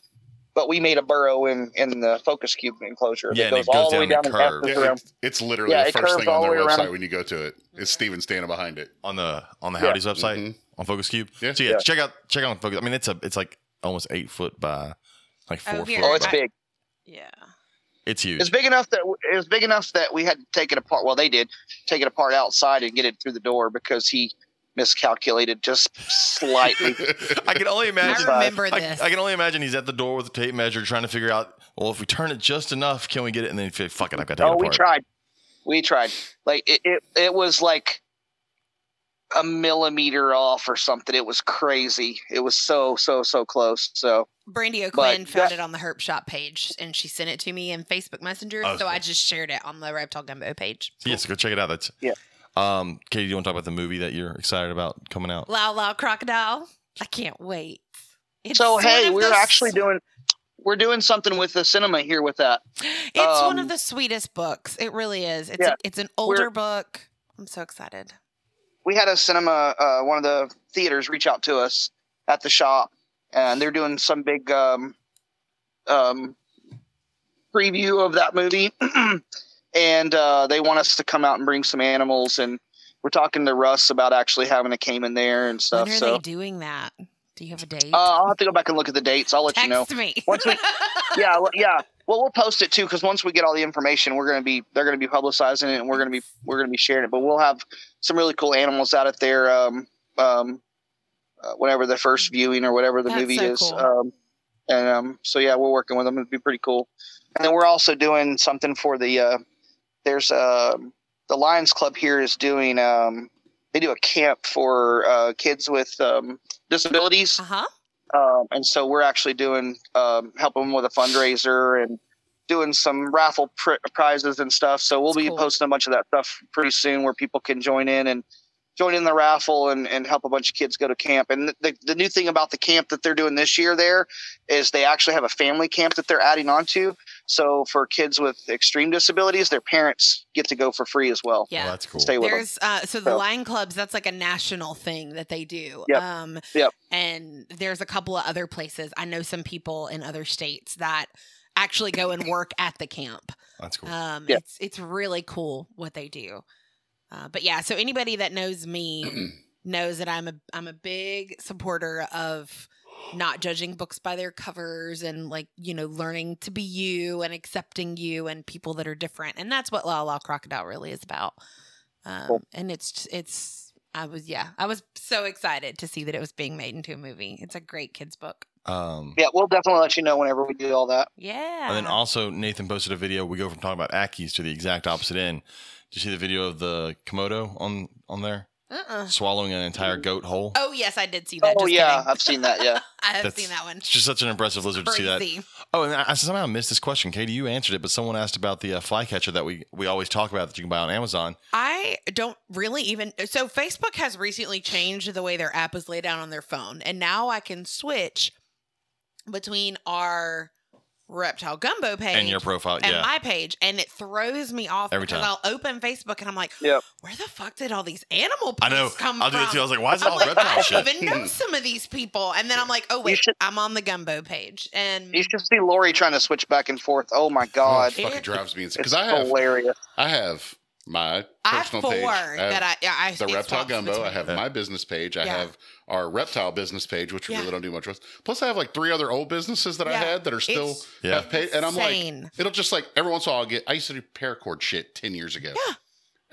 But we made a burrow in in the focus cube enclosure. Yeah, that and it goes all goes the way down down the and curve. Yeah, around. it's, it's literally Yeah, the it first curves thing all on the their way website around. when you go to it. It's Steven standing behind it. on the on the Yeah. Howdy's website Mhm. on Focus Cube. Yeah. So yeah, Yeah. check out check out Focus. I mean, it's a it's like almost eight foot by like Oh, four here. foot. Oh, it's by- big. Yeah. It's huge. It's big enough that it was big enough that we had to take it apart. Well, they did take it apart outside and get it through the door because he miscalculated just slightly. I can only imagine. I remember I, this. I can only imagine he's at the door with a tape measure trying to figure out. Well, if we turn it just enough, can we get it? And then he said, fuck it, I've got to take oh, it we tried. We tried. Like it, it, it was like a millimeter off or something. It was crazy. It was so, so, so close. So Brandy O'Quinn found that- it on the Herp Shop page and she sent it to me in Facebook Messenger. Oh, so I just shared it on the Reptile Gumbo page. Yes, go check it out. That's Yeah. Um, Katie, do you want to talk about the movie that you're excited about coming out? Lyle Lyle Crocodile. I can't wait. It's so hey, we're the actually doing we're doing something with the cinema here with that. It's one of um, the sweetest books. It really is. It's Yeah, a, it's an older book. I'm so excited. we had a cinema, uh, one of the theaters, reach out to us at the shop, and they're doing some big um, um, preview of that movie, and uh, they want us to come out and bring some animals, and we're talking to Russ about actually having a caiman there and stuff. when are So they doing that? Do you have a date? uh, I'll have to go back and look at the dates. I'll let Text you know. me. Once we- Yeah, yeah. Well, we'll post it too because once we get all the information, we're gonna be they're gonna be publicizing it and we're gonna be we're gonna be sharing it. But we'll have some really cool animals out at their um um uh, whatever the first viewing or whatever the That's movie so is. cool. Um, and um, so yeah, we're working with them. It'd be pretty cool. And then we're also doing something for the uh, there's um the Lions Club here is doing um they do a camp for uh, kids with um, disabilities Uh huh. um, and so we're actually doing um, helping them with a fundraiser and doing some raffle pr- prizes and stuff. So we'll That's be cool. posting a bunch of that stuff pretty soon, where people can join in and join in the raffle and, and help a bunch of kids go to camp. And the, the new thing about the camp that they're doing this year there is they actually have a family camp that they're adding on to. So for kids with extreme disabilities, their parents get to go for free as well. Yeah. Oh, that's cool. Stay with them. Uh so the So- Lion Clubs, that's like a national thing that they do. Yep. Um Yep. and there's a couple of other places. I know some people in other states that actually go and work at the camp. That's cool. Um Yeah. it's it's really cool what they do. Uh, but yeah, so anybody that knows me knows that I'm a I'm a big supporter of not judging books by their covers and like you know learning to be you and accepting you and people that are different and that's what Lyle Lyle Crocodile really is about. Um, Cool. And it's it's I was yeah I was so excited to see that it was being made into a movie. It's a great kids book. Um, Yeah, we'll definitely let you know whenever we do all that. Yeah. And then also Nathan posted a video. We go from talking about Ackies to the exact opposite end. Did you see the video of the Komodo on on there uh-uh. swallowing an entire goat whole? Oh yes, I did see that. Oh Just yeah, kidding. I've seen that. Yeah. I have That's- seen that one. It's just such an impressive lizard to see that. Oh, and I I somehow missed this question, Katie. You answered it, but someone asked about the uh, flycatcher that we we always talk about that you can buy on Amazon. I don't really even. So Facebook has recently changed the way their app is laid out on their phone, and now I can switch between our reptile gumbo page And your profile, and yeah. my page, and it throws me off Every time. I'll open Facebook and I'm like, Yep. where the fuck did all these animal I know. posts come I'll do from? it too. I was like, why is it I'm all like, reptile I shit? don't even know hmm. some of these people, and then I'm like, oh wait, should- I'm on the gumbo page, and You should see Lori trying to switch back and forth. Oh my Oh, god, it fucking drives me insane. it's Because I have, hilarious. I have my I have personal four page. I have that I I the reptile swaps gumbo. I have my business page. I Yeah. have our reptile business page, which we Yeah. really don't do much with. Plus, I have like three other old businesses that I had that are still It's Yeah. have paid, and I'm insane. like, it'll just like every once in a while I'll get. I used to do paracord shit ten years ago. Yeah.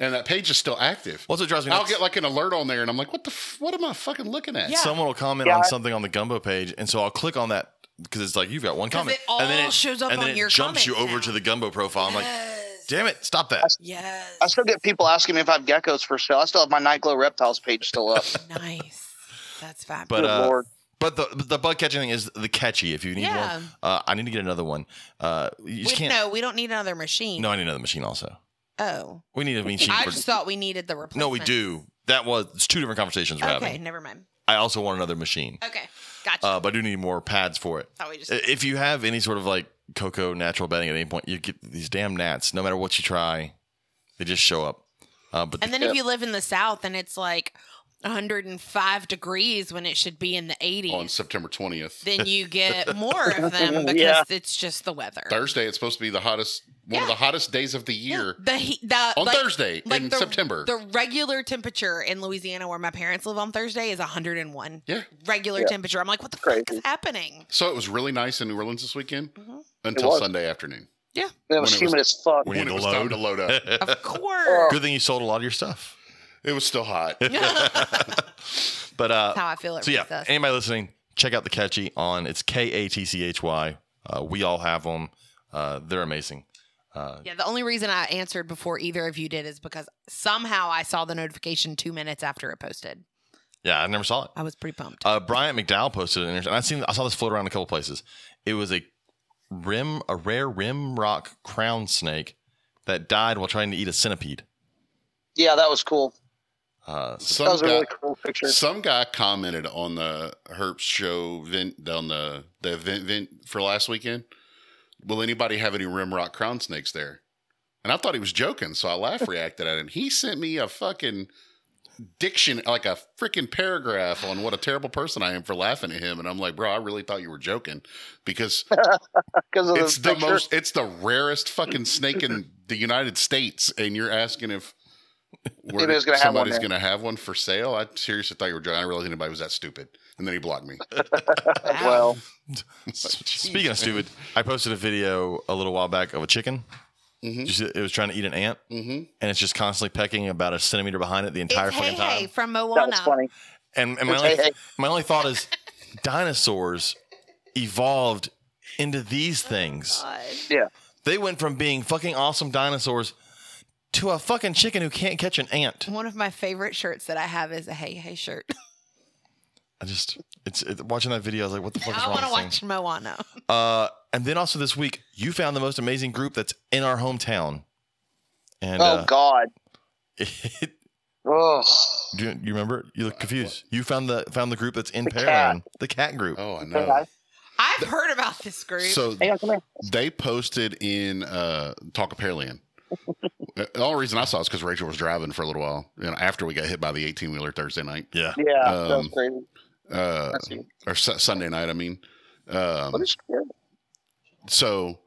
and that page is still active. What's it drives me I'll nuts? get like an alert on there, and I'm like, what the? F- what am I fucking looking at? Yeah. Someone will comment Yeah. on something on the gumbo page, and so I'll click on that because it's like you've got one comment, it all and then it shows up and then on it your jumps you over now. to the gumbo profile. I'm like, Yes. Damn it, stop that. Yes. I still get people asking me if I have geckos for sale. I still have my Night Glow Reptiles page still up. nice. That's fabulous. But Good uh, lord. But the the bug catching thing is the catchy. If you need Yeah. one, uh, I need to get another one. Uh, you We, just can't. no, we don't need another machine. No, I need another machine also. Oh, We need a machine. I for- just thought we needed the replacement. no, we do. That was it's two different conversations we're Okay, having. never mind. I also want another machine, Okay, gotcha. uh, but I do need more pads for it. we just. If you have any sort of like cocoa natural bedding at any point, you get these damn gnats. No matter what you try, they just show up. Uh, but and then if you live in the south and it's like 105 degrees when it should be in the 80s, on September 20th. then you get more of them because Yeah. it's just the weather. Thursday, it's supposed to be the hottest, one of the hottest days of the year The heat, the on like- Thursday like in the, September. The regular temperature in Louisiana, where my parents live on Thursday, is 101. Yeah. regular Yeah. temperature. I'm like, what the fuck is happening? so it was really nice in New Orleans this weekend Mhm. until. Sunday afternoon It was When it was- humid as fuck. We when need it to was time to load up. Of course. Good thing you sold a lot of your stuff. It was still hot. But uh, That's how I feel it. so yeah, recess. anybody listening, check out the catchy on it's K A T C H Y. Uh, we all have them. Uh, they're amazing. Uh, Yeah, the only reason I answered before either of you did is because somehow I saw the notification two minutes after it posted. yeah, I never saw it. I was pretty pumped. Uh, Bryant McDowell posted it, and I seen I saw this float around a couple places. It was a rim, a rare rim rock crown snake that died while trying to eat a centipede. Yeah, that was cool. Uh, so- That Some was a guy, really cool picture. some guy commented on the Herps show vent on the the event vent for last weekend. Will anybody have any rimrock crown snakes there? And I thought he was joking, so I laugh reacted at him. He sent me a fucking diction, like a freaking paragraph on what a terrible person I am for laughing at him. And I'm like, bro, I really thought you were joking because Because of it's the the most, it's the rarest fucking snake in the United States, and you're asking if. We're- Anybody's gonna have one somebody's going to have one for sale. I seriously thought you were joking. I didn't realize anybody was that stupid, and then he blocked me. Well, speaking of stupid, I posted a video a little while back of a chicken. Mhm. See, it was trying to eat an ant, Mm-hmm. and it's just constantly pecking about a centimeter behind it the entire it's Hey time. Hey from that Moana. was funny. And, and my, only, Hey Hey. my only thought is dinosaurs evolved into these things. God. They went from being fucking awesome dinosaurs to a fucking chicken who can't catch an ant. One of my favorite shirts that I have is a Heihei shirt. I just, it's it, watching that video. I was like, what the fuck is I wrong want to watch this Moana. thing? Uh, and then also this week, you found the most amazing group that's in our hometown. And oh uh, God. it, Oh, do you, you remember? You look confused. You found the found the group that's in The Pearland, the cat group. Oh, I know. I've heard about this group. So hang on, come here. they posted in uh, Talk of Pearland. The only reason I saw it is because Rachel was driving for a little while. You know, after we got hit by the eighteen wheeler Thursday night, Yeah. Yeah, that was Um, crazy. uh, or su- Sunday night. I mean, um, What is good? so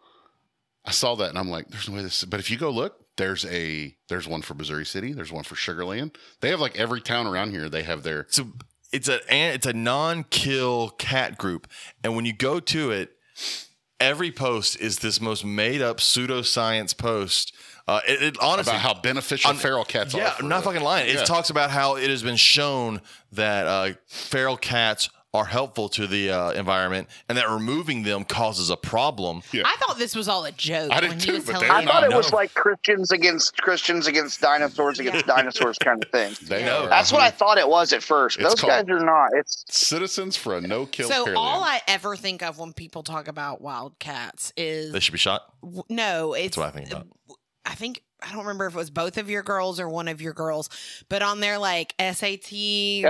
I saw that and I'm like, "There's no way this." But if you go look, there's a there's one for Missouri City. There's one for Sugarland. They have like every town around here. They have their So it's a it's a non-kill cat group, and when you go to it, every post is this most made-up pseudoscience post. Uh, it, it honestly about how beneficial on- feral cats are. Yeah, I'm not the- fucking lying. It Yeah. talks about how it has been shown that uh, feral cats are helpful to the uh, environment, and that removing them causes a problem. Yeah. I thought this was all a joke. I did too, but they're I thought it no. was like Christians against Christians against dinosaurs against dinosaurs kind of thing. They No. are. That's what I thought it was at first. It's Those guys are not. It's Citizens for a no kill. So all I ever think of when people talk about wildcats is They should be shot. w- no. It's That's what I think about. I think I don't remember if it was both of your girls or one of your girls, but on their like SAT,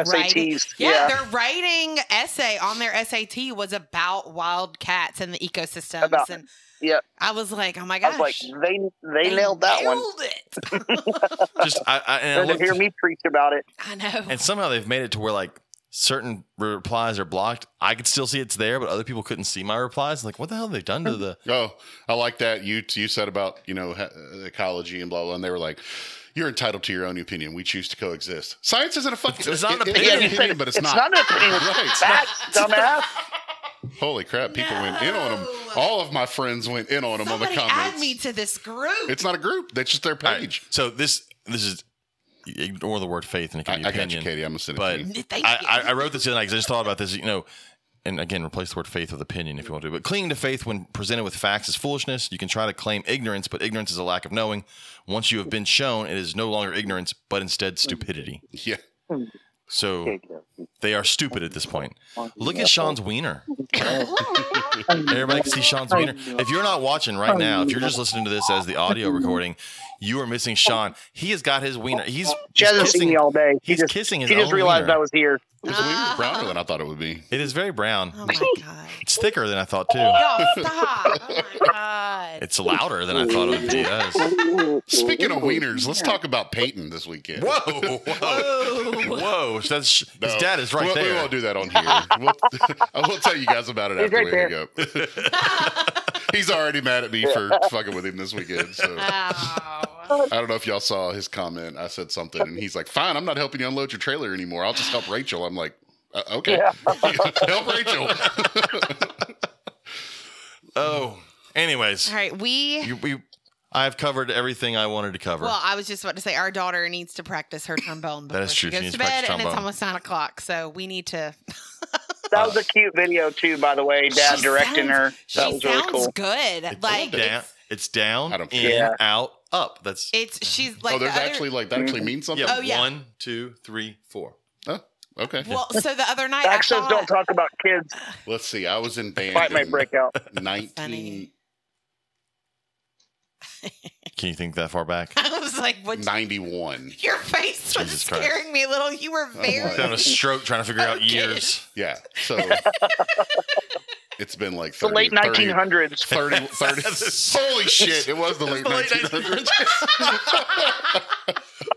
writing, yeah, Yeah, their writing essay on their SAT was about wildcats and the ecosystems, About- and yeah. I was like, oh my I gosh, was like, they they, nailed that one. it. Just I, I, and I And to looked- hear me preach about it, I know. and somehow they've made it to where like certain replies are blocked. I could still see it's there, but other people couldn't see my replies. Like, what the hell have they done to the? Oh, I like that. You you said about you know uh, ecology and blah blah, and they were like, "You're entitled to your own opinion. We choose to coexist." Science isn't a fucking. It's not an it- it is opinion. an opinion, but it's, it's not. not, an opinion. Right, It's it's not. facts, dumbass. Holy crap! People went in on them. All of my friends went in on them on the comments. add me to this group. it's not a group. That's just their All right, page. so this this is ignore the word faith and it I, can be I got you, opinion. Katie. I'm gonna send but. Thank I, you. I, I wrote this the other night because I just thought about this. You know, and again, replace the word faith with opinion if you want to. But clinging to faith when presented with facts is foolishness. You can try to claim ignorance, but ignorance is a lack of knowing. Once you have been shown, it is no longer ignorance, but instead stupidity. Yeah. So they are stupid at this point. Look at Sean's wiener. Everybody can see Sean's wiener. If you're not watching right now, if you're just listening to this as the audio recording, you are missing Sean. He has got his wiener. He's, She he's hasn't seen me all day. She he's just, kissing his she just realized wiener. I was here. It's a little browner than I thought it would be. It is very brown. Oh my god. It's thicker than I thought too. Y'all stop. Oh my god. It's louder than I thought it would be. That is- Speaking of wieners, let's talk about Peyton this weekend. Whoa, whoa, whoa! That's his No, dad is right we, there. We won't do that on here. We'll, I will tell you guys about it He's after right we hang up. He's already mad at me for fucking with him this weekend. So. I don't know if y'all saw his comment. I said something, and he's like, "Fine, I'm not helping you unload your trailer anymore. I'll just help Rachel." I'm like, uh, "Okay, Yeah. help Rachel." oh, anyways, All right, we. you, we, I've covered everything I wanted to cover. Well, I was just about to say our daughter needs to practice her trombone before That is true. she She goes needs to to practice bed, and it's almost nine o'clock. So we need to. That was a uh, cute video too, by the way. Dad She directing sounds- her. She That was really cool. good. it's like down, it's, it's down, I don't in, care. Yeah. out, up. That's it's she's oh, like oh, there's the other- actually like that actually mm-hmm. means something. yeah, Oh, yeah. One, two, three, four. Oh, okay. Well, so the other night I thought, don't talk about kids. Let's see. I was in band. Fight might in break out. Nineteen. Funny. Can you think that far back? I was like, "What?" 91. Your face was Jesus Christ. scaring me a little. You were oh, very. like- Having a stroke trying to figure out Okay. years. Yeah. So it's been like The 30, late 30 1900s. 30, 30 holy shit. It was the late, the late 1900s.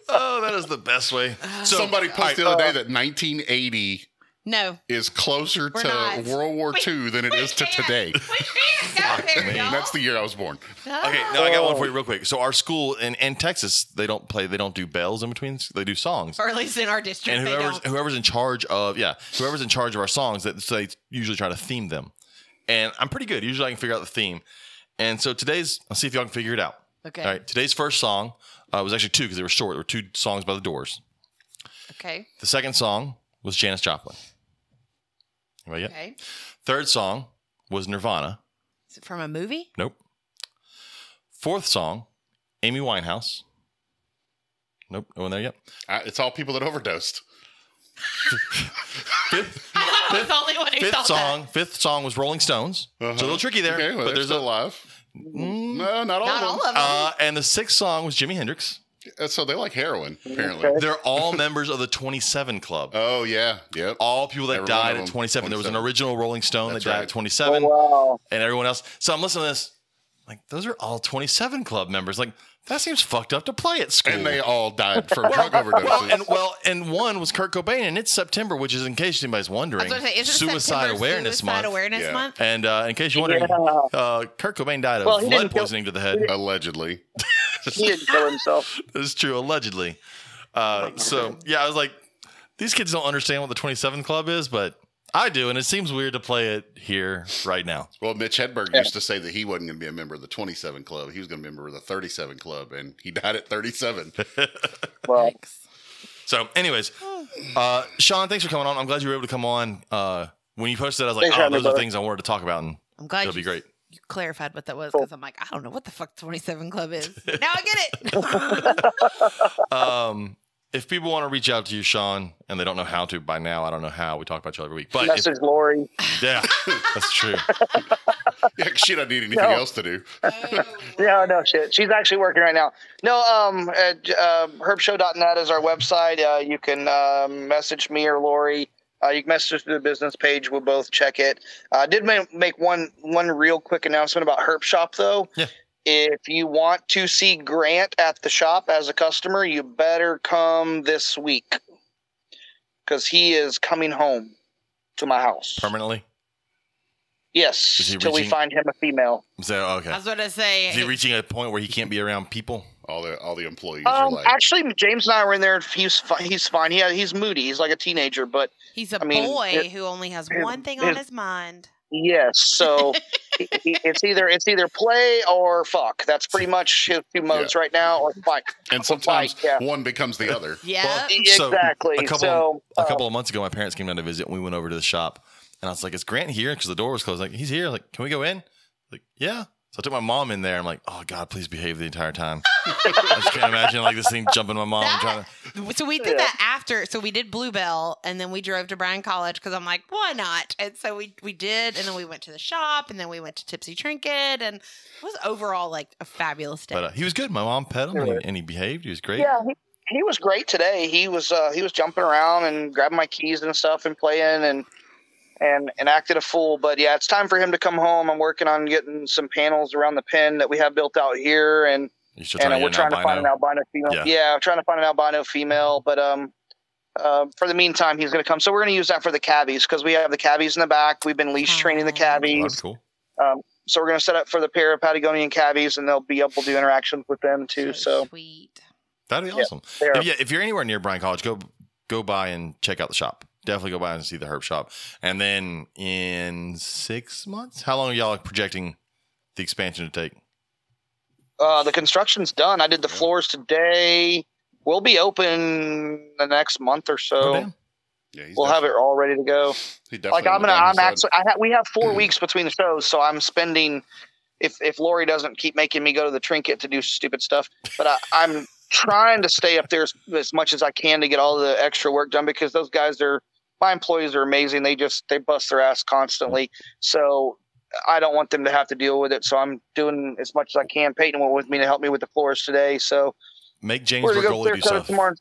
Oh, that is the best way. So, Somebody all right, posted the other day uh, that 1980 No, is closer We're to not. World War II than it is to today. We can't go there, y'all. That's the year I was born. Okay, now I got one for you real quick. So our school in, in Texas, they don't play, they don't do bells in between. They do songs. or at least in our district, And they whoever's don't. whoever's in charge of yeah, whoever's in charge of our songs, that so they usually try to theme them. And I'm pretty good. Usually I can figure out the theme. And so today's, I'll see if y'all can figure it out. Okay. All right. Today's first song uh, was actually two because they were short. There were two songs by the Doors. Okay. The second song was Janis Joplin. Anybody yet? Okay. Third song was Nirvana. Is it from a movie? Nope. Fourth song, Amy Winehouse. Nope, no one there yet. I, it's all people that overdosed. Fifth, I was only one who fifth thought song, fifth song was Rolling Stones. Uh-huh. It's a little tricky there, Okay, well, but there's still a. alive. Mm, No, not all. Not of all them. of them. uh, and the sixth song was Jimi Hendrix. Uh, so they like heroin, apparently. Okay. They're all members of the 27 Club. Oh, yeah. Yep. all people that Every died at them, 27. There was an original Rolling Stone That's that died right. at 27, Oh, wow. and everyone else. So I'm listening to this. Like, those are all 27 Club members. Like, that seems fucked up to play at school. And they all died from drug overdoses. well, and well, and one was Kurt Cobain, and it's September, which is in case anybody's wondering, was say, isn't Suicide September Awareness Suicide Month. Awareness Yeah. Month? And uh, in case you're wondering, Yeah. uh, Kurt Cobain died of Well, he blood didn't kill- poisoning to the head. Allegedly. He didn't kill himself. This is true, allegedly. Uh, so yeah, I was like, these kids don't understand what the 27 Club is, but I do, and it seems weird to play it here right now. Well, Mitch Hedberg used to say that he wasn't going to be a member of the 27 Club. He was going to be a member of the 37 Club, and he died at 37. Well, So, anyways, uh, Sean, thanks for coming on. I'm glad you were able to come on. Uh, when you posted that, I was like, Thanks oh, those are brother. things I wanted to talk about, and I'm glad it'll be great. you clarified what that was Cool. because I'm like, I don't know what the fuck 27 Club is. now I get it. Um, if people want to reach out to you, Sean, and they don't know how to by now, I don't know how. We talk about you every week, but if, message Lori. yeah, that's true. yeah, 'cause she doesn't need anything No. else to do. No, no shit. She's actually working right now. No, um, uh, j- uh, herbshow.net is our website. Uh, you can uh, message me or Lori. Uh, you can message us through the business page. We'll both check it. Uh, I did ma- make one one real quick announcement about Herp Shop though. Yeah. If you want to see Grant at the shop as a customer, you better come this week because he is coming home to my house. Permanently. Yes, until we find him a female. So okay. I was going to say, Is he reaching a point where he can't be around people? All the all the employees are Um, like, actually, James and I were in there. He's fi- he's fine. He he's moody. He's like a teenager, but he's a I mean, boy it- who only has his- one thing on his- his mind. Yes. So he, he- it's either it's either play or fuck. That's pretty much his two modes right now, or fight. and sometimes Fight, yeah. one becomes the other. Yeah. Well, So, exactly. A couple, so a uh, couple of months ago, my parents came down to visit, and we went over to the shop. And I was like, "Is Grant here?" Because the door was closed. Like, he's here. Like, can we go in? Like, yeah. So I took my mom in there. I'm like, oh God, please behave the entire time. I just can't imagine like this thing jumping my mom and trying to. So we did that after. So we did Bluebell, and then we drove to Bryan College because I'm like, why not? And so we we did, and then we went to the shop, and then we went to Tipsy Trinket, and it was overall like a fabulous day. But uh, he was good. My mom pet him, and he, and he behaved. He was great. Yeah, he, he was great today. He was uh, he was jumping around and grabbing my keys and stuff and playing and and and acted a fool. But yeah, it's time for him to come home. I'm working on getting some panels around the pen that we have built out here, and and trying we're get an trying to find an albino? albino female. Yeah. Yeah. I'm trying to find an albino female, but um. Uh, for the meantime, he's going to come. So we're going to use that for the cavies because we have the cavies in the back. We've been leash training the Oh. Oh, cavies. that's cool. Um, so we're going to set up for the pair of Patagonian cavies, and they'll be able to do interactions with them too. So, sweet. That'd be awesome. they're If, yeah, if you're anywhere near Bryan College, go go by and check out the shop. Definitely go by and see the herp shop. And then in six months, how long are y'all projecting the expansion to take? uh, the construction's done. I did the floors today. We'll be open the next month or so. Oh. Yeah, we'll have it all ready to go. Like I'm gonna, I'm actually, I ha- we have four weeks between the shows, so I'm spending. If if Lori doesn't keep making me go to the trinket to do stupid stuff, but I, I'm trying to stay up there as, as much as I can to get all the extra work done because those guys are my employees are amazing. They just they bust their ass constantly. So I don't want them to have to deal with it. So I'm doing as much as I can. Peyton went with me to help me with the floors today. So Make James we're gonna go Bergoli do stuff. tomorrow.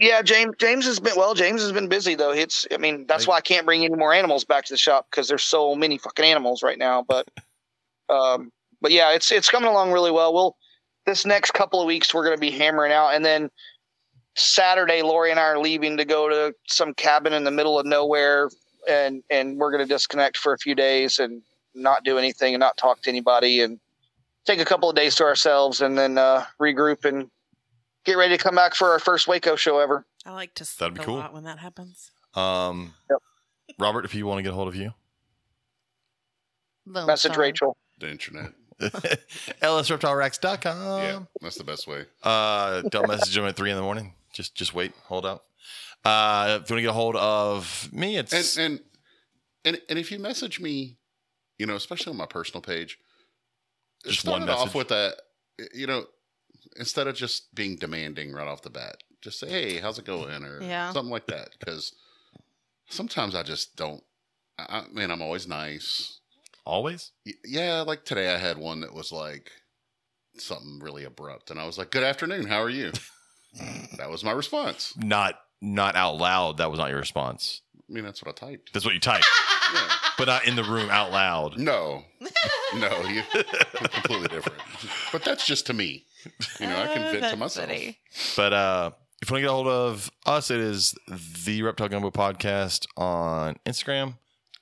Yeah, James. James has been well. James has been busy though. It's. I mean, that's Like- why I can't bring any more animals back to the shop because there's so many fucking animals right now. But, um, but yeah, it's it's coming along really well. We'll this next couple of weeks we're gonna be hammering out, and then Saturday Lori and I are leaving to go to some cabin in the middle of nowhere, and and we're gonna disconnect for a few days and not do anything and not talk to anybody and take a couple of days to ourselves and then uh, regroup and get ready to come back for our first Waco show ever. I like to sleep That'd be a cool. lot when that happens. Um, Yep. Robert, if you want to get a hold of you, Lone Message Star. Rachel. the internet. lsreptileracks.com. yeah, that's the best way. Uh, don't message him at three in the morning. Just just wait, hold out. Uh, if you want to get a hold of me, it's And and and and if you message me, you know, especially on my personal page, Just start one it off with a, You know, instead of just being demanding right off the bat, just say, "Hey, how's it going?" or Yeah. something like that. Because sometimes I just don't. I, I mean, I'm always nice. always. Yeah, like today I had one that was like something really abrupt, and I was like, "Good afternoon, how are you?" that was my response. Not not out loud. That was not your response. I mean, that's what I typed. That's what you typed, Yeah. but not in the room out loud. No, no, you completely different. But that's just to me. You know, I can vent to that's myself. funny. But uh, if you want to get a hold of us, it is the Reptile Gumbo Podcast on Instagram,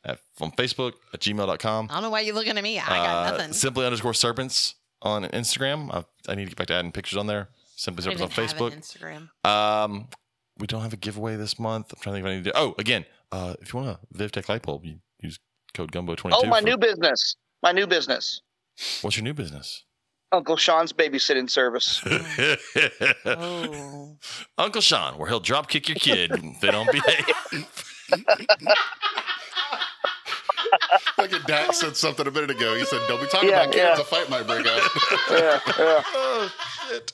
at, on Facebook, at gmail.com. I don't know why you're looking at me. I got Uh, nothing. Simply underscore serpents on Instagram. I, I need to get back to adding pictures on there. Simply I serpents on didn't have an Facebook. Instagram. Um, we don't have a giveaway this month. I'm trying to think if I need to. Oh, again, uh, if you want a VivTech light bulb, you use code Gumbo22. Oh, my for- new business. My new business. What's your new business? Uncle Shawn's babysitting service. Oh. Uncle Sean, where he'll drop kick your kid if they don't behave. Like Dax said something a minute ago. He said, "Don't be talking Yeah, about kids. yeah. A fight might break out." yeah, yeah. oh shit.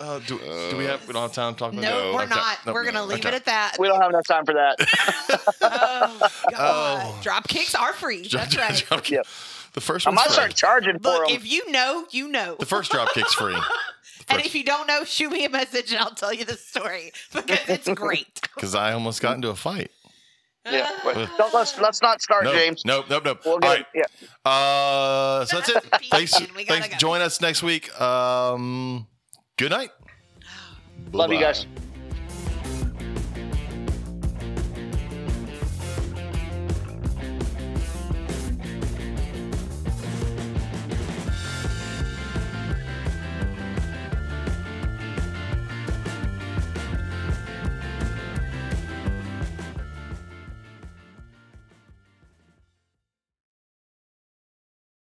Uh, do, do we have we don't have time to talk about No, that? we're Okay. not. Nope. we're gonna leave Okay. it at that. We don't have enough time for that. oh, God. Oh. Drop kicks are free. That's right. Drop kick- Yep. The first one. I one's might free. start charging for Look, them. if you know, you know. The first drop kick's free. and if you don't know, shoot me a message and I'll tell you the story because it's great. Because I almost got into a fight. yeah, but don't, let's let's not start, Nope, James. Nope, nope, nope. We'll All get right. yeah. Uh, so that's it. thanks. We gotta thanks. go. Join us next week. Um, good night. Love you Bye-bye. guys.